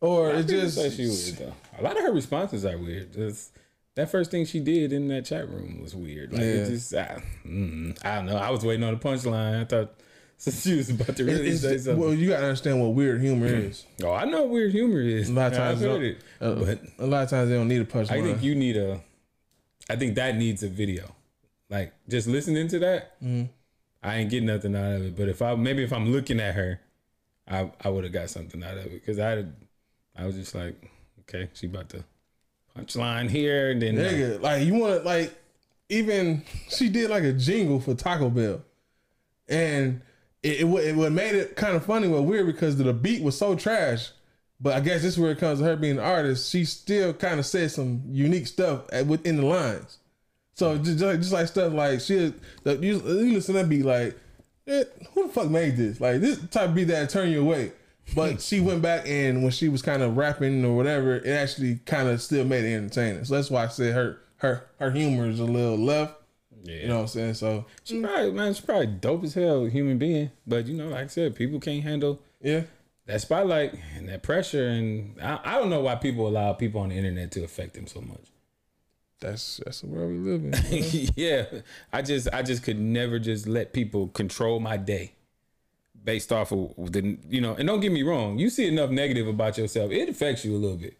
or it just say she though. A lot of her responses are weird. That first thing she did in that chat room was weird. Like it just, I, mm, I don't know. I was waiting on the punchline. I thought since she was about to really It's- say something. well, you gotta understand what weird humor is. oh, I know what weird humor is. A lot of times, heard it. uh, but a lot of times they don't need a punchline. I think you need a. I think that needs a video. Like just listening to that, Mhm. I ain't getting nothing out of it. But if I maybe if I'm looking at her, I I would have got something out of it because I I was just like, okay, she about to punchline here and then Nigga, like you want to like even she did like a jingle for Taco Bell, and it it, it what made it kind of funny, but weird because the beat was so trash. But I guess this is where it comes to her being an artist. She still kind of said some unique stuff at, within the lines. So just, just, like, just like stuff like she, the, you, you listen to that beat like, eh, who the fuck made this? Like this type of beat that turn you away. But she went back and when she was kind of rapping or whatever, it actually kind of still made it entertaining. So that's why I said her her her humor is a little left. Yeah. You know what I'm saying? So She probably man, she's probably dope as hell human being. But you know, like I said, people can't handle yeah that spotlight and that pressure and I, I don't know why people allow people on the internet to affect them so much. That's that's the world we live in. yeah. I just I just could never just let people control my day based off of the you know, and don't get me wrong, you see enough negative about yourself, it affects you a little bit.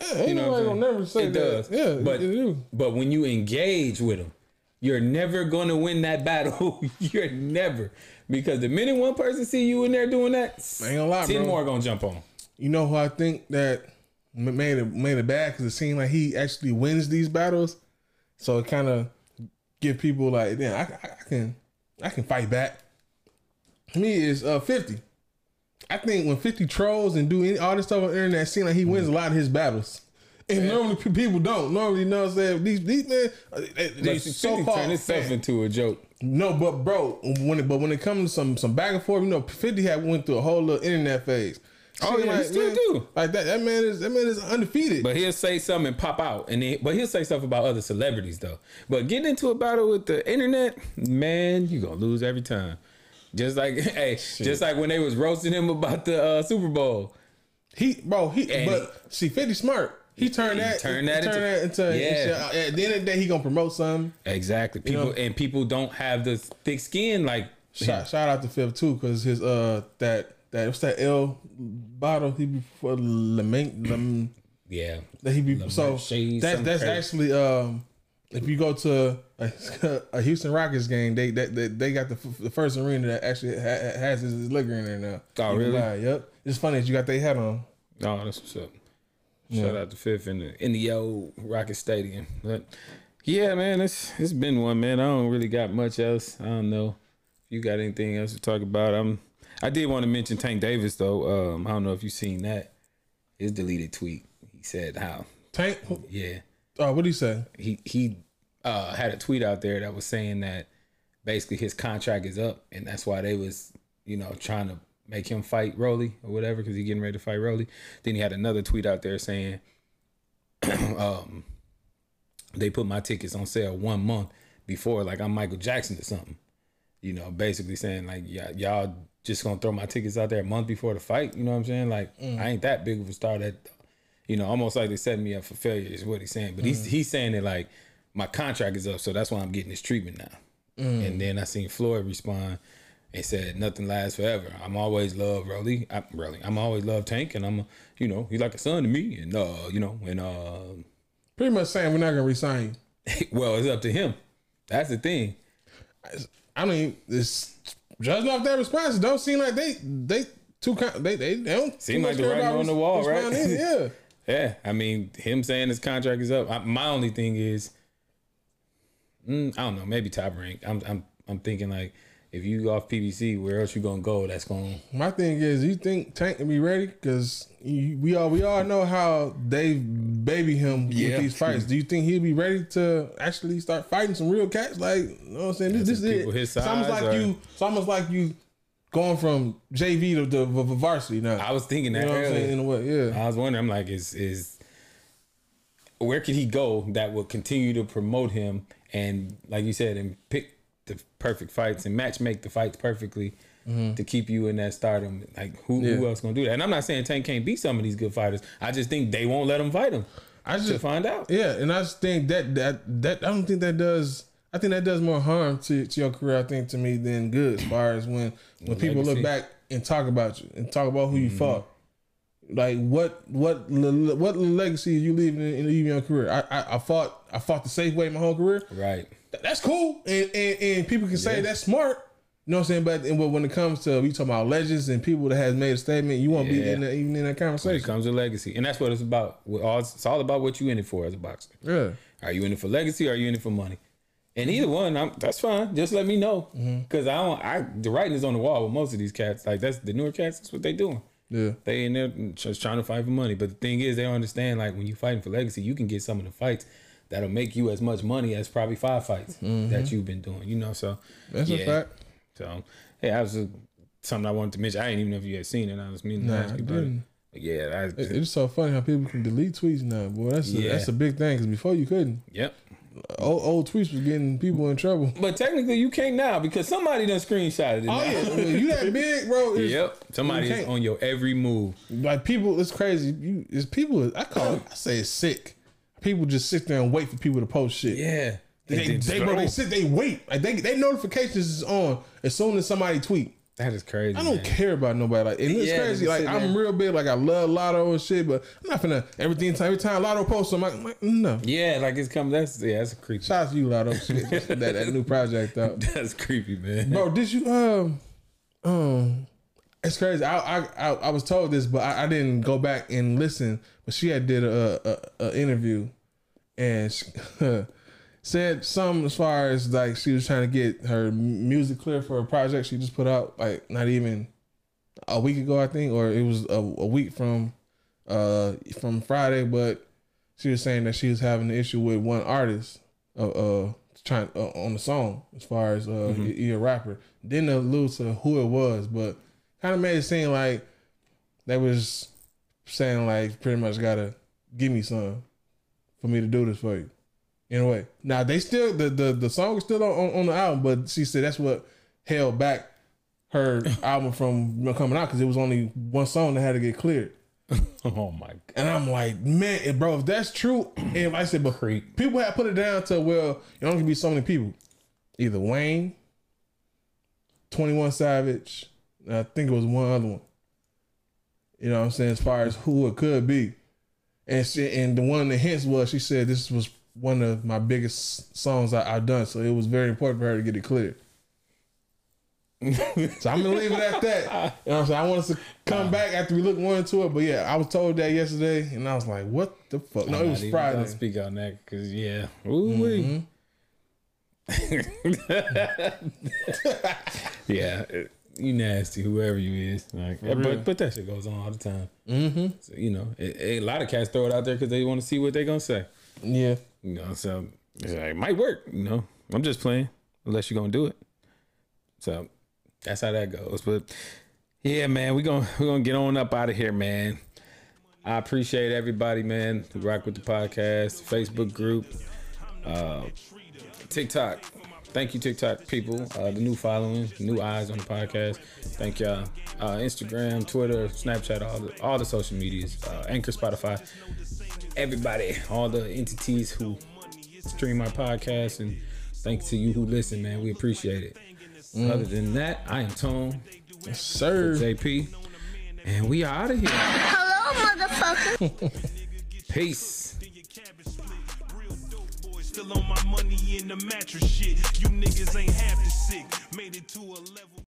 ain't you know what I'm gonna never say it that. does. Yeah, but it do. but when you engage with them, you're never gonna win that battle. you're never because the minute one person see you in there doing that, I ain't gonna lie, ten bro. more gonna jump on. You know who I think that made it made it bad because it seemed like he actually wins these battles, so it kind of give people like, damn, I, I, I can I can fight back. To me, is uh fifty. I think when fifty trolls and do any, all this stuff on the internet, it seems like he wins a lot of his battles. And normally people don't. Normally, you know what I'm saying? These these men, uh, they, they so 50 turned itself into a joke. No, but bro, when it, but when it comes to some some back and forth, you know, Fifty had went through a whole little internet phase. Oh, yeah, he like, still man, do. Like that, that man is that man is undefeated. But he'll say something and pop out, and then, but he'll say stuff about other celebrities though. But getting into a battle with the internet, man, you gonna lose every time. Just like hey, just like when they was roasting him about the uh, Super Bowl. He bro, he And but see, Fifty smart. He turned that, turned that turn into- that into, Yeah. into- At the end of the day, he gonna promote something. Exactly. You People know? and people don't have the thick skin like Shout, shout out to Fifth too, because his uh that that what's that L bottle he be for lament lem, yeah that he be so Shades, that's crazy. actually um if you go to a, a Houston Rockets game they that they, they got the, f- the first arena that actually ha- has his liquor in there now. Oh, You really? it. Yep. It's funny that you got their hat on. Oh, that's what's up. Yeah. Shout out to Fifth in the in the old Rocket Stadium. But yeah, man, it's it's been one man. I don't really got much else. I don't know if you got anything else to talk about. I'm I did want to mention Tank Davis though. Um, I don't know if you've seen that. His deleted tweet. He said how Tank. yeah. Oh, what did he say? He he uh, had a tweet out there that was saying that basically his contract is up, and that's why they was you know trying to make him fight Rolly or whatever because he getting ready to fight Rolly. Then he had another tweet out there saying, um, they put my tickets on sale one month before, like I'm Michael Jackson or something. You know, basically saying like, y'all just gonna throw my tickets out there a month before the fight. You know what I'm saying? Like, Mm. I ain't that big of a star that, you know, almost like they set me up for failure is what he's saying. But he's Mm. he's saying that like my contract is up, so that's why I'm getting this treatment now. Mm. And then I seen Floyd respond and said, "Nothing lasts forever. I'm always love Rolly. I, Rolly. I'm always love Tank, and I'm, a, you know, he's like a son to me. And uh, you know, and uh, Pretty much saying we're not gonna resign well, it's up to him. That's the thing. I don't even this judging off their responses don't seem like they they too con- they they, they don't Seem like the writing on the wall, right? responding. Yeah. yeah. I mean, him saying his contract is up. I, my only thing is, mm, I don't know. Maybe top rank. I'm I'm I'm thinking like, if you off PBC, where else you gonna go? That's going. My thing is, you think Tank can be ready? Because we all we all know how they baby him Yeah. with these fights. Do you think he'll be ready to actually start fighting some real cats? Like, you know what I'm saying? This, this is it. It's almost like or- you. It's almost like you going from JV to the varsity now. I was thinking that You know what I'm saying? In a way, yeah. I was wondering. I'm like, is is where could he go that will continue to promote him and, like you said, and pick the perfect fights and match make the fights perfectly Mhm. to keep you in that stardom? Like, who Yeah. who else gonna do that? And I'm not saying Tank can't beat some of these good fighters. I just think they won't let him fight him. I just find out. Yeah, and I just think that that that I don't think that does. I think that does more harm to, to your career. I think to me than good. As far as when when people legacy. look back and talk about you and talk about who you Mhm. fought. Like what what what legacy are you leaving in, in your career? I, I I fought I fought the safe way my whole career. Right. Th- That's cool, and and, and people can say Yeah. that's smart. You know what I'm saying? But and when it comes to we talking about legends and people that has made a statement, you won't be in the, even in that When it conversation. comes to legacy, and that's what it's about. It's all about what you in it for as a boxer. Yeah. Are you in it for legacy? or Are you in it for money? And either one, I'm, that's fine. Just let me know, Mm-hmm. because I don't. I the writing is on the wall with most of these cats. Like that's the newer cats. That's what they doing. Yeah. They in there just trying to fight for money. But the thing is, they don't understand. Like when you fighting for legacy, you can get some of the fights that'll make you as much money as probably five fights Mhm. that you've been doing. You know, so That's a fact. So hey, that was a, something I wanted to mention. I didn't even know if you had seen it. I was meaning to ask you about it. didn't. But yeah, I, It- It's so funny how people can delete tweets now, boy. That's a, Yeah. that's a big thing because before you couldn't. Yep. Old, old tweets was getting people in trouble. But technically, you can't now because somebody done screenshotted it. Oh yeah, you that big, bro. Yep. Somebody is on your every move. Like people, it's crazy. You, it's people. I call it. I say it's sick. People just sit there and wait for people to post shit. Yeah. They, And then they, bro, they sit, they wait. Like they, they notifications is on as soon as somebody tweet. That is crazy. I don't man. care about nobody. Like, and it's Yeah, crazy. Like, I'm there. real big. Like, I love Latto and shit, but I'm not finna everything. Every time Latto posts, I'm like, I'm like, no. Yeah, like it's coming. That's yeah, that's creepy. Shout out to you, Latto. Shit, that, that new project out. That's creepy, man. Bro, did you um um it's crazy. I I I, I was told this, but I, I didn't go back and listen. But she had did a a, a interview and she, said something as far as like she was trying to get her music clear for a project she just put out like not even a week ago I think or it was a, a week from uh from Friday but she was saying that she was having an issue with one artist, uh, uh trying uh, on the song as far as uh, Mhm. he, he a rapper. Didn't allude to who it was, but kind of made it seem like they was saying like pretty much gotta give me some for me to do this for you. In a way. Now they still the the, the song is still on, on, the album, but she said that's what held back her album from coming out because it was only one song that had to get cleared. oh my god. And I'm like, man, bro, if that's true, and I said, but people have put it down to well, it only can be so many people. Either Wayne, 21 Savage, and I think it was one other one. You know what I'm saying? As far as who it could be. And she, and the one of the hints was she said this was one of my biggest songs I, I've done. So it was very important for her to get it cleared. so I'm gonna leave it at that. You know what I'm saying? I want us to come back after we look more into it. But yeah, I was told that yesterday and I was like, what the fuck? No, I'm it was Friday. gonna speak on that because yeah, Ooh-wee. Mm-hmm. yeah, it- you nasty, whoever you is. Like, For real. but but that shit goes on all the time. Mm-hmm. So, you know, it, it- a lot of cats throw it out there because they want to see what they gonna say. Yeah, you know, so like, it might work. You know, I'm just playing unless you're gonna do it. So that's how that goes. But yeah, man, we gonna we gonna get on up out of here, man. I appreciate everybody, man, who rock with the podcast, Facebook group, uh, TikTok. Thank you, TikTok people. Uh, the new following, new eyes on the podcast. Thank y'all. Uh, Instagram, Twitter, Snapchat, all the all the social medias, uh, Anchor, Spotify, everybody, all the entities who stream our podcast, and thanks to you who listen, man. We appreciate it. Mm. Other than that, I am Tone. Yes, sir. JP. And we are out of here. Hello, motherfucker. Peace. Still on my money in the mattress shit. You niggas ain't half as sick. Made it to a level.